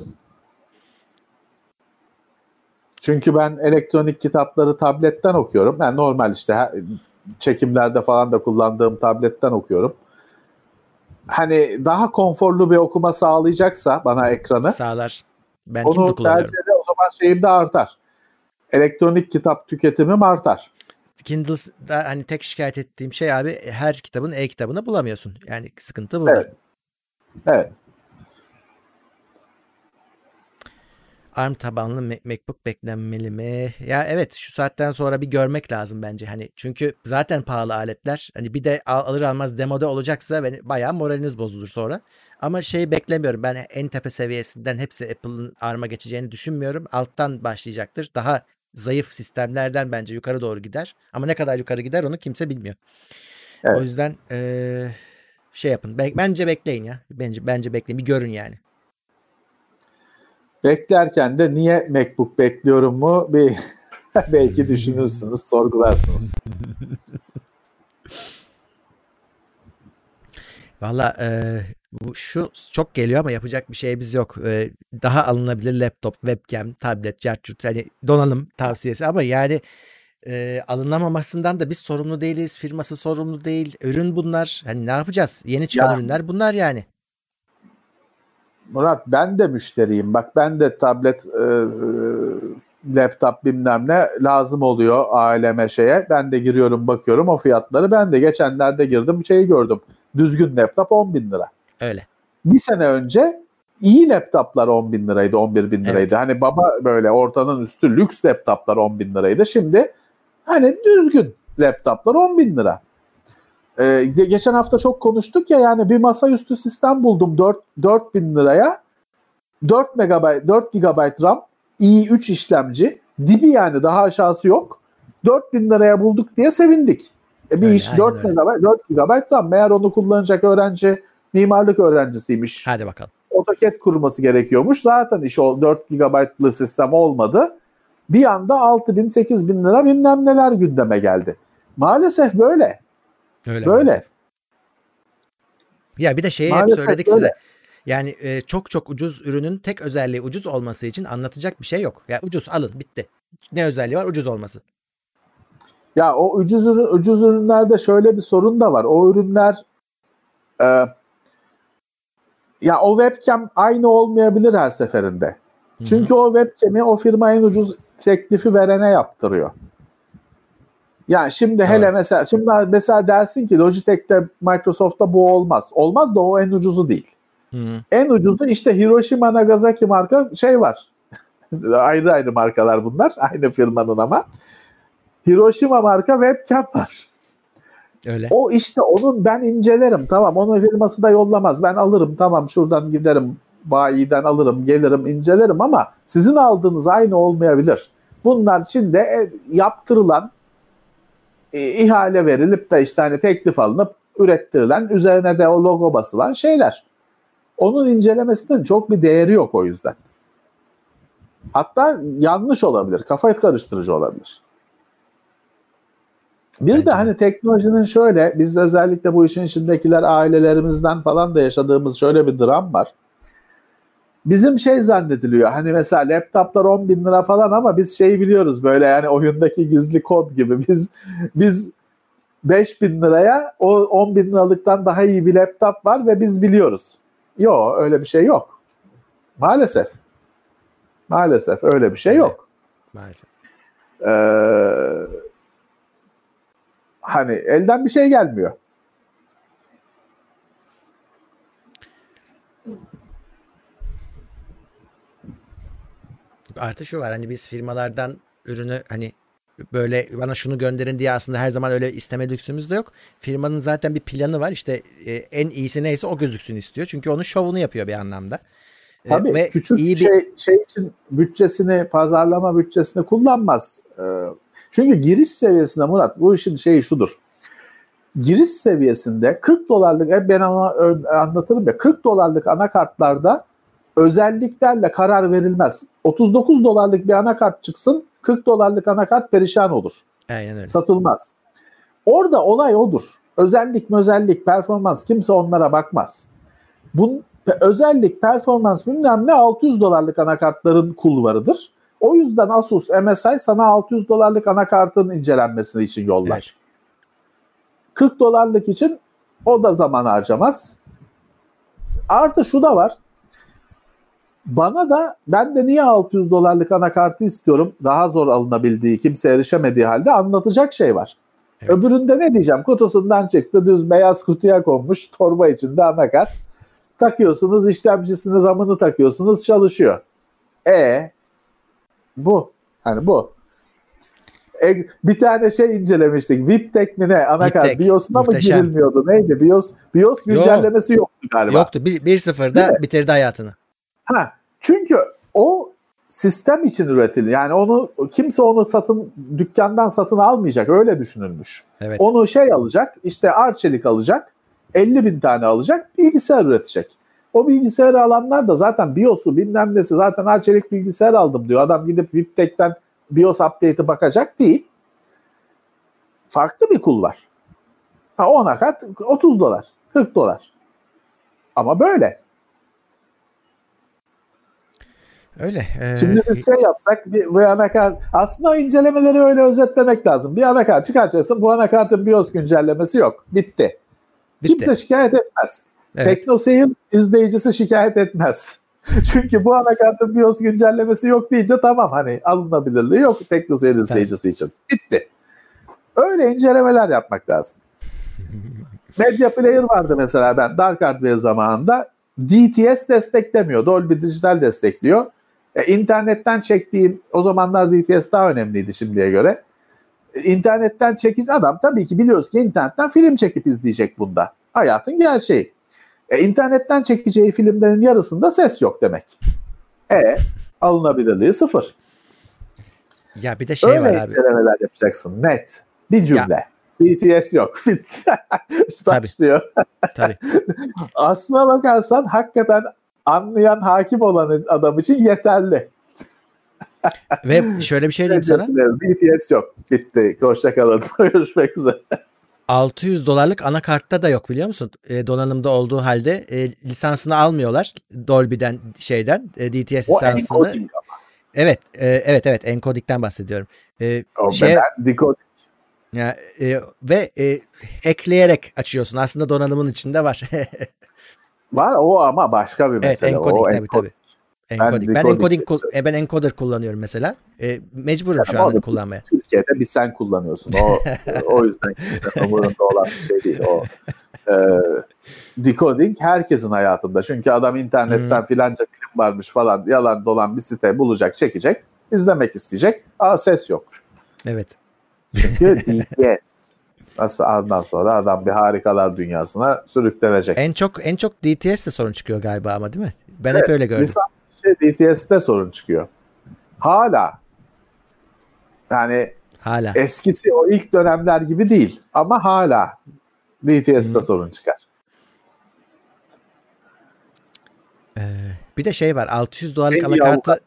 Çünkü ben elektronik kitapları tabletten okuyorum. Ben normal işte çekimlerde falan da kullandığım tabletten okuyorum. Hani daha konforlu bir okuma sağlayacaksa bana ekranı Sağlar. Ben Kindle onu tercih eder o zaman şeyim de artar. Elektronik kitap tüketimim artar. Kindle'da hani tek şikayet ettiğim şey abi her kitabın e-kitabını bulamıyorsun. Yani sıkıntı burada. Evet. Evet. ARM tabanlı Mac- MacBook beklenmeli mi? Ya evet şu saatten sonra bir görmek lazım bence. Hani çünkü zaten pahalı aletler. Hani bir de al- alır almaz demoda olacaksa beni bayağı moraliniz bozulur sonra. Ama şey beklemiyorum. Ben en tepe seviyesinden hepsi Apple'ın ARM'a geçeceğini düşünmüyorum. Alttan başlayacaktır. Daha zayıf sistemlerden bence yukarı doğru gider. Ama ne kadar yukarı gider onu kimse bilmiyor. Evet. O yüzden eee, şey yapın. Be- bence bekleyin ya. Bence bence bekleyin. Bir görün yani. Beklerken de niye MacBook bekliyorum mu bir belki düşünürsünüz, sorgularsınız. Valla e, bu şu çok geliyor ama yapacak bir şeyimiz yok. E, daha alınabilir laptop, webcam, tablet, cartçut hani donanım tavsiyesi ama yani e, alınamamasından da biz sorumlu değiliz. Firması sorumlu değil. Ürün bunlar. Hani ne yapacağız? Yeni çıkan Ya. ürünler bunlar yani. Murat ben de müşteriyim. Bak ben de tablet, e, laptop bilmem ne lazım oluyor aileme şeye. Ben de giriyorum bakıyorum o fiyatları. Ben de geçenlerde girdim şeyi gördüm. Düzgün laptop 10 bin lira. Öyle. Bir sene önce iyi laptoplar 10 bin liraydı, 11 bin liraydı. Evet. Hani baba böyle ortanın üstü lüks laptoplar 10 bin liraydı. Şimdi hani düzgün laptoplar 10 bin lira. Ee, ge- geçen hafta çok konuştuk ya yani bir masaüstü sistem buldum 4, 4 bin liraya. 4 MB, 4 GB RAM, i3 işlemci. Dibi yani daha aşağısı yok. 4 bin liraya bulduk diye sevindik. E bir Öyle, iş aynen 4 öyle. MB, 4 GB RAM. Meğer onu kullanacak öğrenci mimarlık öğrencisiymiş. Hadi bakalım. AutoCAD kurması gerekiyormuş. Zaten iş o 4 GB'lı sistem olmadı. Bir anda 6 bin 8 bin lira bilmem neler gündeme geldi. Maalesef böyle. Öyle. Böyle. maalesef. Ya bir de şeyi hep Maalesef söyledik böyle. size. Yani e, çok çok ucuz ürünün tek özelliği ucuz olması için anlatacak bir şey yok. Ya ucuz alın bitti. Ne özelliği var? Ucuz olması. Ya o ucuz, ürün, ucuz ürünlerde şöyle bir sorun da var. O ürünler e, ya o webcam aynı olmayabilir her seferinde. Çünkü o webcam'i o firma en ucuz teklifi verene yaptırıyor. Yani şimdi hele mesela şimdi mesela dersin ki Logitech'te Microsoft'ta bu olmaz. Olmaz da o en ucuzu değil. Hı hı. En ucuzu işte Hiroshima Nagasaki marka şey var. ayrı ayrı markalar bunlar. Aynı firmanın ama. Hiroshima marka webcam var. Öyle. O işte onun ben incelerim. Tamam onun firması da yollamaz. Ben alırım tamam şuradan giderim bayiden alırım gelirim incelerim ama sizin aldığınız aynı olmayabilir. Bunlar için de e, yaptırılan e, ihale verilip de işte hani teklif alınıp ürettirilen üzerine de o logo basılan şeyler. Onun incelemesinin çok bir değeri yok o yüzden. Hatta yanlış olabilir. Kafa karıştırıcı olabilir. Bir Bence de hani teknolojinin şöyle biz özellikle bu işin içindekiler ailelerimizden falan da yaşadığımız şöyle bir dram var. Bizim şey zannediliyor hani mesela laptoplar 10 bin lira falan ama biz şeyi biliyoruz böyle yani oyundaki gizli kod gibi biz biz 5 bin liraya o 10 bin liralıktan daha iyi bir laptop var ve biz biliyoruz. Yok öyle bir şey yok. Maalesef. Maalesef öyle bir şey yok. Maalesef. Ee, hani elden bir şey gelmiyor. Artı şu var hani biz firmalardan ürünü hani böyle bana şunu gönderin diye aslında her zaman öyle isteme lüksümüz de yok. Firmanın zaten bir planı var. İşte e, en iyisi neyse o gözüksün istiyor. Çünkü onun şovunu yapıyor bir anlamda. E, Tabii ve küçük iyi bir şey, şey için bütçesini, pazarlama bütçesini kullanmaz. Ee, çünkü giriş seviyesinde Murat bu işin şeyi şudur. Giriş seviyesinde 40 dolarlık hep ben ona ö- anlatırım ya 40 dolarlık anakartlarda özelliklerle karar verilmez. 39 dolarlık bir anakart çıksın 40 dolarlık anakart perişan olur. aynen öyle. satılmaz. Orada olay odur. Özellik, özellik, performans kimse onlara bakmaz. Bun, özellik, performans bilmem ne 600 dolarlık anakartların kulvarıdır. O yüzden Asus, MSI sana 600 dolarlık anakartın incelenmesi için yollar. Evet. 40 dolarlık için o da zaman harcamaz. Artı şu da var. Bana da ben de niye 600 dolarlık anakartı istiyorum daha zor alınabildiği kimse erişemediği halde anlatacak şey var. Evet. Öbüründe ne diyeceğim kutusundan çıktı düz beyaz kutuya konmuş torba içinde anakart. Takıyorsunuz işlemcisini ramını takıyorsunuz çalışıyor. E bu hani bu. E, bir tane şey incelemiştik. VIPTEK mi ne? Anakart. VIPTEK, BIOS'una mı girilmiyordu? Neydi? BIOS, BIOS güncellemesi yoktu galiba. Yoktu. Bir- 1-0'da bitirdi hayatını. Ha, çünkü o sistem için üretildi. Yani onu kimse onu satın dükkandan satın almayacak. Öyle düşünülmüş. Evet. Onu şey alacak, işte Arçelik alacak, 50 bin tane alacak, bilgisayar üretecek. O bilgisayarı alanlar da zaten BIOS'u bilmem nesi zaten Arçelik bilgisayar aldım diyor. Adam gidip VIPTEK'ten BIOS update'i bakacak değil. Farklı bir kul var. Ha, o anakart 30 dolar, 40 dolar. Ama böyle. Öyle. Ee, Şimdi biz şey yapsak bir, bu anakart aslında incelemeleri öyle özetlemek lazım. Bir anakart çıkartacaksın bu anakartın BIOS güncellemesi yok. Bitti. bitti. Kimse şikayet etmez. Evet. TeknoSeyir izleyicisi şikayet etmez. Çünkü bu anakartın BIOS güncellemesi yok deyince tamam hani alınabilirliği yok TeknoSeyir izleyicisi için. Bitti. Öyle incelemeler yapmak lazım. Media Player vardı mesela ben Dark Hardware zamanında. DTS desteklemiyor. Dolby Digital destekliyor. E, internetten çektiğin o zamanlar DTS daha önemliydi şimdiye göre. E, internetten çekici adam tabii ki biliyoruz ki internetten film çekip izleyecek bunda. Hayatın gerçeği. E, internetten çekeceği filmlerin yarısında ses yok demek. E alınabilirliği sıfır. Ya bir de şey Öyle var abi. incelemeler yapacaksın net. Bir cümle. BTS yok. Başlıyor. Tabii. Aslına bakarsan hakikaten anlayan hakim olan adam için yeterli. Ve şöyle bir şey diyeyim sana. BTS yok. Bitti. Hoşçakalın. Görüşmek üzere. 600 dolarlık anakartta da yok biliyor musun? E, donanımda olduğu halde e, lisansını almıyorlar. Dolby'den şeyden e, DTS O lisansını. Evet, e, evet evet encoding'den bahsediyorum. E, O şey ben decoding. ya, e, ve e, hackleyerek açıyorsun. Aslında donanımın içinde var. Var o ama başka bir evet, mesele. encoding o tabii encoding. tabii. Encoding. Ben, decoding encoding kul- e, ben encoder kullanıyorum mesela. E, mecburum şu Ama anda kullanmaya. Türkiye'de bir sen kullanıyorsun. O o yüzden kimsenin umurunda olan bir şey değil. O e, decoding herkesin hayatında. Çünkü adam internetten Hmm. filanca film varmış falan yalan dolan bir site bulacak, çekecek, izlemek isteyecek. Aa ses yok. Evet. Çünkü DTS. Nasıl ondan sonra adam bir harikalar dünyasına sürüklenecek. En çok en çok DTS'te sorun çıkıyor galiba ama değil mi? Ben hep öyle gördüm. Lisans şey DTS'te sorun çıkıyor. Hala yani Hala. eskisi o ilk dönemler gibi değil ama hala DTS'te Hı. sorun çıkar. Ee, bir de şey var 600 dolarlık anakartı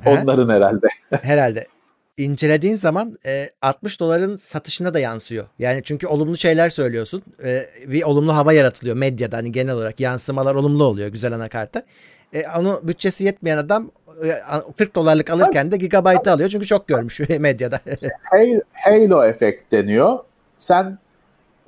He? onların herhalde. herhalde. İncelediğin zaman e, 60 doların satışına da yansıyor. Yani çünkü olumlu şeyler söylüyorsun. E, bir olumlu hava yaratılıyor medyada. Hani genel olarak yansımalar olumlu oluyor güzel anakarta. E, onu bütçesi yetmeyen adam e, 40 dolarlık alırken de gigabaytı alıyor. Çünkü çok görmüş medyada. Halo efekt deniyor. Sen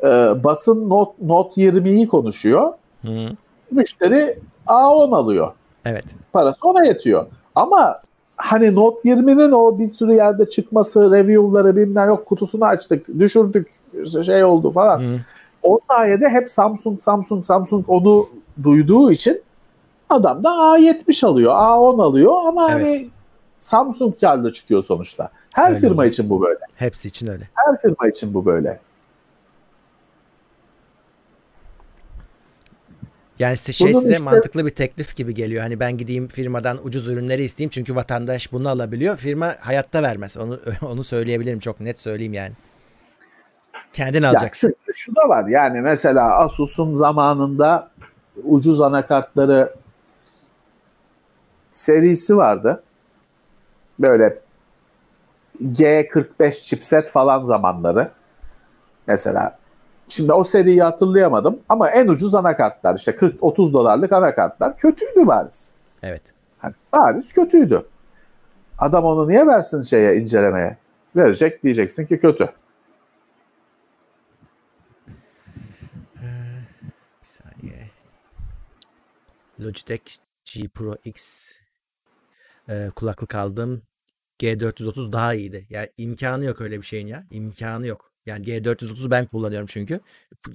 e, basın not, not 20'yi konuşuyor. Hı. Müşteri A10 alıyor. Evet. Parası ona yetiyor. Ama hani Note 20'nin o bir sürü yerde çıkması, review'ları bilmem yok kutusunu açtık, düşürdük, şey oldu falan. Hı. O sayede hep Samsung, Samsung, Samsung onu duyduğu için adam da A70 alıyor, A10 alıyor ama evet. hani Samsung karlı çıkıyor sonuçta. Her öyle firma mi? için bu böyle. Hepsi için öyle. Her firma için bu böyle. Yani size, şey size işte... mantıklı bir teklif gibi geliyor. Hani ben gideyim firmadan ucuz ürünleri isteyeyim çünkü vatandaş bunu alabiliyor. Firma hayatta vermez. Onu onu söyleyebilirim çok net söyleyeyim yani. Kendin alacaksın. Ya şu, şu da var yani mesela Asus'un zamanında ucuz anakartları serisi vardı. Böyle G45 chipset falan zamanları. Mesela Şimdi o seriyi hatırlayamadım ama en ucuz anakartlar işte 40-30 dolarlık anakartlar kötüydü bariz. Evet. Hani bariz kötüydü. Adam onu niye versin şeye incelemeye? Verecek diyeceksin ki kötü. Bir saniye. Logitech G Pro X e, kulaklık aldım. G430 daha iyiydi. Yani imkanı yok öyle bir şeyin ya. İmkanı yok. Yani G430 ben kullanıyorum çünkü.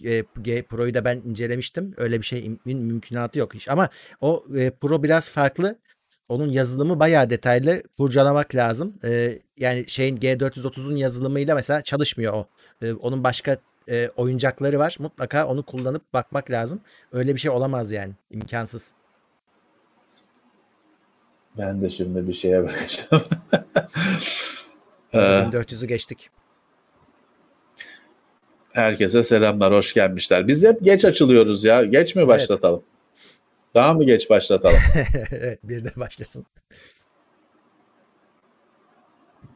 E, G Pro'yu da ben incelemiştim. Öyle bir şey mümkünatı yok. Ama o e, Pro biraz farklı. Onun yazılımı bayağı detaylı kurcalamak lazım. E, yani şeyin G430'un yazılımıyla mesela çalışmıyor o. Onun başka oyuncakları var. Mutlaka onu kullanıp bakmak lazım. Öyle bir şey olamaz yani. İmkansız. Ben de şimdi bir şeye bakacağım. 1400'ü geçtik. Herkese selamlar, hoş gelmişler. Biz hep geç açılıyoruz ya. Geç mi başlatalım? Evet. Daha mı geç başlatalım? evet, bir de başlasın.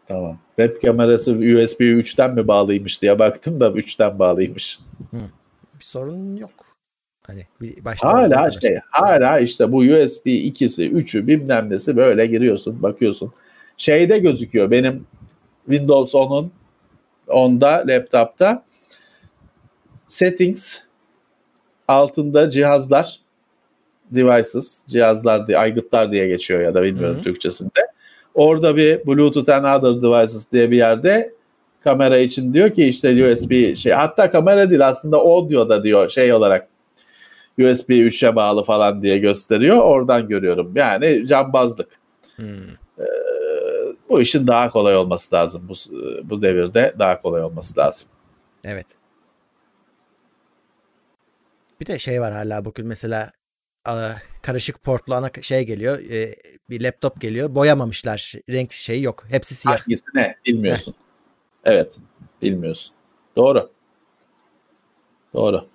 Tamam. Web kamerası USB 3'ten mi bağlıymış diye baktım da 3'ten bağlıymış. Hı. Bir sorun yok. Hani bir başta hala şey, hala işte bu USB 2'si, 3'ü bilmem nesi böyle giriyorsun, bakıyorsun. Şeyde gözüküyor benim Windows 10'un onda laptopta settings altında cihazlar devices cihazlar diye aygıtlar diye geçiyor ya da bilmiyorum Hı-hı. Türkçesinde. Orada bir Bluetooth and other devices diye bir yerde kamera için diyor ki işte USB şey hatta kamera değil aslında audio da diyor şey olarak USB 3'e bağlı falan diye gösteriyor. Oradan görüyorum. Yani cambazlık. Hmm. Ee, bu işin daha kolay olması lazım. Bu, bu devirde daha kolay olması lazım. Evet. Bir de şey var hala bugün mesela karışık portlu ana şey geliyor. E, bir laptop geliyor. Boyamamışlar. Renk şeyi yok. Hepsi siyah. Hangisi ne? Bilmiyorsun. evet. Bilmiyorsun. Doğru. Doğru.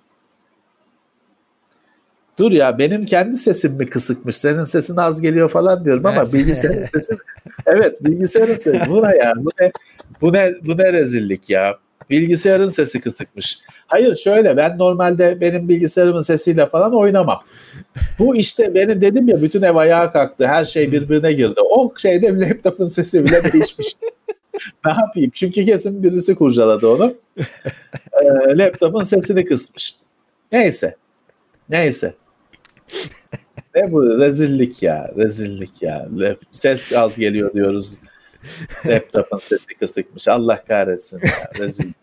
Dur ya benim kendi sesim mi kısıkmış? Senin sesin az geliyor falan diyorum ama bilgisayarın sesi Evet, bilgisayarın sesi. Bu ne ya? Bu ne? Bu ne bu ne rezillik ya? Bilgisayarın sesi kısıkmış. Hayır şöyle ben normalde benim bilgisayarımın sesiyle falan oynamam. Bu işte benim dedim ya bütün ev ayağa kalktı. Her şey birbirine girdi. O şeyde laptopun sesi bile değişmiş. ne yapayım? Çünkü kesin birisi kurcaladı onu. Ee, laptopun sesini kısmış. Neyse. Neyse. Ne bu rezillik ya rezillik ya. Ses az geliyor diyoruz. Laptopun sesi kısıkmış. Allah kahretsin ya rezillik.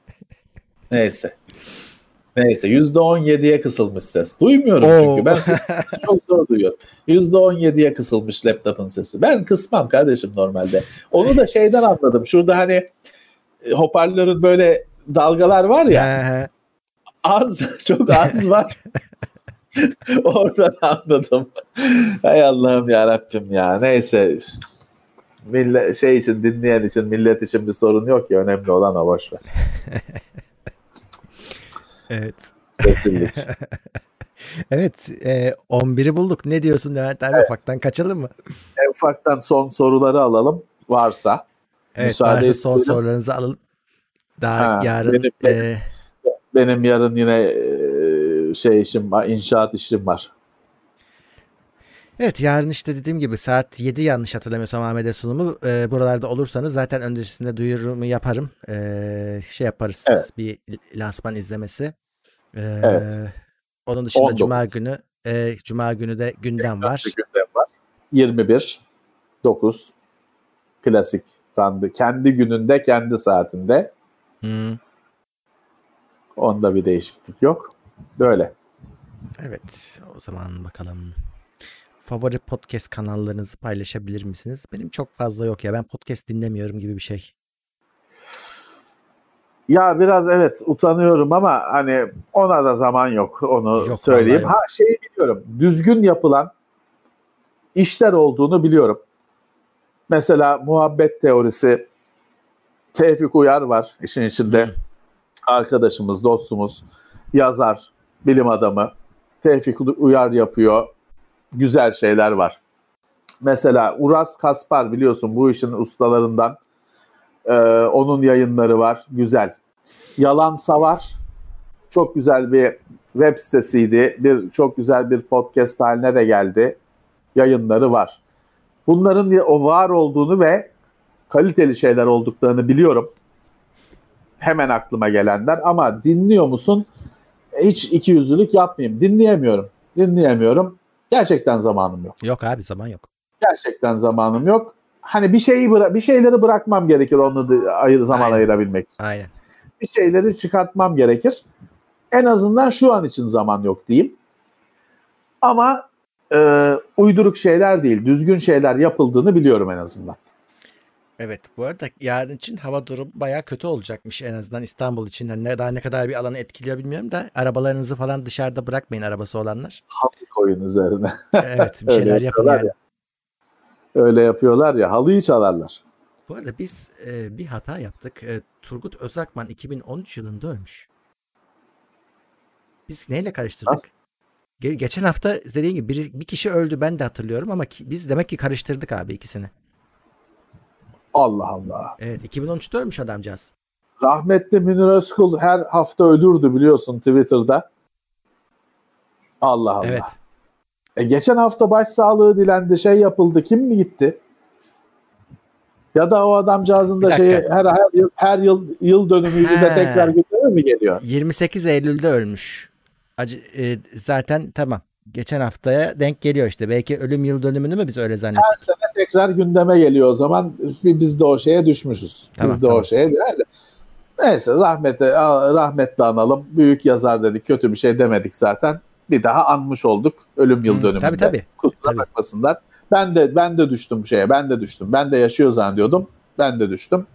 Neyse. Neyse %17'ye kısılmış ses. Duymuyorum Oo. çünkü ben çok zor duyuyorum. %17'ye kısılmış laptopun sesi. Ben kısmam kardeşim normalde. Onu da şeyden anladım. Şurada hani e, hoparlörün böyle dalgalar var ya. az, çok az var. Oradan anladım. Hay Allah'ım ya Rabbim ya. Neyse. Millet, şey için dinleyen için millet için bir sorun yok ya önemli olan o boş ver. Evet. Kesinlik. evet. E, 11'i bulduk. Ne diyorsun Levent abi? Evet. Ufaktan kaçalım mı? E, ufaktan son soruları alalım. Varsa. Evet, Müsaade son istedim. sorularınızı alalım. Daha ha, yarın benim, e... benim yarın yine e, şey işim var, inşaat işim var. Evet yarın işte dediğim gibi saat 7 yanlış hatırlamıyorsam AMD sunumu. E, buralarda olursanız zaten öncesinde duyurumu yaparım. E, şey yaparız evet. bir lansman izlemesi. E, evet. Onun dışında 19. Cuma günü e, Cuma günü de gündem var. Gündem var. 21 9 klasik kendi, kendi gününde kendi saatinde. Hmm. Onda bir değişiklik yok. Böyle. Evet o zaman bakalım favori podcast kanallarınızı paylaşabilir misiniz? Benim çok fazla yok ya. Ben podcast dinlemiyorum gibi bir şey. Ya biraz evet utanıyorum ama hani ona da zaman yok onu yok, söyleyeyim. Yok. Ha şeyi biliyorum. Düzgün yapılan işler olduğunu biliyorum. Mesela muhabbet teorisi Tevfik Uyar var işin içinde. Hmm. Arkadaşımız, dostumuz, yazar, bilim adamı. Tevfik Uyar yapıyor güzel şeyler var. Mesela Uras Kaspar biliyorsun bu işin ustalarından. Ee, onun yayınları var. Güzel. Yalan Savar çok güzel bir web sitesiydi. Bir çok güzel bir podcast haline de geldi. Yayınları var. Bunların o var olduğunu ve kaliteli şeyler olduklarını biliyorum. Hemen aklıma gelenler ama dinliyor musun? Hiç iki yüzlülük yapmayayım. Dinleyemiyorum. Dinleyemiyorum. Gerçekten zamanım yok. Yok abi zaman yok. Gerçekten zamanım yok. Hani bir şeyi bıra- bir şeyleri bırakmam gerekir onu da ayır zaman Aynen. ayırabilmek. Aynen. Bir şeyleri çıkartmam gerekir. En azından şu an için zaman yok diyeyim. Ama e, uyduruk şeyler değil, düzgün şeyler yapıldığını biliyorum en azından. Evet bu arada yarın için hava durumu baya kötü olacakmış en azından İstanbul için. Yani ne, daha ne kadar bir alanı etkiliyor bilmiyorum da arabalarınızı falan dışarıda bırakmayın arabası olanlar. Halı koyun üzerine. Evet bir şeyler yapın yani. Ya. Öyle yapıyorlar ya halıyı çalarlar. Bu arada biz e, bir hata yaptık. E, Turgut Özakman 2013 yılında ölmüş. Biz neyle karıştırdık? Ge- geçen hafta dediğin gibi bir, bir kişi öldü ben de hatırlıyorum ama ki, biz demek ki karıştırdık abi ikisini. Allah Allah. Evet 2013'te ölmüş adamcağız. Rahmetli Münir Özkul her hafta ölürdü biliyorsun Twitter'da. Allah Allah. Evet. E geçen hafta başsağlığı dilendi şey yapıldı. Kim mi gitti? Ya da o adamcağızın da şeyi her, her yıl her yıl yıl dönümüydü de tekrar gündeme mi geliyor? 28 Eylül'de ölmüş. Acı, e, zaten tamam geçen haftaya denk geliyor işte. Belki ölüm yıl dönümünü mü biz öyle zannettik? Her sene tekrar gündeme geliyor o zaman. Biz de o şeye düşmüşüz. Tamam, biz de tamam. o şeye yani. Neyse rahmete, rahmetle analım. Büyük yazar dedik. Kötü bir şey demedik zaten. Bir daha anmış olduk ölüm yıl dönümünde. Tabii tabii. Kusura tabii. bakmasınlar. Ben de ben de düştüm şeye. Ben de düştüm. Ben de yaşıyor zannediyordum. Ben de düştüm.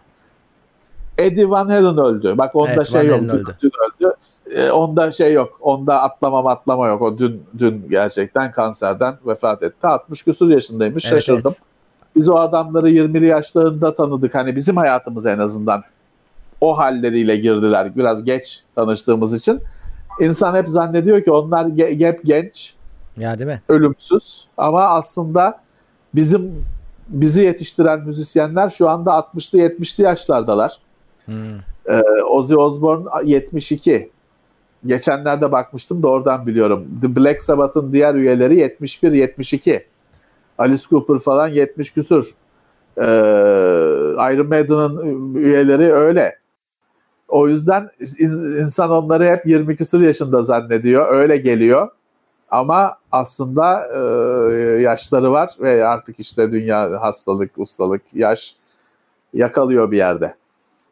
Eddie Van Halen öldü. Bak onda evet, şey Van yok. Öldü. öldü e, onda şey yok. Onda atlama atlama yok. O dün dün gerçekten kanserden vefat etti. 60 küsur yaşındaymış. Evet, Şaşırdım. Evet. Biz o adamları 20'li yaşlarında tanıdık. Hani bizim hayatımız en azından o halleriyle girdiler. Biraz geç tanıştığımız için. İnsan hep zannediyor ki onlar ge- hep genç. Ya değil mi? Ölümsüz. Ama aslında bizim bizi yetiştiren müzisyenler şu anda 60'lı 70'li yaşlardalar. Hmm. Ee, Ozzy Osbourne 72. Geçenlerde bakmıştım da oradan biliyorum. The Black Sabbath'ın diğer üyeleri 71-72. Alice Cooper falan 70 küsur. Ee, Iron Maiden'ın üyeleri öyle. O yüzden insan onları hep 20 küsur yaşında zannediyor. Öyle geliyor. Ama aslında e, yaşları var ve artık işte dünya hastalık, ustalık, yaş yakalıyor bir yerde.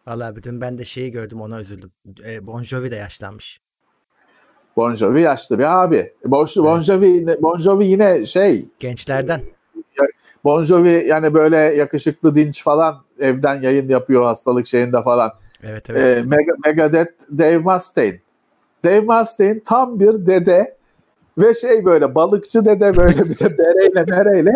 Valla bütün ben de şeyi gördüm ona üzüldüm. E, bon Jovi de yaşlanmış. Bon Jovi yaşlı bir abi. Bon, bon, Jovi, bon Jovi yine şey. Gençlerden. Bon Jovi yani böyle yakışıklı dinç falan evden yayın yapıyor hastalık şeyinde falan. Evet evet. Ee, Meg Megadeth Dave Mustaine. Dave Mustaine tam bir dede ve şey böyle balıkçı dede böyle bir de bereyle mereyle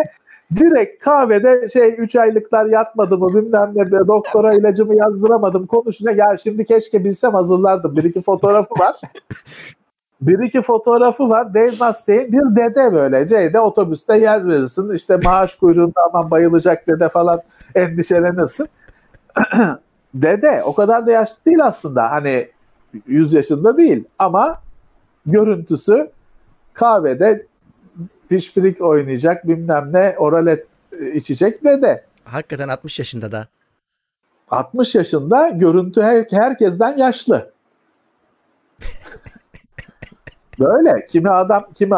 direkt kahvede şey 3 aylıklar yatmadı mı bilmem ne doktora ilacımı yazdıramadım konuşacak ya şimdi keşke bilsem hazırlardım bir iki fotoğrafı var bir iki fotoğrafı var. Dave Mustaine bir dede böyle. C'de otobüste yer verirsin. İşte maaş kuyruğunda aman bayılacak dede falan endişelenirsin. dede o kadar da yaşlı değil aslında. Hani 100 yaşında değil ama görüntüsü kahvede pişpirik oynayacak bilmem ne oralet içecek dede. Hakikaten 60 yaşında da. 60 yaşında görüntü her, herkesten yaşlı. Böyle kimi adam kimi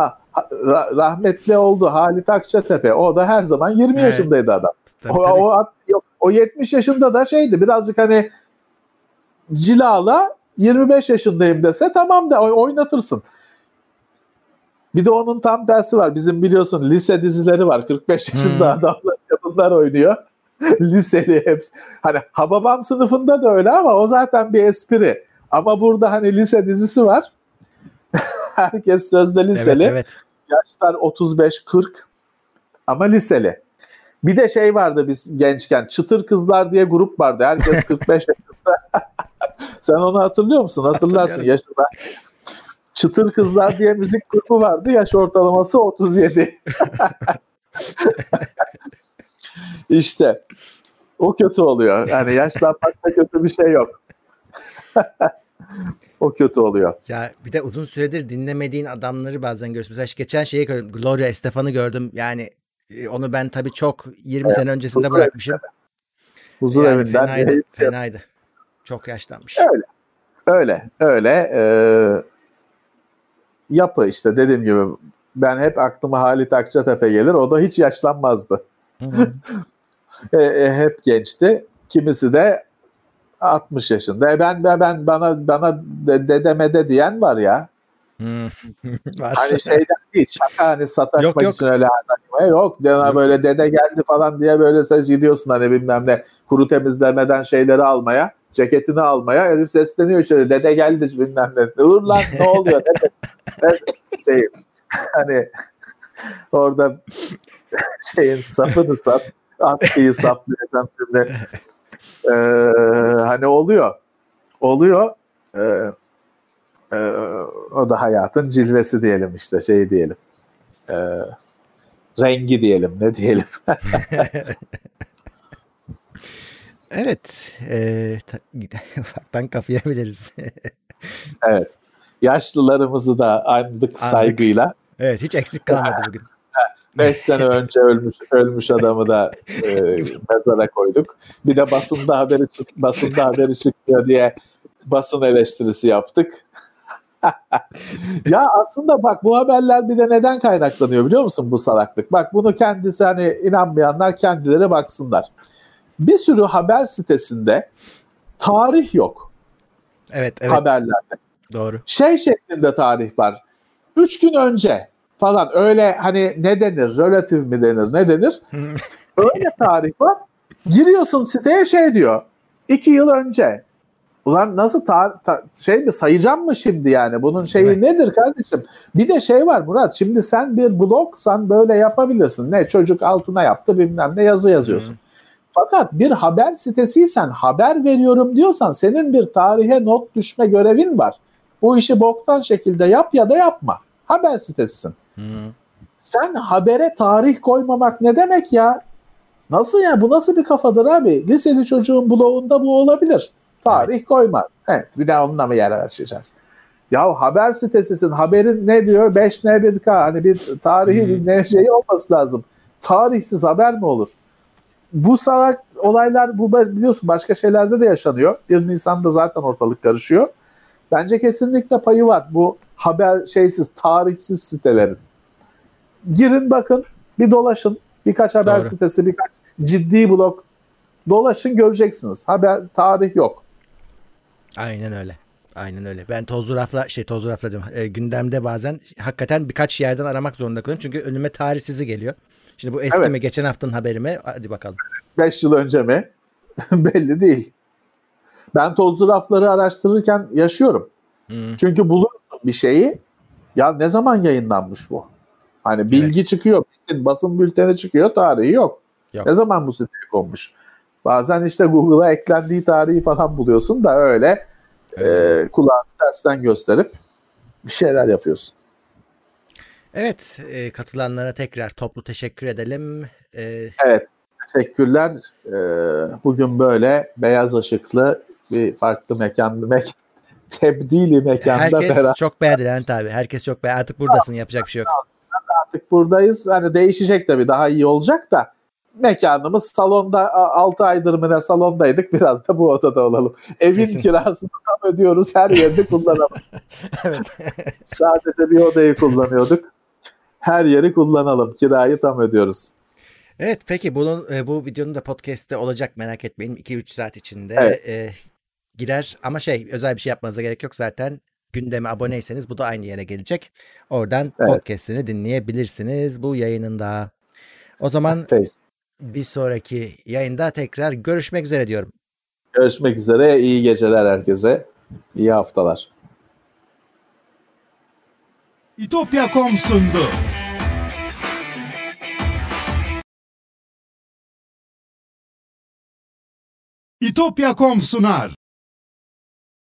rahmetli oldu Halit Akçatepe o da her zaman 20 evet. yaşındaydı adam. Tabii, o, tabii. o, o 70 yaşında da şeydi birazcık hani cilala 25 yaşındayım dese tamam da oynatırsın. Bir de onun tam tersi var. Bizim biliyorsun lise dizileri var. 45 yaşında hmm. adamlar, kadınlar oynuyor. Liseli hepsi. Hani Hababam sınıfında da öyle ama o zaten bir espri. Ama burada hani lise dizisi var. Herkes sözde liseli. Evet, evet. Yaşlar 35-40 ama liseli. Bir de şey vardı biz gençken Çıtır Kızlar diye grup vardı. Herkes 45 yaşında. Sen onu hatırlıyor musun? Hatırlarsın yaşında. Çıtır Kızlar diye müzik grubu vardı. Yaş ortalaması 37. İşte o kötü oluyor. Yani yaşlanmakta kötü bir şey yok. O kötü oluyor. Ya bir de uzun süredir dinlemediğin adamları bazen görüyorsun. Mesela geçen şeyi gördüm. Gloria Estefan'ı gördüm. Yani e, onu ben tabii çok 20 evet, sene öncesinde bırakmışım. Huzur yani evinden. Fenaydı, fenaydı. Çok yaşlanmış. Öyle. Öyle. Öyle. Ee, yapı işte dediğim gibi ben hep aklıma Halit Akçatepe gelir. O da hiç yaşlanmazdı. e, e, hep gençti. Kimisi de 60 yaşında. E ben ben bana bana dedemede diyen var ya. var. Hani şeyden değil şaka hani sataşmak yok, yok. için öyle anlatmaya yok. Dena böyle dede geldi falan diye böyle ses gidiyorsun hani bilmem ne kuru temizlemeden şeyleri almaya ceketini almaya herif sesleniyor şöyle dede geldi bilmem ne. Dur lan ne oluyor dede. şey, hani orada şeyin sapını sat askıyı saplayacaksın şimdi. Ee, hani oluyor. Oluyor. Ee, e, o da hayatın cilvesi diyelim işte şey diyelim. Ee, rengi diyelim ne diyelim. evet. E, ufaktan kapayabiliriz. evet. Yaşlılarımızı da andık saygıyla. Evet hiç eksik kalmadı bugün. 5 sene önce ölmüş ölmüş adamı da e, mezara koyduk. Bir de basında haberi çık basında haberi çıkıyor diye basın eleştirisi yaptık. ya aslında bak bu haberler bir de neden kaynaklanıyor biliyor musun bu salaklık? Bak bunu kendisi hani inanmayanlar kendileri baksınlar. Bir sürü haber sitesinde tarih yok. Evet, evet. Haberlerde. Doğru. Şey şeklinde tarih var. Üç gün önce falan. Öyle hani ne denir? Relatif mi denir? Ne denir? Öyle tarih var. Giriyorsun siteye şey diyor. İki yıl önce. Ulan nasıl tar- ta- şey mi? Sayacağım mı şimdi yani? Bunun şeyi evet. nedir kardeşim? Bir de şey var Murat. Şimdi sen bir blogsan böyle yapabilirsin. Ne çocuk altına yaptı bilmem ne yazı yazıyorsun. Hmm. Fakat bir haber sitesiysen haber veriyorum diyorsan senin bir tarihe not düşme görevin var. Bu işi boktan şekilde yap ya da yapma. Haber sitesisin. Sen habere tarih koymamak ne demek ya? Nasıl ya? Bu nasıl bir kafadır abi? Liseli çocuğun bloğunda bu olabilir. Tarih evet. koyma. Evet, bir daha onunla mı yer açacağız? Ya haber sitesisin. Haberin ne diyor? 5 ne 1 K. Hani bir tarihi hmm. bir ne şeyi olması lazım. Tarihsiz haber mi olur? Bu salak olaylar bu biliyorsun başka şeylerde de yaşanıyor. 1 Nisan'da zaten ortalık karışıyor. Bence kesinlikle payı var bu haber şeysiz, tarihsiz sitelerin girin bakın bir dolaşın birkaç haber Doğru. sitesi birkaç ciddi blog dolaşın göreceksiniz. Haber tarih yok. Aynen öyle. Aynen öyle. Ben tozlu rafla şey tozlu rafla diyorum. E, gündemde bazen hakikaten birkaç yerden aramak zorunda kalıyorum. Çünkü önüme tarihsizi geliyor. Şimdi bu eski evet. mi geçen haftanın haberi mi? Hadi bakalım. 5 yıl önce mi? Belli değil. Ben tozlu rafları araştırırken yaşıyorum. Hmm. Çünkü buluyorsun bir şeyi. Ya ne zaman yayınlanmış bu? Hani bilgi evet. çıkıyor, basın bülteni çıkıyor, tarihi yok. yok. Ne zaman bu siteye konmuş? Bazen işte Google'a eklendiği tarihi falan buluyorsun da öyle evet. e, kulağını tersten gösterip bir şeyler yapıyorsun. Evet, e, katılanlara tekrar toplu teşekkür edelim. E, evet, teşekkürler. Ee, bugün böyle beyaz ışıklı bir farklı mekan, mek tebdili mekanda Herkes beraber çok beğendi Levent abi. Herkes çok beğendi. Artık buradasın yapacak bir şey yok. Artık buradayız. Hani değişecek tabii daha iyi olacak da mekanımız salonda 6 aydır mı ne salondaydık biraz da bu odada olalım. Evin Kesin. kirasını tam ödüyoruz her yerde kullanalım. evet. Sadece bir odayı kullanıyorduk. Her yeri kullanalım. Kirayı tam ödüyoruz. Evet peki bunun e, bu videonun da podcast'te olacak merak etmeyin 2-3 saat içinde Evet. e, girer ama şey özel bir şey yapmanıza gerek yok zaten gündeme aboneyseniz bu da aynı yere gelecek. Oradan Evet. podcast'ini dinleyebilirsiniz bu yayınında. O zaman Peki. bir sonraki yayında tekrar görüşmek üzere diyorum. Görüşmek üzere. İyi geceler herkese. İyi haftalar. İtopya.com sundu. İtopya.com sunar.